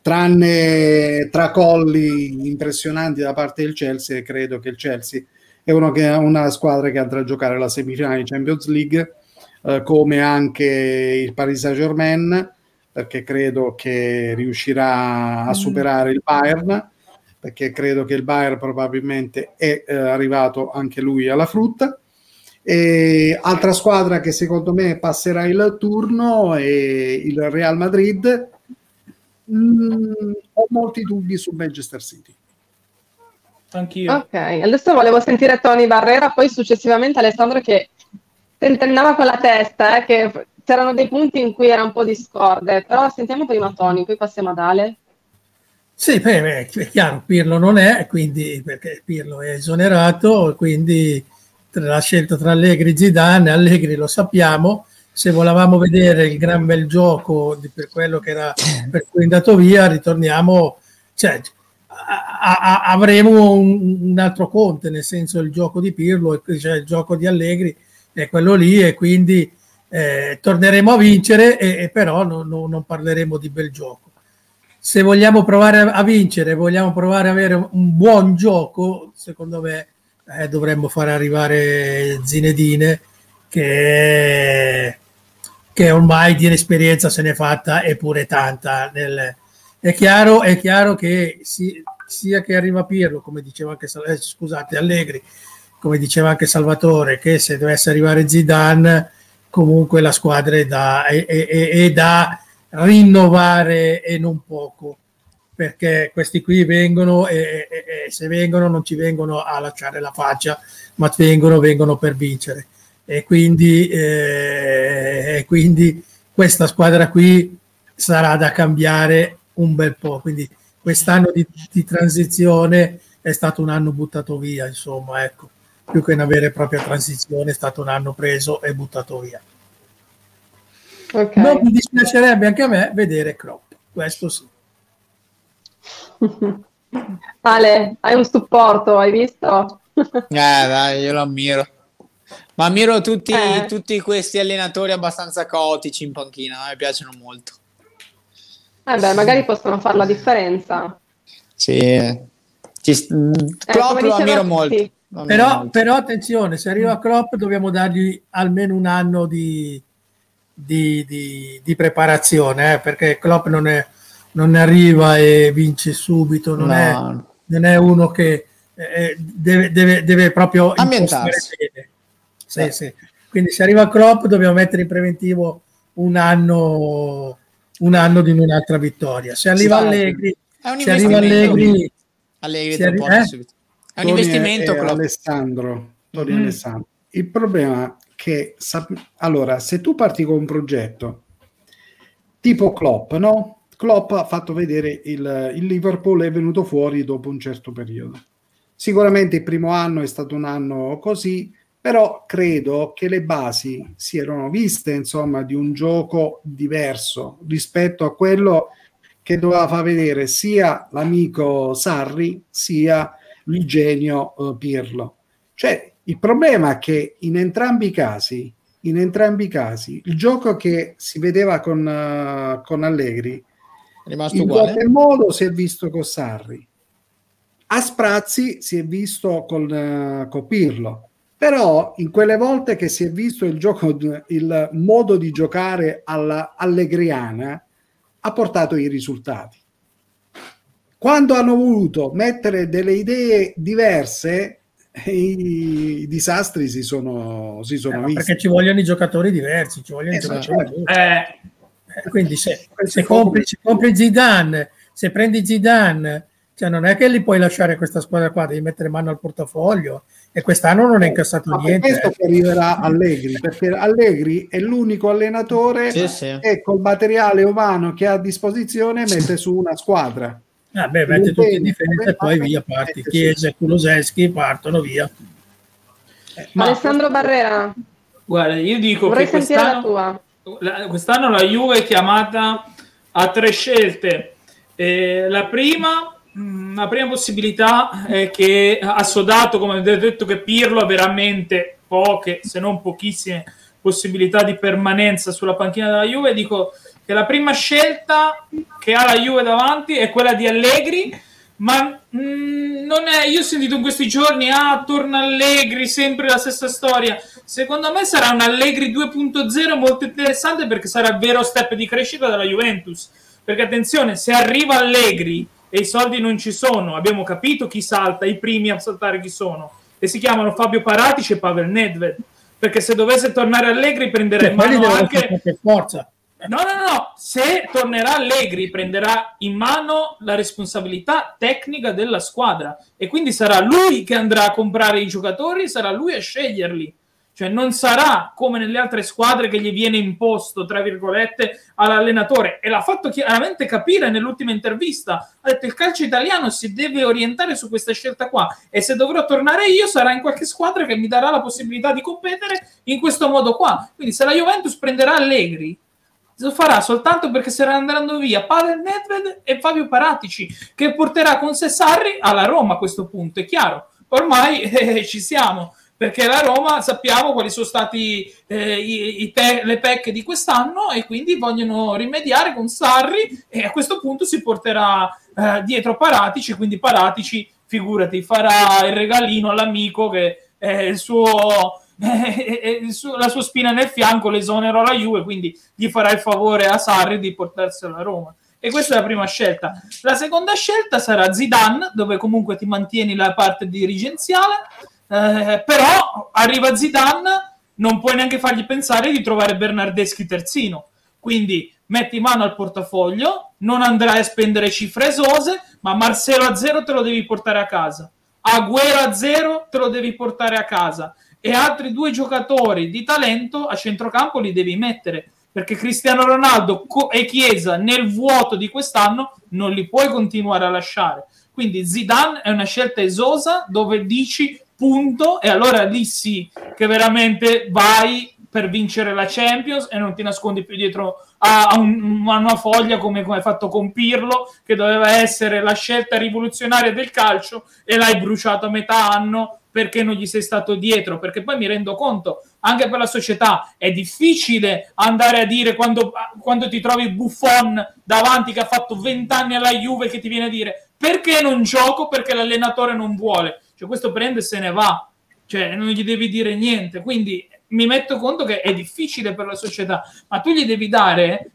[SPEAKER 2] tranne tracolli impressionanti da parte del Chelsea, credo che il Chelsea è uno che, una squadra che andrà a giocare la semifinale di Champions League, eh, come anche il Paris Saint Germain, perché credo che riuscirà a mm. superare il Bayern, perché credo che il Bayern probabilmente è eh, arrivato anche lui alla frutta. E altra squadra che secondo me passerà il turno è il Real Madrid. Mm, ho molti dubbi su Manchester City.
[SPEAKER 1] Anch'io. Ok, adesso volevo sentire Tony Barrera, poi successivamente Alessandro che tentennava con la testa, eh, che c'erano dei punti in cui era un po' discorde, però sentiamo prima Tony, poi passiamo ad Ale.
[SPEAKER 3] Sì, beh, è chiaro, Pirlo non è, quindi, perché Pirlo è esonerato, quindi la scelta tra Allegri e Zidane, Allegri lo sappiamo, se volevamo vedere il gran bel gioco per quello che era per cui è andato via, ritorniamo, cioè, a, a, avremo un, un, altro Conte, nel senso il gioco di Pirlo, cioè il gioco di Allegri è quello lì e quindi eh, torneremo a vincere e, e però no, no, non parleremo di bel gioco. Se vogliamo provare a vincere, vogliamo provare ad avere un buon gioco, secondo me eh, dovremmo fare arrivare Zinedine che, che ormai di esperienza se n'è fatta e pure tanta nel, è chiaro, è chiaro che si, sia che arriva Pirlo, come diceva anche eh, scusate, Allegri, come diceva anche Salvatore, che se dovesse arrivare Zidane, comunque la squadra è da, è, è, è da rinnovare e non poco perché questi qui vengono e, e, e, se vengono non ci vengono a lasciare la faccia, ma vengono, vengono per vincere. E quindi, eh, e quindi questa squadra qui sarà da cambiare un bel po'. Quindi quest'anno di, di, transizione è stato un anno buttato via, insomma, ecco, più che una vera e propria transizione, è stato un anno preso e buttato via. Okay. Non mi dispiacerebbe anche a me vedere Klopp, questo sì. *laughs*
[SPEAKER 1] Ale, hai un supporto, hai visto?
[SPEAKER 5] eh, dai, io lo ammiro. Ma ammiro tutti, eh. tutti questi allenatori abbastanza caotici in panchina, mi piacciono molto.
[SPEAKER 1] Eh beh, magari possono fare la differenza.
[SPEAKER 5] Sì, Ci, eh, Klopp lo ammiro molto. Sì.
[SPEAKER 3] Però, però, attenzione, se arriva Klopp dobbiamo dargli almeno un anno di, di, di, di preparazione, eh, perché Klopp non, è, non arriva e vince subito, non, no. è, non è, uno che eh, deve, deve, deve, proprio
[SPEAKER 5] ambientarsi.
[SPEAKER 3] Sì, eh. sì. Quindi se arriva Klopp dobbiamo mettere in preventivo un anno un anno di un'altra vittoria. Se arriva sì, Allegri, se arriva Allegri,
[SPEAKER 5] Allegri arri- eh? È un investimento.
[SPEAKER 2] È, Alessandro, mm. Alessandro. Il problema è che allora, se tu parti con un progetto tipo Klopp, no? Klopp ha fatto vedere il, il Liverpool è venuto fuori dopo un certo periodo. Sicuramente il primo anno è stato un anno così, però credo che le basi si erano viste, insomma, di un gioco diverso rispetto a quello che doveva far vedere sia l'amico Sarri sia il genio uh, Pirlo. Cioè, il problema è che in entrambi i casi, in entrambi i casi, il gioco che si vedeva con, uh, con Allegri
[SPEAKER 5] Rimasto in uguale.
[SPEAKER 2] qualche modo si è visto con Sarri. A sprazzi si è visto con, uh, con Pirlo però in quelle volte che si è visto il gioco, il modo di giocare alla allegriana ha portato i risultati. Quando hanno voluto mettere delle idee diverse, i, i disastri si sono, si sono
[SPEAKER 3] eh,
[SPEAKER 2] visti.
[SPEAKER 3] Perché ci vogliono i giocatori diversi, ci vogliono esatto. i giocatori
[SPEAKER 4] eh.
[SPEAKER 3] eh. Quindi se, se, compri, se compri Zidane, se prendi Zidane, cioè non è che li puoi lasciare questa squadra qua, devi mettere mano al portafoglio e quest'anno non è incassato Ma niente.
[SPEAKER 2] Questo eh. arriverà Allegri, perché Allegri è l'unico allenatore sì, sì. che col materiale umano che ha a disposizione mette su una squadra.
[SPEAKER 3] Ah, beh, mette tutti in difesa e poi via, parti. Chiesa e Kuluseschi partono via.
[SPEAKER 1] Ma Alessandro Barrera.
[SPEAKER 4] Guarda, io dico Vorrei che quest'anno la, quest'anno la Juve è chiamata a tre scelte. Eh, la prima mm, la prima possibilità è che ha sodato, come avete detto, che Pirlo ha veramente poche, se non pochissime possibilità di permanenza sulla panchina della Juve. Dico che la prima scelta che ha la Juve davanti è quella di Allegri, ma mh, mm, non è, io ho sentito in questi giorni, ah, torna Allegri, sempre la stessa storia. Secondo me sarà un Allegri 2.0 molto interessante perché sarà il vero step di crescita della Juventus. Perché attenzione, se arriva Allegri e i soldi non ci sono, abbiamo capito chi salta, i primi a saltare chi sono, e si chiamano Fabio Paratici e Pavel Nedved. Perché se dovesse tornare Allegri prenderà in mano anche...
[SPEAKER 3] Forza
[SPEAKER 4] No, no, no, se tornerà Allegri prenderà in mano la responsabilità tecnica della squadra e quindi sarà lui che andrà a comprare i giocatori, sarà lui a sceglierli. Cioè non sarà come nelle altre squadre che gli viene imposto, tra virgolette, all'allenatore. E l'ha fatto chiaramente capire nell'ultima intervista. Ha detto il calcio italiano si deve orientare su questa scelta qua. E se dovrò tornare io sarà in qualche squadra che mi darà la possibilità di competere in questo modo qua. Quindi se la Juventus prenderà Allegri lo farà soltanto perché saranno andando via Pavel Nedved e Fabio Paratici, che porterà con sé Sarri alla Roma a questo punto, è chiaro. Ormai *laughs* eh, ci siamo, perché la Roma sappiamo quali sono stati eh, i, i pe- le pecche di quest'anno e quindi vogliono rimediare con Sarri e a questo punto si porterà eh, dietro Paratici, quindi Paratici, figurati, farà il regalino all'amico che è il suo *laughs* la sua spina nel fianco l'esonero alla Juve, quindi gli farà il favore a Sarri di portarselo a Roma. E questa è la prima scelta. La seconda scelta sarà Zidane, dove comunque ti mantieni la parte dirigenziale, eh, però arriva Zidane, non puoi neanche fargli pensare di trovare Bernardeschi terzino. Quindi metti mano al portafoglio, non andrai a spendere cifre esose, ma Marcelo a zero te lo devi portare a casa. Agüero a zero te lo devi portare a casa e altri due giocatori di talento a centrocampo li devi mettere perché Cristiano Ronaldo e Chiesa nel vuoto di quest'anno non li puoi continuare a lasciare. Quindi Zidane è una scelta esosa dove dici punto e allora lì sì che veramente vai per vincere la Champions e non ti nascondi più dietro a, un, a una foglia come, come hai fatto con Pirlo che doveva essere la scelta rivoluzionaria del calcio e l'hai bruciato a metà anno perché non gli sei stato dietro, perché poi mi rendo conto, anche per la società è difficile andare a dire quando, quando ti trovi Buffon davanti che ha fatto 20 anni alla Juve che ti viene a dire perché non gioco, perché l'allenatore non vuole. Cioè questo prende e se ne va, cioè non gli devi dire niente, quindi mi metto conto che è difficile per la società, ma tu gli devi dare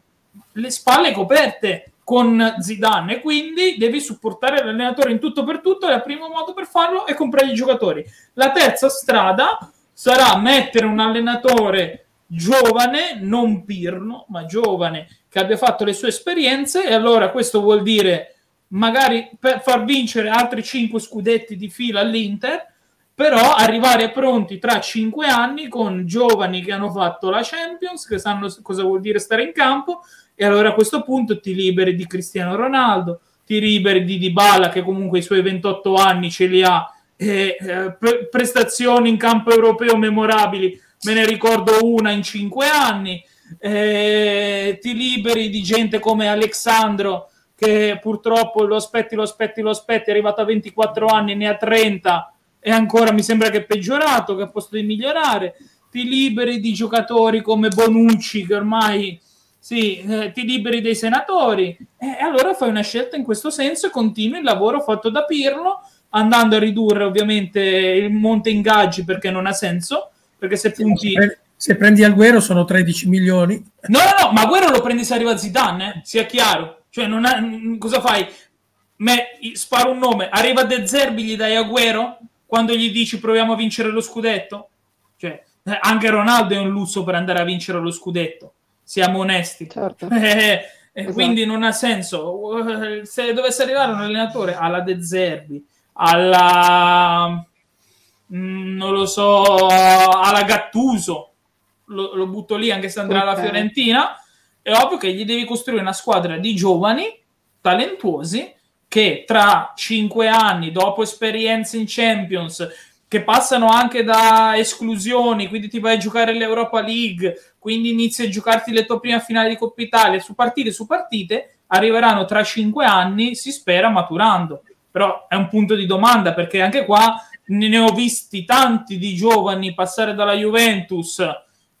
[SPEAKER 4] le spalle coperte con Zidane quindi devi supportare l'allenatore in tutto per tutto e il primo modo per farlo è comprare i giocatori. La terza strada sarà mettere un allenatore giovane, non pirno, ma giovane, che abbia fatto le sue esperienze e allora questo vuol dire magari far vincere altri 5 scudetti di fila all'Inter, però arrivare pronti tra 5 anni con giovani che hanno fatto la Champions, che sanno cosa vuol dire stare in campo, e allora a questo punto ti liberi di Cristiano Ronaldo, ti liberi di Dybala che comunque i suoi 28 anni ce li ha eh, pre- prestazioni in campo europeo memorabili, me ne ricordo una in 5 anni, eh, ti liberi di gente come Alexandro che purtroppo lo aspetti, lo aspetti, lo aspetti, è arrivato a 24 anni, ne ha 30 e ancora mi sembra che è peggiorato, che a posto di migliorare, ti liberi di giocatori come Bonucci che ormai sì, eh, ti liberi dei senatori. E allora fai una scelta in questo senso e continui il lavoro fatto da Pirlo andando a ridurre ovviamente il monte ingaggi perché non ha senso perché se punti
[SPEAKER 3] se prendi Agüero sono 13 milioni.
[SPEAKER 4] No no no ma Agüero lo prendi se arriva Zidane eh? sia chiaro. Cioè non ha, cosa fai? Me, sparo un nome, arriva De Zerbi, gli dai Agüero? Quando gli dici proviamo a vincere lo scudetto? Cioè, eh, anche Ronaldo è un lusso per andare a vincere lo scudetto, siamo onesti. Certo. *laughs* Eh, esatto. Quindi non ha senso. Se dovesse arrivare un allenatore alla De Zerbi, alla mm, non lo so, alla Gattuso, lo, lo butto lì anche se andrà okay. alla Fiorentina, è ovvio che gli devi costruire una squadra di giovani talentuosi che tra cinque anni, dopo esperienze in Champions, che passano anche da esclusioni, quindi ti vai a giocare l'Europa League, quindi inizi a giocarti le tue prime finali di Coppa Italia, su partite su partite, arriveranno tra cinque anni, si spera, maturando. Però è un punto di domanda, perché anche qua ne ho visti tanti di giovani passare dalla Juventus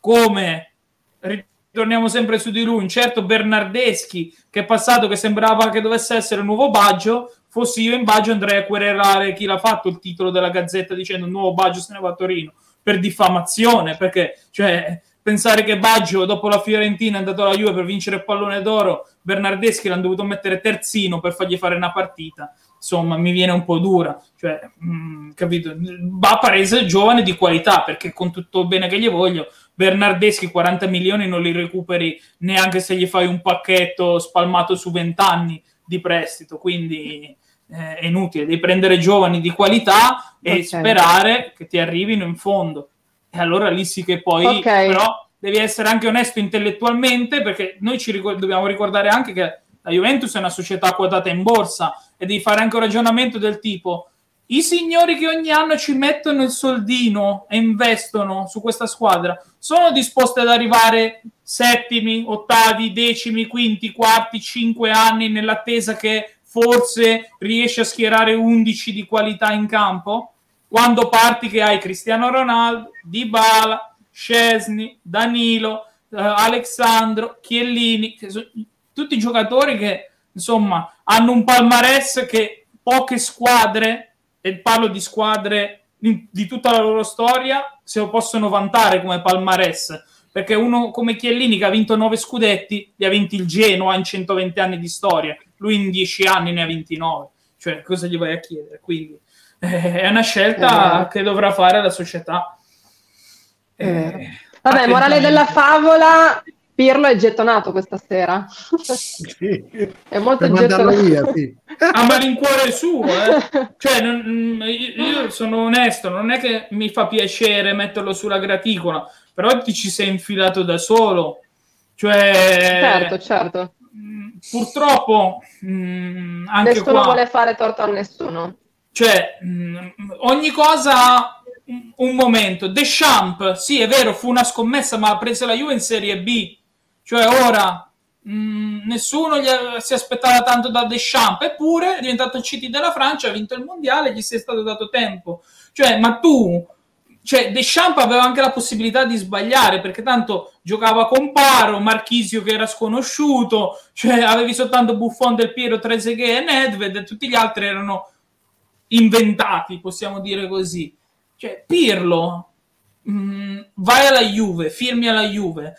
[SPEAKER 4] come ritorniamo sempre su di lui, un certo Bernardeschi che è passato che sembrava che dovesse essere un nuovo Baggio, fossi io in Baggio andrei a querelare chi l'ha fatto il titolo della Gazzetta dicendo nuovo Baggio se ne va a Torino per diffamazione, perché cioè pensare che Baggio dopo la Fiorentina è andato alla Juve per vincere il pallone d'oro, Bernardeschi l'hanno dovuto mettere terzino per fargli fare una partita insomma mi viene un po' dura, cioè, mh, mm, capito? Va Parese giovane di qualità, perché con tutto il bene che gli voglio, Bernardeschi 40 milioni non li recuperi neanche se gli fai un pacchetto spalmato su 20 anni di prestito, quindi eh, è inutile, devi prendere giovani di qualità e okay. sperare che ti arrivino in fondo. E allora lì sì che poi okay. però devi essere anche onesto intellettualmente perché noi ci ricor- dobbiamo ricordare anche che la Juventus è una società quotata in borsa e devi fare anche un ragionamento del tipo i signori che ogni anno ci mettono il soldino e investono su questa squadra sono disposti ad arrivare settimi, ottavi, decimi, quinti, quarti, cinque anni nell'attesa che forse riesci a schierare 11 di qualità in campo? Quando parti che hai Cristiano Ronaldo, Dybala, Scesni, Danilo, uh, Alexandro, Chiellini, tutti giocatori che insomma hanno un palmarès che poche squadre, e parlo di squadre di tutta la loro storia, se lo possono vantare come palmarès. Perché uno come Chiellini che ha vinto nove scudetti, li ha vinti il Genoa in 120 anni di storia, lui in 10 anni ne ha 29. Cioè, cosa gli vai a chiedere? Quindi eh, è una scelta eh. che dovrà fare la società.
[SPEAKER 1] Eh, Vabbè, morale della favola, Pirlo è gettonato questa sera.
[SPEAKER 2] Sì, è molto gettonato. Via, sì.
[SPEAKER 4] A malincuore suo, eh. cioè, non, io sono onesto, non è che mi fa piacere metterlo sulla graticola, però ti ci sei infilato da solo. Cioè,
[SPEAKER 1] certo, certo.
[SPEAKER 4] Purtroppo, mh, anche
[SPEAKER 1] nessuno
[SPEAKER 4] qua,
[SPEAKER 1] vuole fare torto a nessuno.
[SPEAKER 4] Cioè, mh, ogni cosa un momento. Deschamps, sì, è vero, fu una scommessa, ma ha preso la Juve in Serie B cioè ora mm, nessuno gli, si aspettava tanto da Deschamps, eppure è diventato il CT della Francia, ha vinto il mondiale, gli si è stato dato tempo. Cioè, ma tu, cioè Deschamps aveva anche la possibilità di sbagliare perché tanto giocava con Paro, Marchisio che era sconosciuto, cioè avevi soltanto Buffon del Piero, Trezeguet e Nedved e tutti gli altri erano inventati, possiamo dire così. Cioè Pirlo mh, mm, vai alla Juve, firmi alla Juve,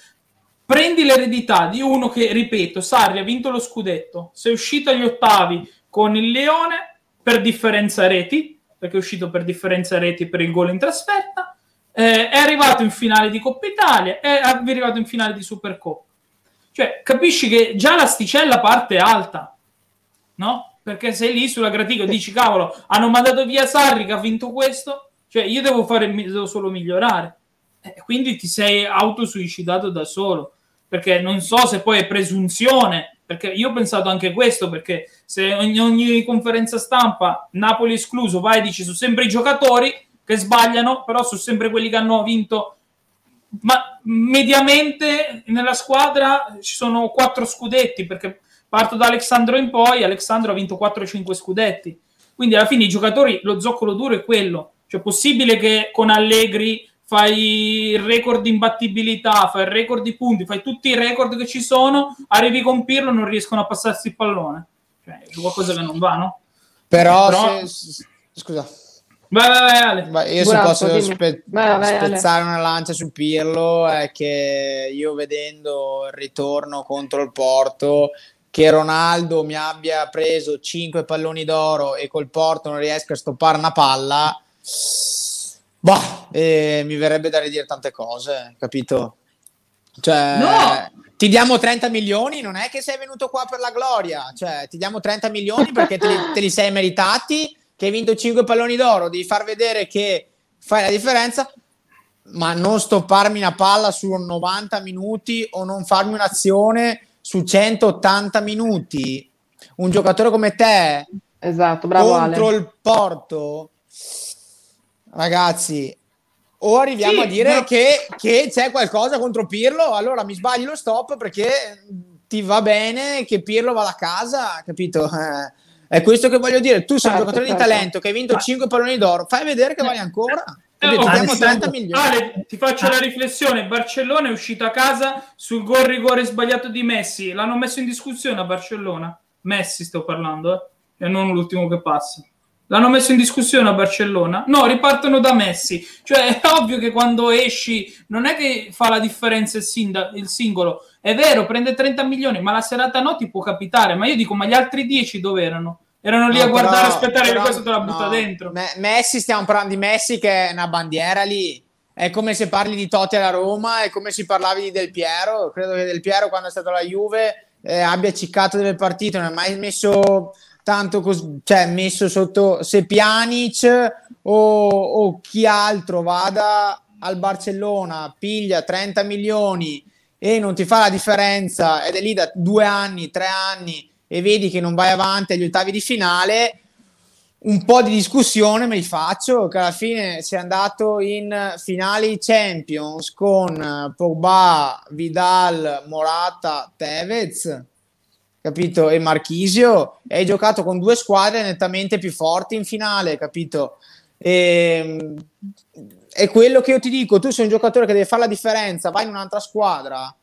[SPEAKER 4] prendi l'eredità di uno che, ripeto, Sarri ha vinto lo scudetto, sei uscito agli ottavi con il Leone per differenza reti, perché è uscito per differenza reti per il gol in trasferta, eh, è arrivato in finale di Coppa Italia, è arrivato in finale di Supercoppa. Cioè, capisci che già l'asticella parte alta, no? Perché sei lì sulla graticola, dici, cavolo, hanno mandato via Sarri che ha vinto questo, cioè io devo, fare, devo solo migliorare. Eh, quindi ti sei autosuicidato da solo perché non so se poi è presunzione, perché io ho pensato anche questo, perché se ogni, ogni conferenza stampa, Napoli escluso, vai e dici sono sempre i giocatori che sbagliano, però sono sempre quelli che hanno vinto. Ma mediamente nella squadra ci sono quattro scudetti perché parto da Alessandro in poi Alessandro ha vinto 4-5 scudetti. Quindi alla fine i giocatori lo zoccolo duro è quello. Cioè possibile che con Allegri fai il record di imbattibilità, fai il record di punti, fai tutti i record che ci sono, arrivi con Pirlo e non riescono a passarsi il pallone. Cioè, è qualcosa che non va, no?
[SPEAKER 5] Però, Però... Se... scusa.
[SPEAKER 4] Vai, vai, vai, Ale.
[SPEAKER 5] Ma io se posso spe- vai, vai, spezzare Ale. una lancia su Pirlo è che io vedendo il ritorno contro il Porto che Ronaldo mi abbia preso 5 palloni d'oro e col Porto non riesca a stoppare una palla, boh, eh, mi verrebbe da ridire tante cose, capito? Cioè, no! ti diamo 30 milioni, non è che sei venuto qua per la gloria, cioè ti diamo 30 milioni perché te li, te li sei meritati, che hai vinto 5 palloni d'oro, devi far vedere che fai la differenza, ma non stopparmi una palla su 90 minuti o non farmi un'azione su 180 minuti. Un giocatore come te
[SPEAKER 1] esatto, bravo
[SPEAKER 5] contro
[SPEAKER 1] Ale.
[SPEAKER 5] il Porto, ragazzi, o arriviamo sì, a dire no. che, che, c'è qualcosa contro Pirlo, allora mi sbagli lo stop perché ti va bene che Pirlo vada a casa, capito? Eh, è questo che voglio dire. Tu sei certo, un giocatore certo. di talento che hai vinto 5 palloni d'oro, fai vedere che vali ancora.
[SPEAKER 4] Eh, oh, 30 milioni. Ale, ti faccio la riflessione: Barcellona è uscito a casa sul gol rigore sbagliato di Messi. L'hanno messo in discussione a Barcellona. Messi, sto parlando, eh? e non l'ultimo che passa. L'hanno messo in discussione a Barcellona? No, ripartono da Messi. Cioè, è *laughs* ovvio che quando esci non è che fa la differenza il, sinda- il singolo. È vero, prende 30 milioni, ma la serata no ti può capitare. Ma io dico, ma gli altri 10 dove erano? Erano lì no, a guardare e aspettare però, che questo te la butta no, dentro.
[SPEAKER 5] Me- Messi, stiamo parlando di Messi che è una bandiera lì. È come se parli di Totti alla Roma, è come se parlavi di Del Piero. Credo che Del Piero, quando è stato alla Juve, eh, abbia ciccato delle partite, non ha mai messo tanto cos- cioè messo sotto se Pjanic o, o chi altro vada al Barcellona, piglia 30 milioni e non ti fa la differenza ed è lì da due anni, tre anni e vedi che non vai avanti agli ottavi di finale, un po' di discussione me li faccio, che alla fine sei andato in finali Champions con Pogba, Vidal, Morata, Tevez capito? E Marchisio, e hai giocato con due squadre nettamente più forti in finale, capito? E, è quello che io ti dico, tu sei un giocatore che deve fare la differenza, vai in un'altra squadra,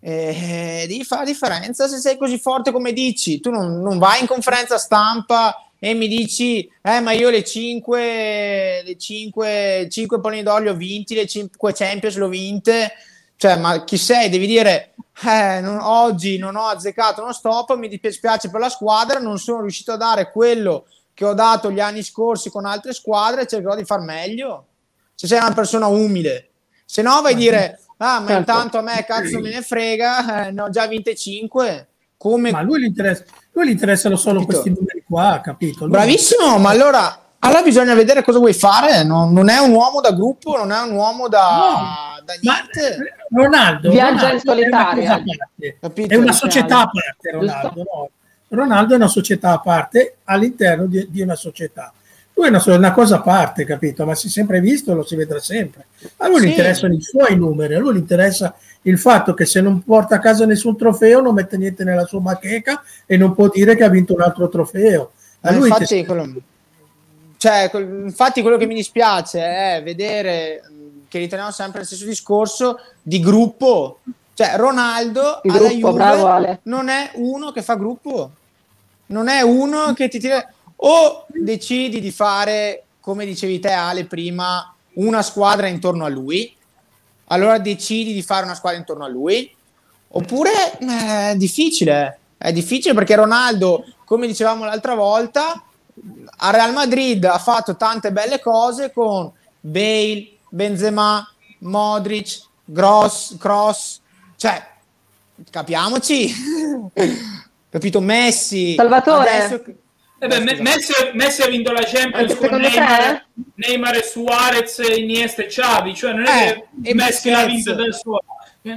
[SPEAKER 5] e devi fare la differenza se sei così forte come dici, tu non, non vai in conferenza stampa e mi dici, eh ma io le 5, le 5, 5 palloni d'olio ho vinti, le 5 Champions l'ho vinte, cioè ma chi sei? Devi dire, eh, non, oggi non ho azzeccato uno stop, mi dispiace per la squadra, non sono riuscito a dare quello che ho dato gli anni scorsi con altre squadre, cercherò di far meglio. Se sei una persona umile, se no vai a dire, ah, ma certo. intanto a me cazzo me ne frega, eh, ne ho già vinte 5. Come...
[SPEAKER 3] Ma lui gli, interessa, lui gli interessano solo capito? questi numeri qua, capito? Lui
[SPEAKER 5] Bravissimo, ma allora allora bisogna vedere cosa vuoi fare. Non, non, è un uomo da gruppo, non è un uomo da, no, da niente.
[SPEAKER 3] Ronaldo
[SPEAKER 1] viaggia Ronaldo in solitaria.
[SPEAKER 3] È, è una società a parte. Ronaldo, no? Ronaldo è una società a parte all'interno di, di una società. Lui è una, una, cosa a parte, capito? Ma si è sempre visto, lo si vedrà sempre. A lui sì. gli interessano i suoi numeri, a lui gli interessa il fatto che se non porta a casa nessun trofeo non mette niente nella sua bacheca e non può dire che ha vinto un altro trofeo. A lui
[SPEAKER 5] infatti, quello cioè, infatti quello che mi dispiace è vedere che riteniamo sempre il stesso discorso di gruppo. Cioè, Ronaldo
[SPEAKER 1] il alla gruppo,
[SPEAKER 5] Juve non è uno che fa gruppo. Non è uno che ti tira... O decidi di fare, come dicevi te Ale prima, una squadra intorno a lui, allora decidi di fare una squadra intorno a lui, oppure eh, è difficile. È difficile perché Ronaldo, come dicevamo l'altra volta, a Real Madrid ha fatto tante belle cose con Bale, Benzema, Modric, Gross, Cross, cioè capiamoci, *laughs* capito? Messi,
[SPEAKER 1] Salvatore. Adesso...
[SPEAKER 4] Eh beh, Messi, Messi, ha vinto la Champions con Neymar, Neymar e Suarez, Iniesta e Xavi, cioè non è eh, che Messi l'ha vinto del suo.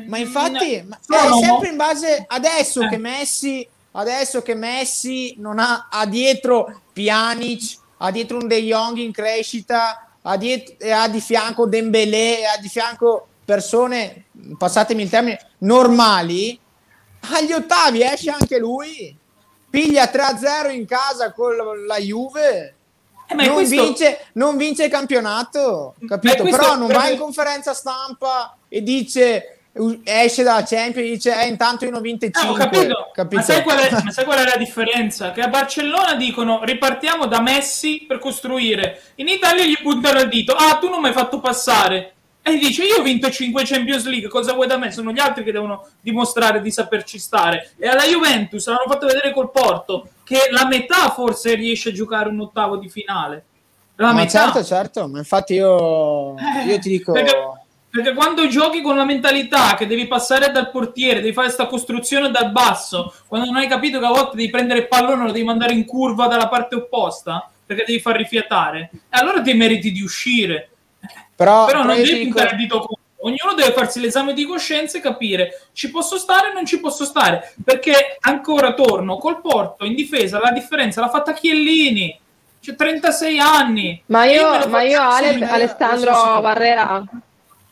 [SPEAKER 5] Ma infatti, ma è sempre in base adesso eh. che Messi adesso che Messi non ha, ha dietro Pjanic, ha dietro un De Jong in crescita, ha, dietro, ha di fianco Dembélé, ha di fianco persone, passatemi il termine, normali, agli ottavi esce anche lui, piglia 3-0 in casa con la Juve, eh, non, questo... vince, non, vince, il campionato, capito? Però non va in *laughs* conferenza stampa e dice esce dalla Champions e dice eh, intanto io ne ho vinte 5
[SPEAKER 4] no, capito. capito. Ma, sai qual è, ma sai qual è la differenza? che a Barcellona dicono ripartiamo da Messi per costruire in Italia gli puntano il dito ah tu non mi hai fatto passare e dice io ho vinto 5 Champions League, cosa vuoi da me? Sono gli altri che devono dimostrare di saperci stare. E alla Juventus l'hanno fatto vedere col Porto, che la metà forse riesce a giocare un ottavo di finale.
[SPEAKER 5] La ma metà. certo, certo, ma infatti io, eh, io ti dico...
[SPEAKER 4] Perché, perché, quando giochi con la mentalità che devi passare dal portiere, devi fare questa costruzione dal basso, quando non hai capito che a volte devi prendere il pallone e lo devi mandare in curva dalla parte opposta, perché devi far rifiatare, e allora ti meriti di uscire però, però non devi puntare il dito contro. Ognuno deve farsi l'esame di coscienza e capire ci posso stare o non ci posso stare. Perché ancora torno col Porto in difesa, la differenza l'ha fatta Chiellini. C'è 36 anni.
[SPEAKER 1] Ma io, ma io Ale, Alessandro Barrera,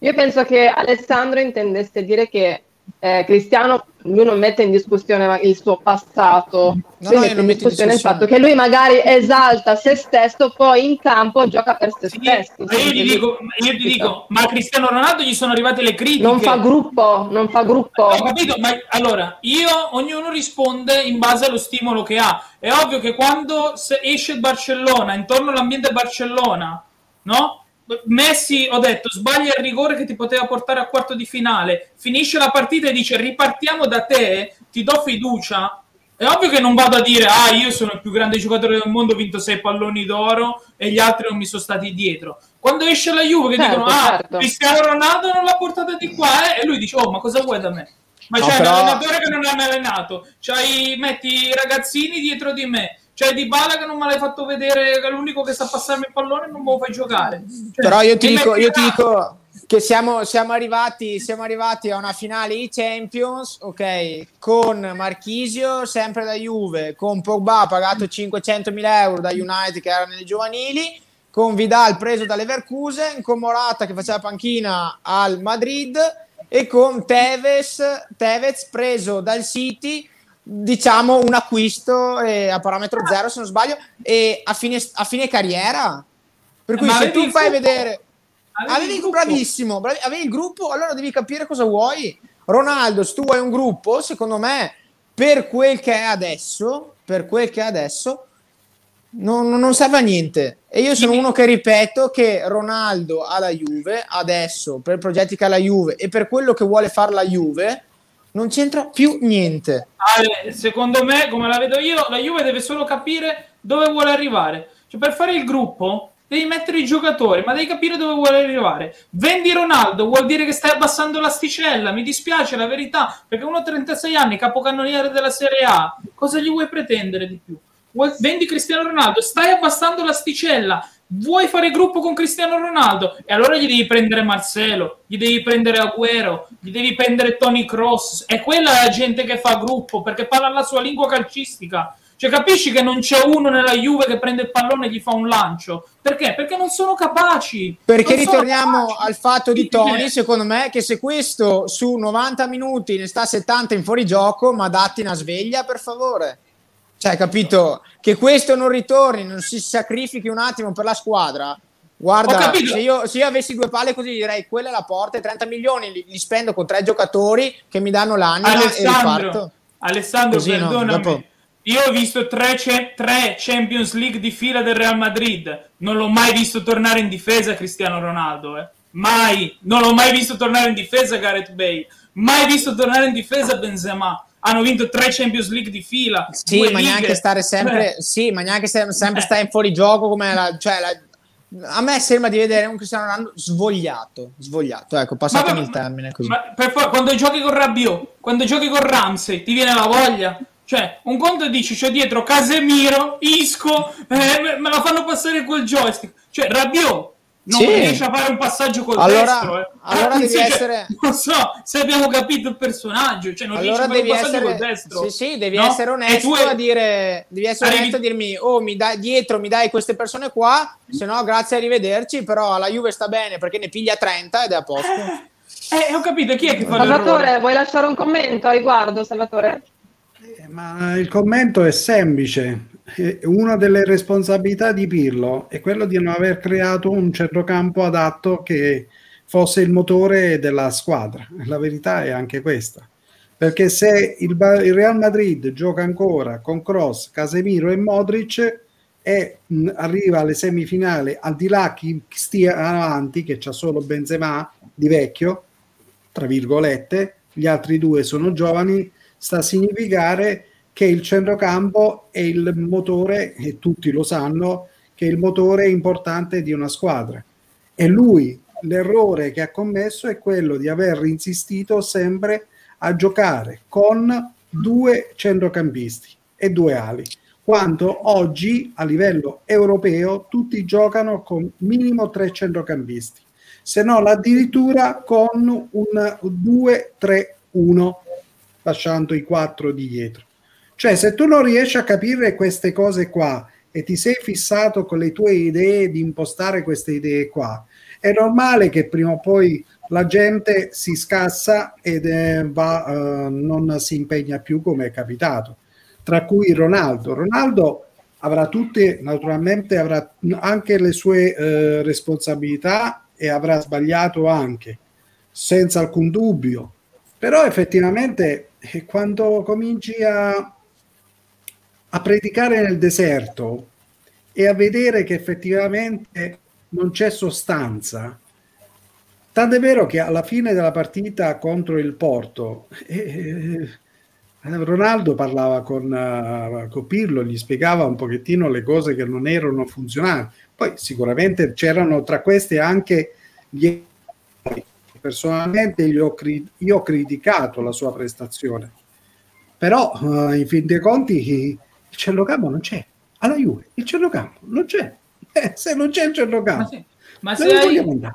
[SPEAKER 1] io penso che Alessandro intendesse dire che eh, Cristiano lui non mette in discussione il suo passato, no, lui no, mette in discussione il fatto che lui magari esalta se stesso, poi in campo gioca per se sì, stesso.
[SPEAKER 4] Io ti, dico, io ti dico, ma a Cristiano Ronaldo gli sono arrivate le critiche.
[SPEAKER 1] Non fa gruppo, non fa gruppo.
[SPEAKER 4] Ho capito, ma allora, io, ognuno risponde in base allo stimolo che ha. È ovvio che quando esce il Barcellona, intorno all'ambiente Barcellona, no? Messi, ho detto, sbaglia il rigore che ti poteva portare a quarto di finale, finisce la partita e dice ripartiamo da te, ti do fiducia. È ovvio che non vado a dire, ah, io sono il più grande giocatore del mondo, ho vinto sei palloni d'oro e gli altri non mi sono stati dietro. Quando esce la Juve che certo, dicono, ah, certo. Cristiano Ronaldo non l'ha portata di qua, eh? e lui dice, oh, ma cosa vuoi da me? Ma no, c'è però... un allenatore che non è allenato, c'hai, metti i ragazzini dietro di me, cioè Di Bala che non me l'hai fatto vedere, che è l'unico che sa passarmi il pallone non me lo fai giocare.
[SPEAKER 5] Cioè, Però io ti, dico, io ti dico che siamo, siamo, arrivati, siamo arrivati a una finale di Champions, ok, con Marchisio sempre da Juve, con Pogba pagato 500.000 euro da United che era nelle giovanili, con Vidal preso da Leverkusen, con Morata che faceva panchina al Madrid e con Tevez, Tevez preso dal City diciamo un acquisto eh, a parametro zero se non sbaglio e a fine, a fine carriera. Per cui Ma se tu fai vedere avevi il bravissimo bravi, avevi il gruppo allora devi capire cosa vuoi. Ronaldo se tu vuoi un gruppo secondo me per quel che è adesso per quel che è adesso non, non serve a niente. E io sono uno che ripeto che Ronaldo alla Juve adesso per progetti che ha la Juve e per quello che vuole fare la Juve non c'entra più niente.
[SPEAKER 4] Ale, secondo me, come la vedo io, la Juve deve solo capire dove vuole arrivare. Cioè, per fare il gruppo devi mettere i giocatori, ma devi capire dove vuole arrivare. Vendi Ronaldo vuol dire che stai abbassando l'asticella. Mi dispiace la verità, perché uno a 36 anni, capocannoniere della Serie A, cosa gli vuoi pretendere di più? Vendi Cristiano Ronaldo, stai abbassando l'asticella vuoi fare gruppo con Cristiano Ronaldo e allora gli devi prendere Marcelo, gli devi prendere Agüero, gli devi prendere Tony Cross. È quella la gente che fa gruppo perché parla la sua lingua calcistica. Cioè, capisci che non c'è uno nella Juve che prende il pallone e gli fa un lancio? Perché? Perché non sono capaci.
[SPEAKER 5] Perché
[SPEAKER 4] non
[SPEAKER 5] ritorniamo capaci. al fatto di Tony, secondo me, che se questo su 90 minuti ne sta 70 in fuorigioco, ma datti una sveglia, per favore. Cioè, capito? Che questo non ritorni, non si sacrifichi un attimo per la squadra. Guarda, se io, se io, avessi due palle così direi quella è la porta e 30 milioni li, li, spendo con tre giocatori che mi danno l'anima
[SPEAKER 4] Alessandro,
[SPEAKER 5] e riparto.
[SPEAKER 4] Alessandro, così, perdonami. No, dopo... Io ho visto tre, tre, Champions League di fila del Real Madrid. Non l'ho mai visto tornare in difesa Cristiano Ronaldo. Eh. Mai. Non l'ho mai visto tornare in difesa Gareth Bale. Mai visto tornare in difesa Benzema hanno vinto tre Champions League di fila.
[SPEAKER 5] Sì, ma lighe. neanche stare sempre, sì, ma neanche sempre eh. stare in fuorigioco come la, cioè la, a me sembra di vedere un Cristiano Ronaldo svogliato, svogliato, ecco, passatemi il termine così.
[SPEAKER 4] Favore, quando giochi con Rabiot, quando giochi con Ramsey, ti viene la voglia? Cioè, un conto dici, c'è dietro Casemiro, Isco, eh, me la fanno passare quel joystick. Cioè, Rabiot, non sì. riesce a fare un passaggio col
[SPEAKER 5] allora,
[SPEAKER 4] destro. Eh.
[SPEAKER 5] Allora devi cioè, essere.
[SPEAKER 4] Non so se abbiamo capito il personaggio. Cioè, non allora devi essere... col destro.
[SPEAKER 5] Sì, sì, devi no? essere onesto a dire. Devi essere Arrivi... onesto a dirmi: Oh, mi dai, dietro mi dai queste persone qua. Se no, grazie, arrivederci. Però la Juve sta bene perché ne piglia 30 ed è a posto.
[SPEAKER 4] Eh, eh ho capito chi è che fa
[SPEAKER 1] Salvatore, vuoi lasciare un commento a riguardo, Salvatore?
[SPEAKER 2] Eh, ma il commento è semplice una delle responsabilità di Pirlo è quello di non aver creato un centrocampo adatto che fosse il motore della squadra. La verità è anche questa. Perché se il, Real Madrid gioca ancora con Cross, Casemiro e Modric, e arriva alle semifinali, al di là chi stia avanti, che c'ha solo Benzema di vecchio, tra virgolette, gli altri due sono giovani, sta a significare che il centrocampo è il motore, e tutti lo sanno, che è il motore importante di una squadra. E lui, l'errore che ha commesso è quello di aver insistito sempre a giocare con due centrocampisti e due ali quando oggi a livello europeo tutti giocano con minimo tre centrocampisti, se non addirittura con un 2-3-1, lasciando i quattro di dietro. Cioè, se tu non riesci a capire queste cose qua e ti sei fissato con le tue idee di impostare queste idee qua, è normale che prima o poi la gente si scassa ed eh, eh, non si impegna più come è capitato tra cui Ronaldo. Ronaldo avrà tutte, naturalmente avrà anche le sue eh, responsabilità e avrà sbagliato anche, senza alcun dubbio. Però effettivamente eh, quando cominci a, a predicare nel deserto e a vedere che effettivamente non c'è sostanza, Tant'è vero che alla fine della partita contro il Porto, eh, eh, Ronaldo parlava con, uh, con, Pirlo, gli spiegava un pochettino le cose che non erano funzionali. Poi sicuramente c'erano tra queste anche gli personalmente io ho, cri- io ho criticato la sua prestazione, però uh, in fin dei conti il centrocampo non c'è. Alla Juve il centrocampo non c'è. Eh, se non c'è il centrocampo,
[SPEAKER 4] ma, sì. *laughs* ma se hai,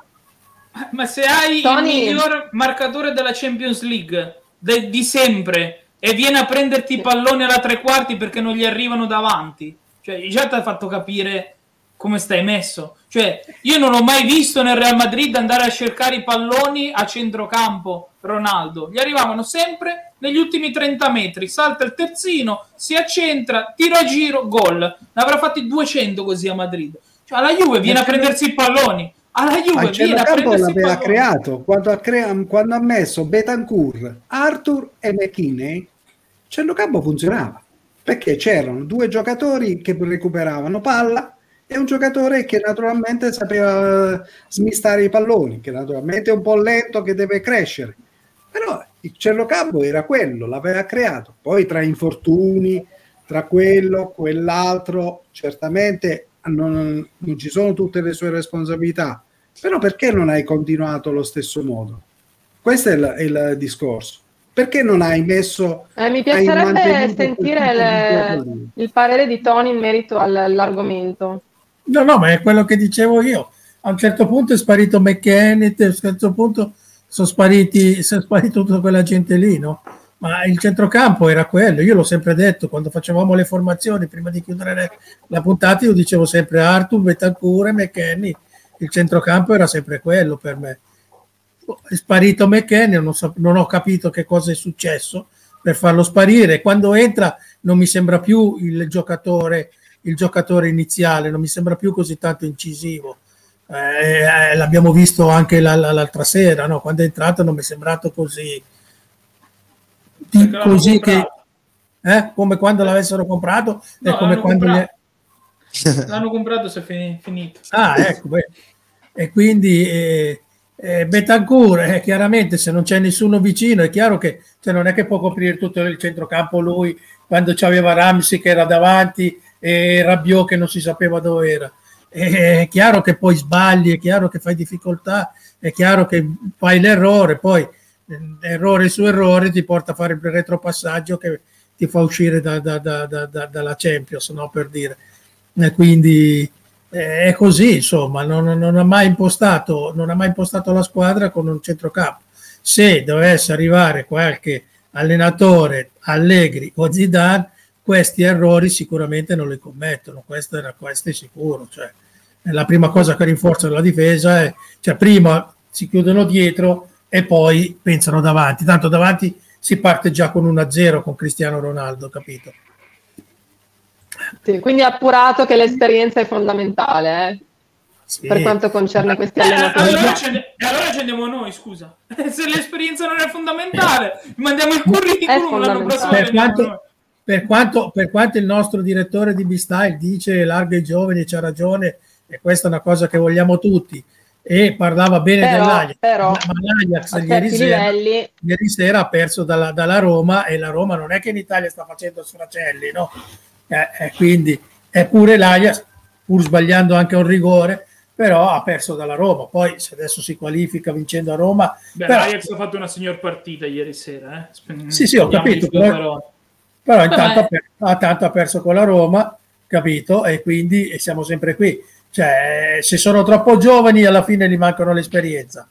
[SPEAKER 4] ma se hai Tony... il miglior marcatore della Champions League de- di sempre e viene a prenderti i palloni alla tre quarti perché non gli arrivano davanti. Cioè, già ti ha fatto capire come stai messo. Cioè, io non ho mai visto nel Real Madrid andare a cercare i palloni a centrocampo Ronaldo. Gli arrivavano sempre negli ultimi 30 metri. Salta il terzino, si accentra, tiro a giro, gol. Ne avrà fatti 200 così a Madrid. Cioè, alla Juve viene a prendersi i palloni. Alla Juve viene a prendersi
[SPEAKER 2] l'aveva creato quando ha, crea- quando ha messo Betancourt, Arthur e McKinney. Centrocampo funzionava perché c'erano due giocatori che recuperavano palla e un giocatore che naturalmente sapeva eh, smistare i palloni, che naturalmente è un po' lento, che deve crescere. Però il centrocampo era quello, l'aveva creato. Poi tra infortuni, tra quello, quell'altro, certamente non, non ci sono tutte le sue responsabilità, però perché non hai continuato allo stesso modo? Questo è il, è il discorso. Perché non hai messo...
[SPEAKER 1] Eh, mi piacerebbe sentire le, il parere di Tony in merito all'argomento.
[SPEAKER 3] No, no, ma è quello che dicevo io. A un certo punto è sparito McKenny, a un certo punto sono spariti, sono sparito tutta quella gente lì, no? ma il centrocampo era quello, io l'ho sempre detto, quando facevamo le formazioni, prima di chiudere la puntata, io dicevo sempre Artur, Betancourt e McKenny, il centrocampo era sempre quello per me. È sparito McKenny, non, so, non ho capito che cosa è successo per farlo sparire, quando entra non mi sembra più il giocatore, il giocatore iniziale, non mi sembra più così tanto incisivo. Eh, eh, l'abbiamo visto anche l'altra sera, no? quando è entrato non mi è sembrato così di, così che eh, come quando l'avessero comprato no,
[SPEAKER 4] e
[SPEAKER 3] come quando
[SPEAKER 4] comprato. Gli... *laughs* l'hanno comprato se è finito
[SPEAKER 3] ah ecco beh. e quindi eh, eh, Betancourt eh, chiaramente se non c'è nessuno vicino è chiaro che cioè, non è che può coprire tutto il centrocampo lui quando c'aveva Ramsey che era davanti e Rabiot che non si sapeva dove era è chiaro che poi sbagli è chiaro che fai difficoltà è chiaro che fai l'errore poi errore su errore ti porta a fare il retropassaggio che ti fa uscire da, da, da, dalla Champions, no? per dire. Quindi è così, insomma, non, non, ha mai impostato, non ha mai impostato la squadra con un centrocampo. Se dovesse arrivare qualche allenatore, Allegri o Zidane, questi errori sicuramente non li commettono, questo, era, questo è sicuro. Cioè, la prima cosa che rinforza la difesa è, cioè prima si chiudono dietro e poi pensano davanti. Tanto davanti si parte già con 1-0 con Cristiano Ronaldo, capito?
[SPEAKER 1] Sì, quindi ha appurato che l'esperienza è fondamentale eh? sì. per quanto concerne questi allenatori.
[SPEAKER 4] E allora, allora ci andiamo noi, scusa. *laughs* Se l'esperienza non è fondamentale, mandiamo il curriculum l'anno prossimo.
[SPEAKER 3] Per quanto, per quanto, per quanto il nostro direttore di B-Style dice larga i giovani, c'ha ragione, e questa è una cosa che vogliamo tutti, e parlava bene
[SPEAKER 1] però,
[SPEAKER 3] dell'Ajax,
[SPEAKER 1] però,
[SPEAKER 3] ma l'Ajax ieri sera, ieri sera, ha perso dalla, dalla, Roma e la Roma non è che in Italia sta facendo sfracelli, no? Eh, eh, quindi è pure l'Ajax, pur sbagliando anche un rigore, però ha perso dalla Roma. Poi se adesso si qualifica vincendo a Roma...
[SPEAKER 4] Beh,
[SPEAKER 3] però...
[SPEAKER 4] l'Ajax ha fatto una signor partita ieri sera. Eh?
[SPEAKER 3] Sì, sì, ho capito, però, però intanto, ha, tanto ha perso con la Roma, capito? E quindi e siamo sempre qui cioè, se sono troppo giovani, alla fine gli mancano l'esperienza.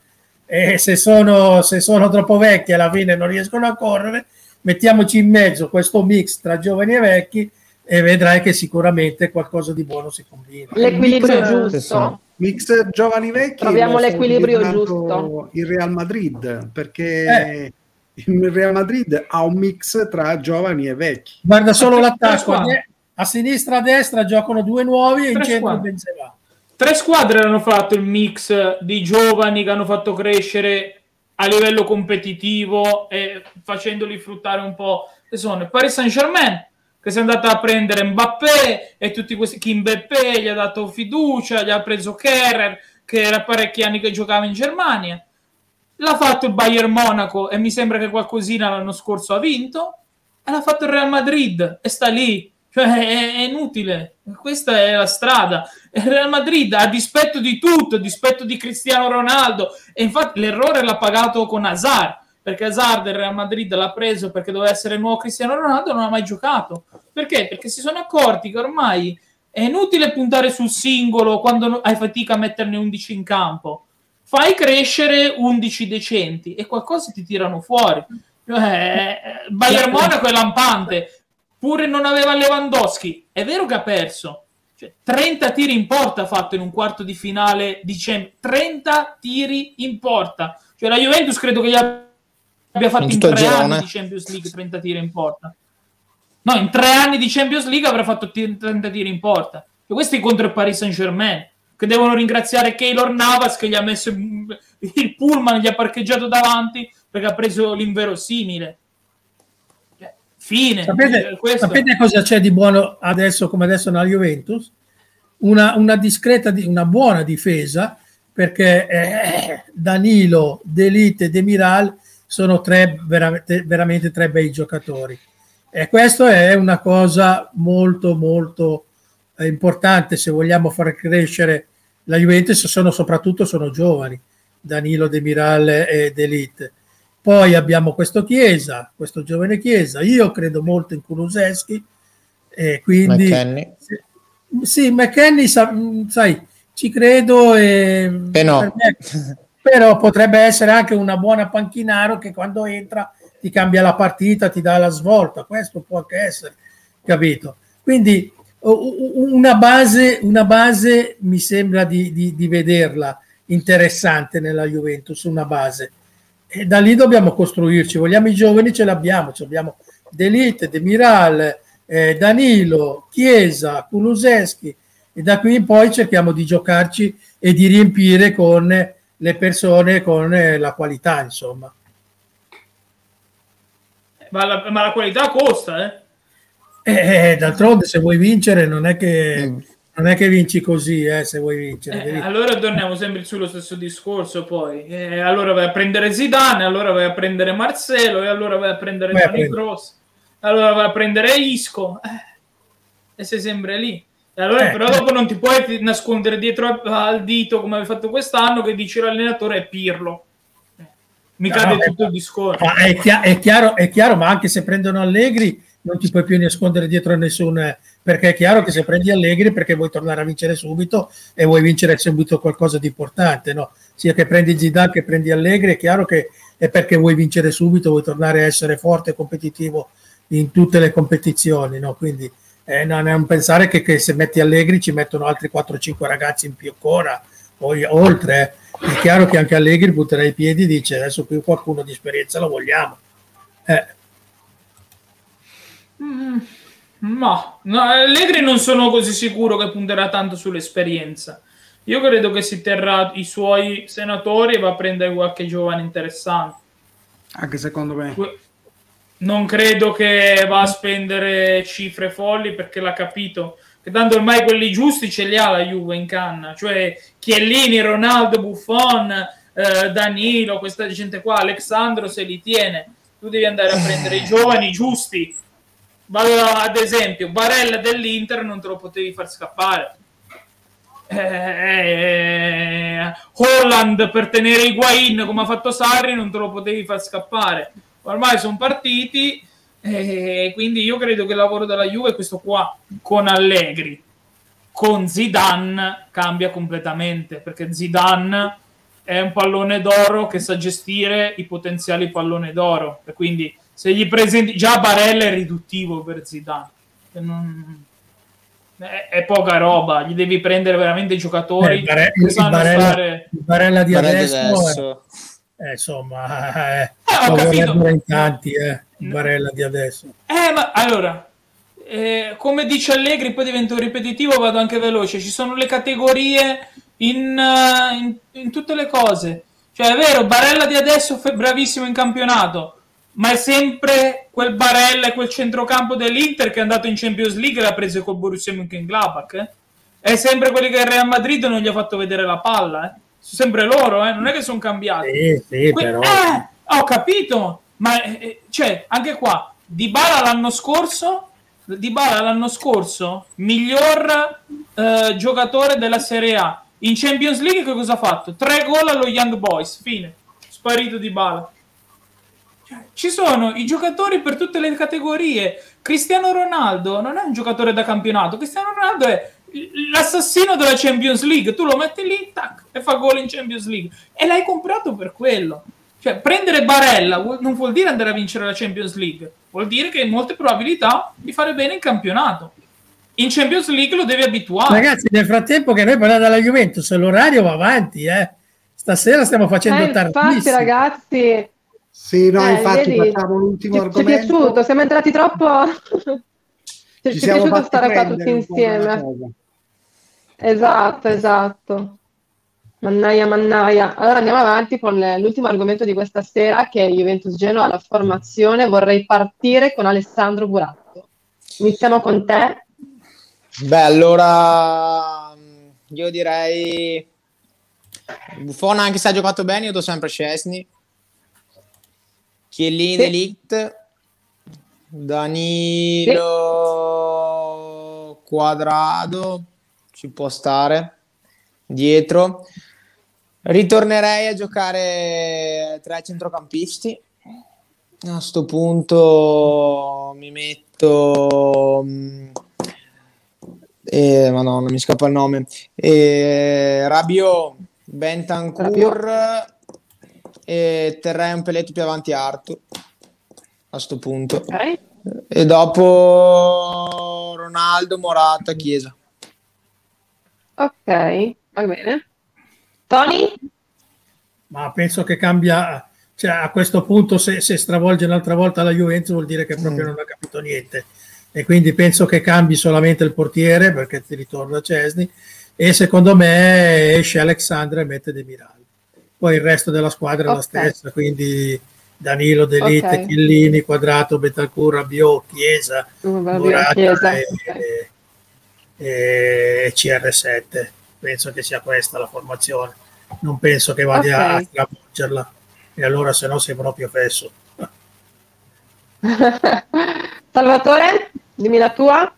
[SPEAKER 3] E se sono, se sono troppo vecchi, alla fine non riescono a correre. Mettiamoci in mezzo questo mix tra giovani e vecchi e vedrai che sicuramente qualcosa di buono si combina.
[SPEAKER 1] L'equilibrio mix, giusto.
[SPEAKER 2] Mix giovani vecchi.
[SPEAKER 1] Troviamo l'equilibrio giusto.
[SPEAKER 2] Il Real Madrid, perché eh. Il Real Madrid ha un mix tra giovani e vecchi.
[SPEAKER 3] Guarda solo l'attacco a sinistra e a destra giocano due nuovi e in centro Benzema.
[SPEAKER 4] Tre squadre hanno fatto il mix di giovani che hanno fatto crescere a livello competitivo e facendoli fruttare un po'. Che sono il Paris Saint Germain che si è andata a prendere Mbappé e tutti questi Kim Mbappé gli ha dato fiducia, gli ha preso Kerrer che era parecchi anni che giocava in Germania. L'ha fatto il Bayern Monaco e mi sembra che qualcosina l'anno scorso ha vinto. E l'ha fatto il Real Madrid e sta lì cioè, è, è, inutile. Questa è la strada. Il Real Madrid, a dispetto di tutto, a dispetto di Cristiano Ronaldo, e infatti l'errore l'ha pagato con Hazard, perché Hazard il Real Madrid l'ha preso perché doveva essere il nuovo Cristiano Ronaldo, non ha mai giocato. Perché? Perché si sono accorti che ormai è inutile puntare sul singolo quando hai fatica a metterne 11 in campo. Fai crescere 11 decenti e qualcosa ti tirano fuori. Eh, Bayern Monaco è lampante pure non aveva Lewandowski. È vero che ha perso. Cioè, 30 tiri in porta ha fatto in un quarto di finale di Champions 30 tiri in porta. Cioè, la Juventus credo che gli abbia fatto in, in tre anni di Champions League 30 tiri in porta. No, in tre anni di Champions League avrà fatto 30 tiri in porta. E questi contro il Paris Saint Germain, che devono ringraziare Keylor Navas che gli ha messo *laughs* il pullman, gli ha parcheggiato davanti perché ha preso l'inverosimile. Fine.
[SPEAKER 3] Sapete, sapete, cosa c'è di buono adesso come adesso nella Juventus? Una, una discreta, una buona difesa perché eh, Danilo, Delite e Demiral sono tre veramente, veramente tre bei giocatori. E questo è una cosa molto molto eh, importante se vogliamo far crescere la Juventus, sono soprattutto sono giovani, Danilo, Demiral e Delite. Poi abbiamo questo Chiesa, questo giovane Chiesa. Io credo molto in Kuluseschi e quindi... McKenny. Sì, McKenny, sa, sai, ci credo e...
[SPEAKER 5] No.
[SPEAKER 3] Me, però potrebbe essere anche una buona panchinaro che quando entra ti cambia la partita, ti dà la svolta. Questo può anche essere, capito? Quindi una base, una base mi sembra di, di, di vederla interessante nella Juventus, una base e da lì dobbiamo costruirci. Vogliamo i giovani, ce l'abbiamo. Ce l'abbiamo Delite, Demiral, eh, Danilo, Chiesa, Kuluseschi e da qui in poi cerchiamo di giocarci e di riempire con le persone con eh, la qualità, insomma.
[SPEAKER 4] Ma la, ma la qualità costa, eh?
[SPEAKER 3] Eh, d'altronde, se vuoi vincere, non è che mm non è che vinci così, eh, se vuoi vincere.
[SPEAKER 4] Eh, allora torniamo sempre sullo stesso discorso poi. Eh, allora vai a prendere Zidane, allora vai a prendere Marcelo, e allora vai a prendere vai Tony Cross, allora vai a prendere Isco. Eh, e sei sempre lì. E allora, eh, però dopo non ti puoi nascondere dietro al dito come hai fatto quest'anno che dice l'allenatore è Pirlo. Eh, mi cade no, tutto il discorso.
[SPEAKER 3] È, è, chiaro, è chiaro, ma anche se prendono Allegri non ti puoi più nascondere dietro a nessun perché è chiaro che se prendi Allegri perché vuoi tornare a vincere subito e vuoi vincere subito qualcosa di importante, no? sia che prendi Zidane che prendi Allegri, è chiaro che è perché vuoi vincere subito, vuoi tornare a essere forte e competitivo in tutte le competizioni, no? quindi eh, non pensare che, che, se metti Allegri ci mettono altri 4-5 ragazzi in più ancora, poi oltre, eh. è chiaro che anche Allegri butterà i piedi e dice adesso qui qualcuno di esperienza lo vogliamo. Eh.
[SPEAKER 4] Mm. Ma no, Allegri non sono così sicuro che punterà tanto sull'esperienza. Io credo che si terrà i suoi senatori e va a prendere qualche giovane interessante.
[SPEAKER 2] Anche secondo me.
[SPEAKER 4] non credo che va a spendere cifre folli perché l'ha capito che tanto ormai quelli giusti ce li ha la Juve in canna, cioè Chiellini, Ronaldo, Buffon, eh, Danilo, questa gente qua, Alexandro se li tiene. Tu devi andare a prendere i giovani giusti. Ad esempio, Barella dell'Inter non te lo potevi far scappare. Eh, eh, Holland per tenere i Guain come ha fatto Sarri non te lo potevi far scappare. Ormai sono partiti e quindi io credo che il lavoro della Juve è questo qua con Allegri. Con Zidane cambia completamente perché Zidane è un pallone d'oro che sa gestire i potenziali palloni d'oro. E quindi se gli presenti già Barella è riduttivo per Zidane non... è, è, poca roba gli devi prendere veramente i giocatori eh, il, bare-
[SPEAKER 3] il, Barella, stare... Barella di adesso, adesso. Eh, insomma, eh, eh, ho capito. in tanti, eh, Barella di adesso.
[SPEAKER 4] Eh, ma allora, eh, come dice Allegri, poi divento ripetitivo, vado anche veloce. Ci sono le categorie in, uh, in, in tutte le cose. Cioè, è vero, Barella di adesso è bravissimo in campionato, ma è sempre quel Barella e quel centrocampo dell'Inter che è andato in Champions League e l'ha preso col Borussia Mönchengladbach. Eh? È sempre quelli che il Real Madrid non gli ha fatto vedere la palla. Eh? sono sempre loro, eh? non è che sono cambiati.
[SPEAKER 3] Sì, sì, que- però...
[SPEAKER 4] eh, ho capito, ma eh, eh cioè, anche qua, Di Bala l'anno scorso, Di Bala l'anno scorso, miglior eh, giocatore della Serie A. In Champions League che cosa ha fatto? Tre gol allo Young Boys, fine. Sparito Di Bala. Ci sono i giocatori per tutte le categorie. Cristiano Ronaldo non è un giocatore da campionato. Cristiano Ronaldo è l'assassino della Champions League, tu lo metti lì tac, e fa gol in Champions League e l'hai comprato per quello. Cioè, prendere Barella non vuol dire andare a vincere la Champions League, vuol dire che hai molte probabilità di fare bene in campionato. In Champions League lo devi abituare.
[SPEAKER 3] Ragazzi, nel frattempo che noi parliamo della Juventus, l'orario va avanti, eh. Stasera stiamo facendo eh,
[SPEAKER 1] tardissimo. Infatti, ragazzi.
[SPEAKER 2] Sì, no, eh, infatti vedi, facciamo l'ultimo ci, argomento.
[SPEAKER 1] Ci è piaciuto, siamo entrati troppo *laughs* ci, ci è piaciuto stare qua tutti insieme. Esatto, esatto. Mannaia, mannaia. Allora andiamo avanti con l'ultimo argomento di questa sera che è Juventus Genoa, la formazione. Vorrei partire con Alessandro Buratto. Iniziamo con te.
[SPEAKER 5] Beh, allora io direi Buffon anche se ha giocato bene, io do sempre Scesni. Chiellini sì. Delict, Danilo sì. Quadrado ci può stare dietro. Ritornerei a giocare tre centrocampisti. A questo punto mi metto. Eh, ma no, non mi scappa il nome. Eh, Rabio, Bentancur e terrei un peletto più avanti Arthur a questo punto. Okay. E dopo Ronaldo, Morata, Chiesa.
[SPEAKER 1] Ok, va bene. Tony?
[SPEAKER 3] Ma penso che cambia, cioè a questo punto se, se stravolge un'altra volta la Juventus vuol dire che proprio mm. non ha capito niente e quindi penso che cambi solamente il portiere perché ti ritorna Cesni e secondo me esce Alexandra e mette De Miral. Poi il resto della squadra è okay. la stessa, quindi Danilo Delite, okay. Chiellini, Quadrato, Betancur, Rabiot, Chiesa, Morata Chiesa. E, e, e, CR7. Penso che sia questa la formazione. Non penso che vada okay. a stravolgerla. E allora se no sei proprio fesso. *laughs*
[SPEAKER 1] Salvatore, dimmi la tua.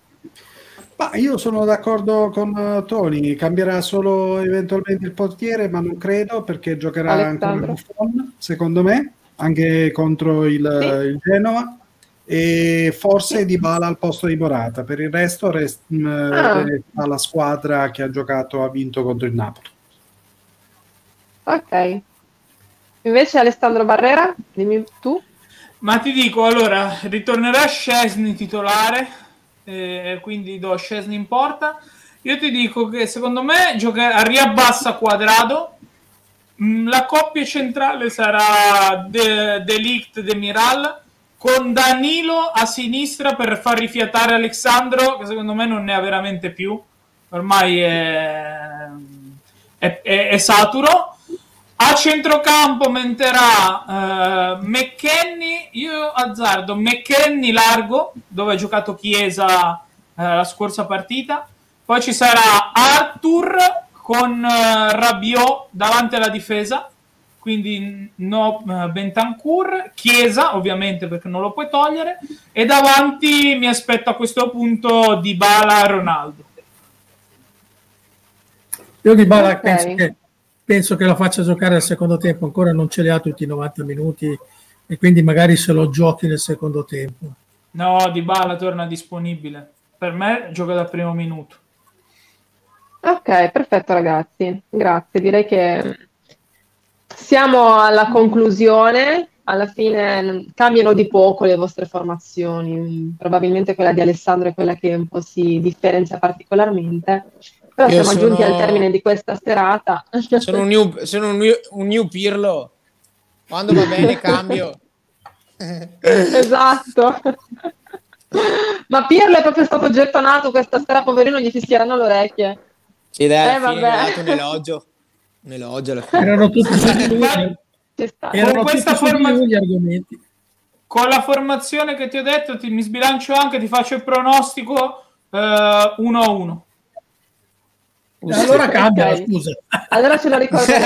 [SPEAKER 2] Ma io sono d'accordo con uh, Tony, cambierà solo eventualmente il portiere, ma non credo perché giocherà Alessandro. ancora Buffon, secondo me anche contro il, sì. il Genova e forse sì. Di Bala al posto di Morata. Per il resto resta mm, ah. la squadra che ha giocato, ha vinto contro il Napoli.
[SPEAKER 1] Ok. Invece Alessandro Barrera, dimmi tu.
[SPEAKER 4] Ma ti dico, allora, ritornerà Scesni titolare, eh, quindi do Scesni in porta. Io ti dico che secondo me gioca- riabbassa quadrato Mm, la coppia centrale sarà De, Delict De Miral con Danilo a sinistra per far rifiatare Alessandro, che secondo me non ne ha veramente più, ormai è, è, è, è saturo. A centrocampo menterà uh, McKenny, io azzardo McKenny largo, dove ha giocato Chiesa uh, la scorsa partita. Poi ci sarà Arthur con uh, Rabiot davanti alla difesa, quindi no uh, Bentancur, Chiesa ovviamente perché non lo puoi togliere, e davanti mi aspetto a questo punto di Bala Ronaldo.
[SPEAKER 3] Io di Bala okay. penso che penso che lo faccia giocare al secondo tempo, ancora non ce li ha tutti i 90 minuti e quindi magari se lo giochi nel secondo tempo.
[SPEAKER 4] No, Di Bala torna disponibile. Per me gioca dal primo minuto.
[SPEAKER 1] Ok, perfetto ragazzi, grazie. Direi che siamo alla conclusione. Alla fine cambiano di poco le vostre formazioni, probabilmente quella di Alessandro è quella che un po' si differenzia particolarmente. Però Io siamo sono... giunti al termine di questa serata. *laughs*
[SPEAKER 5] Sono un new, sono un new, un new Pirlo. Quando va bene *laughs* cambio.
[SPEAKER 1] esatto. Ma Pirlo è proprio stato gettonato questa sera, poverino, gli fischieranno le orecchie.
[SPEAKER 5] Sì, dai, eh, dato un elogio. Un elogio alla fine.
[SPEAKER 3] Erano tutti *laughs*
[SPEAKER 4] Erano con questa forma... gli argomenti. Con la formazione che ti ho detto, ti, mi sbilancio anche, ti faccio il pronostico 1 uh, 1.
[SPEAKER 3] Allora cambia, okay. scusa.
[SPEAKER 1] Allora ce lo ricordo. *laughs*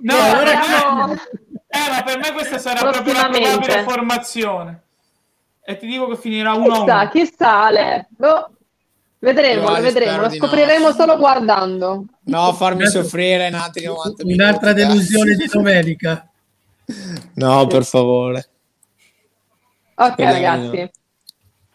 [SPEAKER 4] no, allora no. Eh, ma per me questa sarà proprio la probabile formazione. E ti dico che finirà 1
[SPEAKER 1] 1. Chissà, chissà, Ale. No. Vedremo, lo vedremo, lo scopriremo no. solo guardando.
[SPEAKER 5] No, farmi soffrire in altri 90
[SPEAKER 3] minuti. Un'altra delusione di domenica.
[SPEAKER 5] No, per favore.
[SPEAKER 1] Ok, Speriamo ragazzi.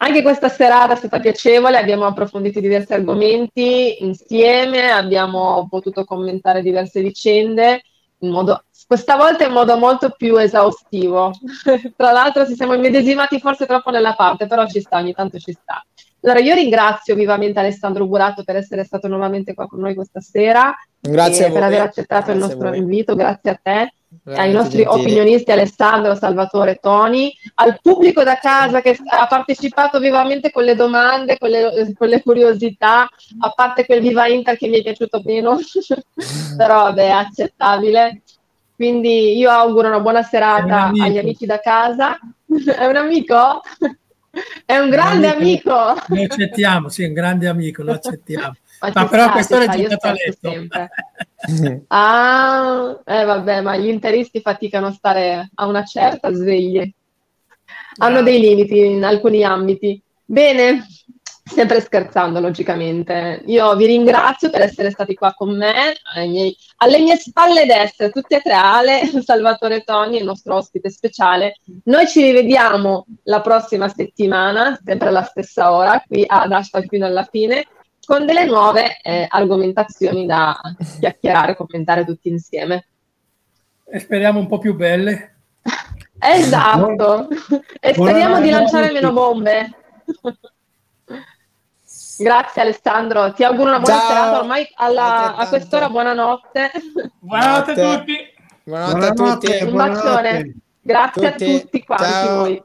[SPEAKER 1] Anche questa serata è stata piacevole, abbiamo approfondito diversi argomenti insieme, abbiamo potuto commentare diverse vicende, modo, questa volta in modo molto più esaustivo. *laughs* Tra l'altro ci siamo immedesimati forse troppo nella parte, però ci sta, ogni tanto ci sta. Allora io ringrazio vivamente Alessandro Burato per essere stato nuovamente qua con noi questa sera,
[SPEAKER 5] grazie
[SPEAKER 1] per aver accettato grazie il nostro invito, grazie a te ai nostri gentili. opinionisti Alessandro, Salvatore, Toni, al pubblico da casa che ha partecipato vivamente con le domande, con le, con le curiosità, a parte quel Viva Inter che mi è piaciuto meno, *laughs* però vabbè, è accettabile. Quindi io auguro una buona serata agli amici da casa. *laughs* è un amico? È un grande amico. amico.
[SPEAKER 3] Lo accettiamo, sì, è un grande amico, lo accettiamo. *laughs* Ma, ma però questo è giocato a letto. *laughs*
[SPEAKER 1] ah, eh vabbè, ma gli interisti faticano a stare a una certa sveglie. Hanno dei limiti in alcuni ambiti. Bene, sempre scherzando logicamente. Io vi ringrazio per essere stati qua con me, miei, alle mie spalle destre, tutti e tre, Ale, *laughs* Salvatore Toni, il nostro ospite speciale. Noi ci rivediamo la prossima settimana, sempre alla stessa ora, qui ad Hashtag fino alla fine con delle nuove eh, argomentazioni da chiacchierare, commentare tutti insieme.
[SPEAKER 3] E speriamo un po' più belle.
[SPEAKER 1] Esatto, e speriamo di lanciare meno bombe. Grazie Alessandro, ti auguro una buona Ciao. serata, ormai alla, a quest'ora buonanotte.
[SPEAKER 4] Buonanotte a tutti.
[SPEAKER 5] Buonanotte, a tutti.
[SPEAKER 1] Un bacione. Grazie tutti. a tutti quanti
[SPEAKER 2] Ciao.
[SPEAKER 1] voi.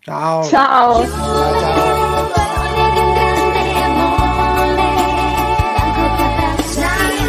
[SPEAKER 2] Ciao.
[SPEAKER 1] Ciao. Ciao.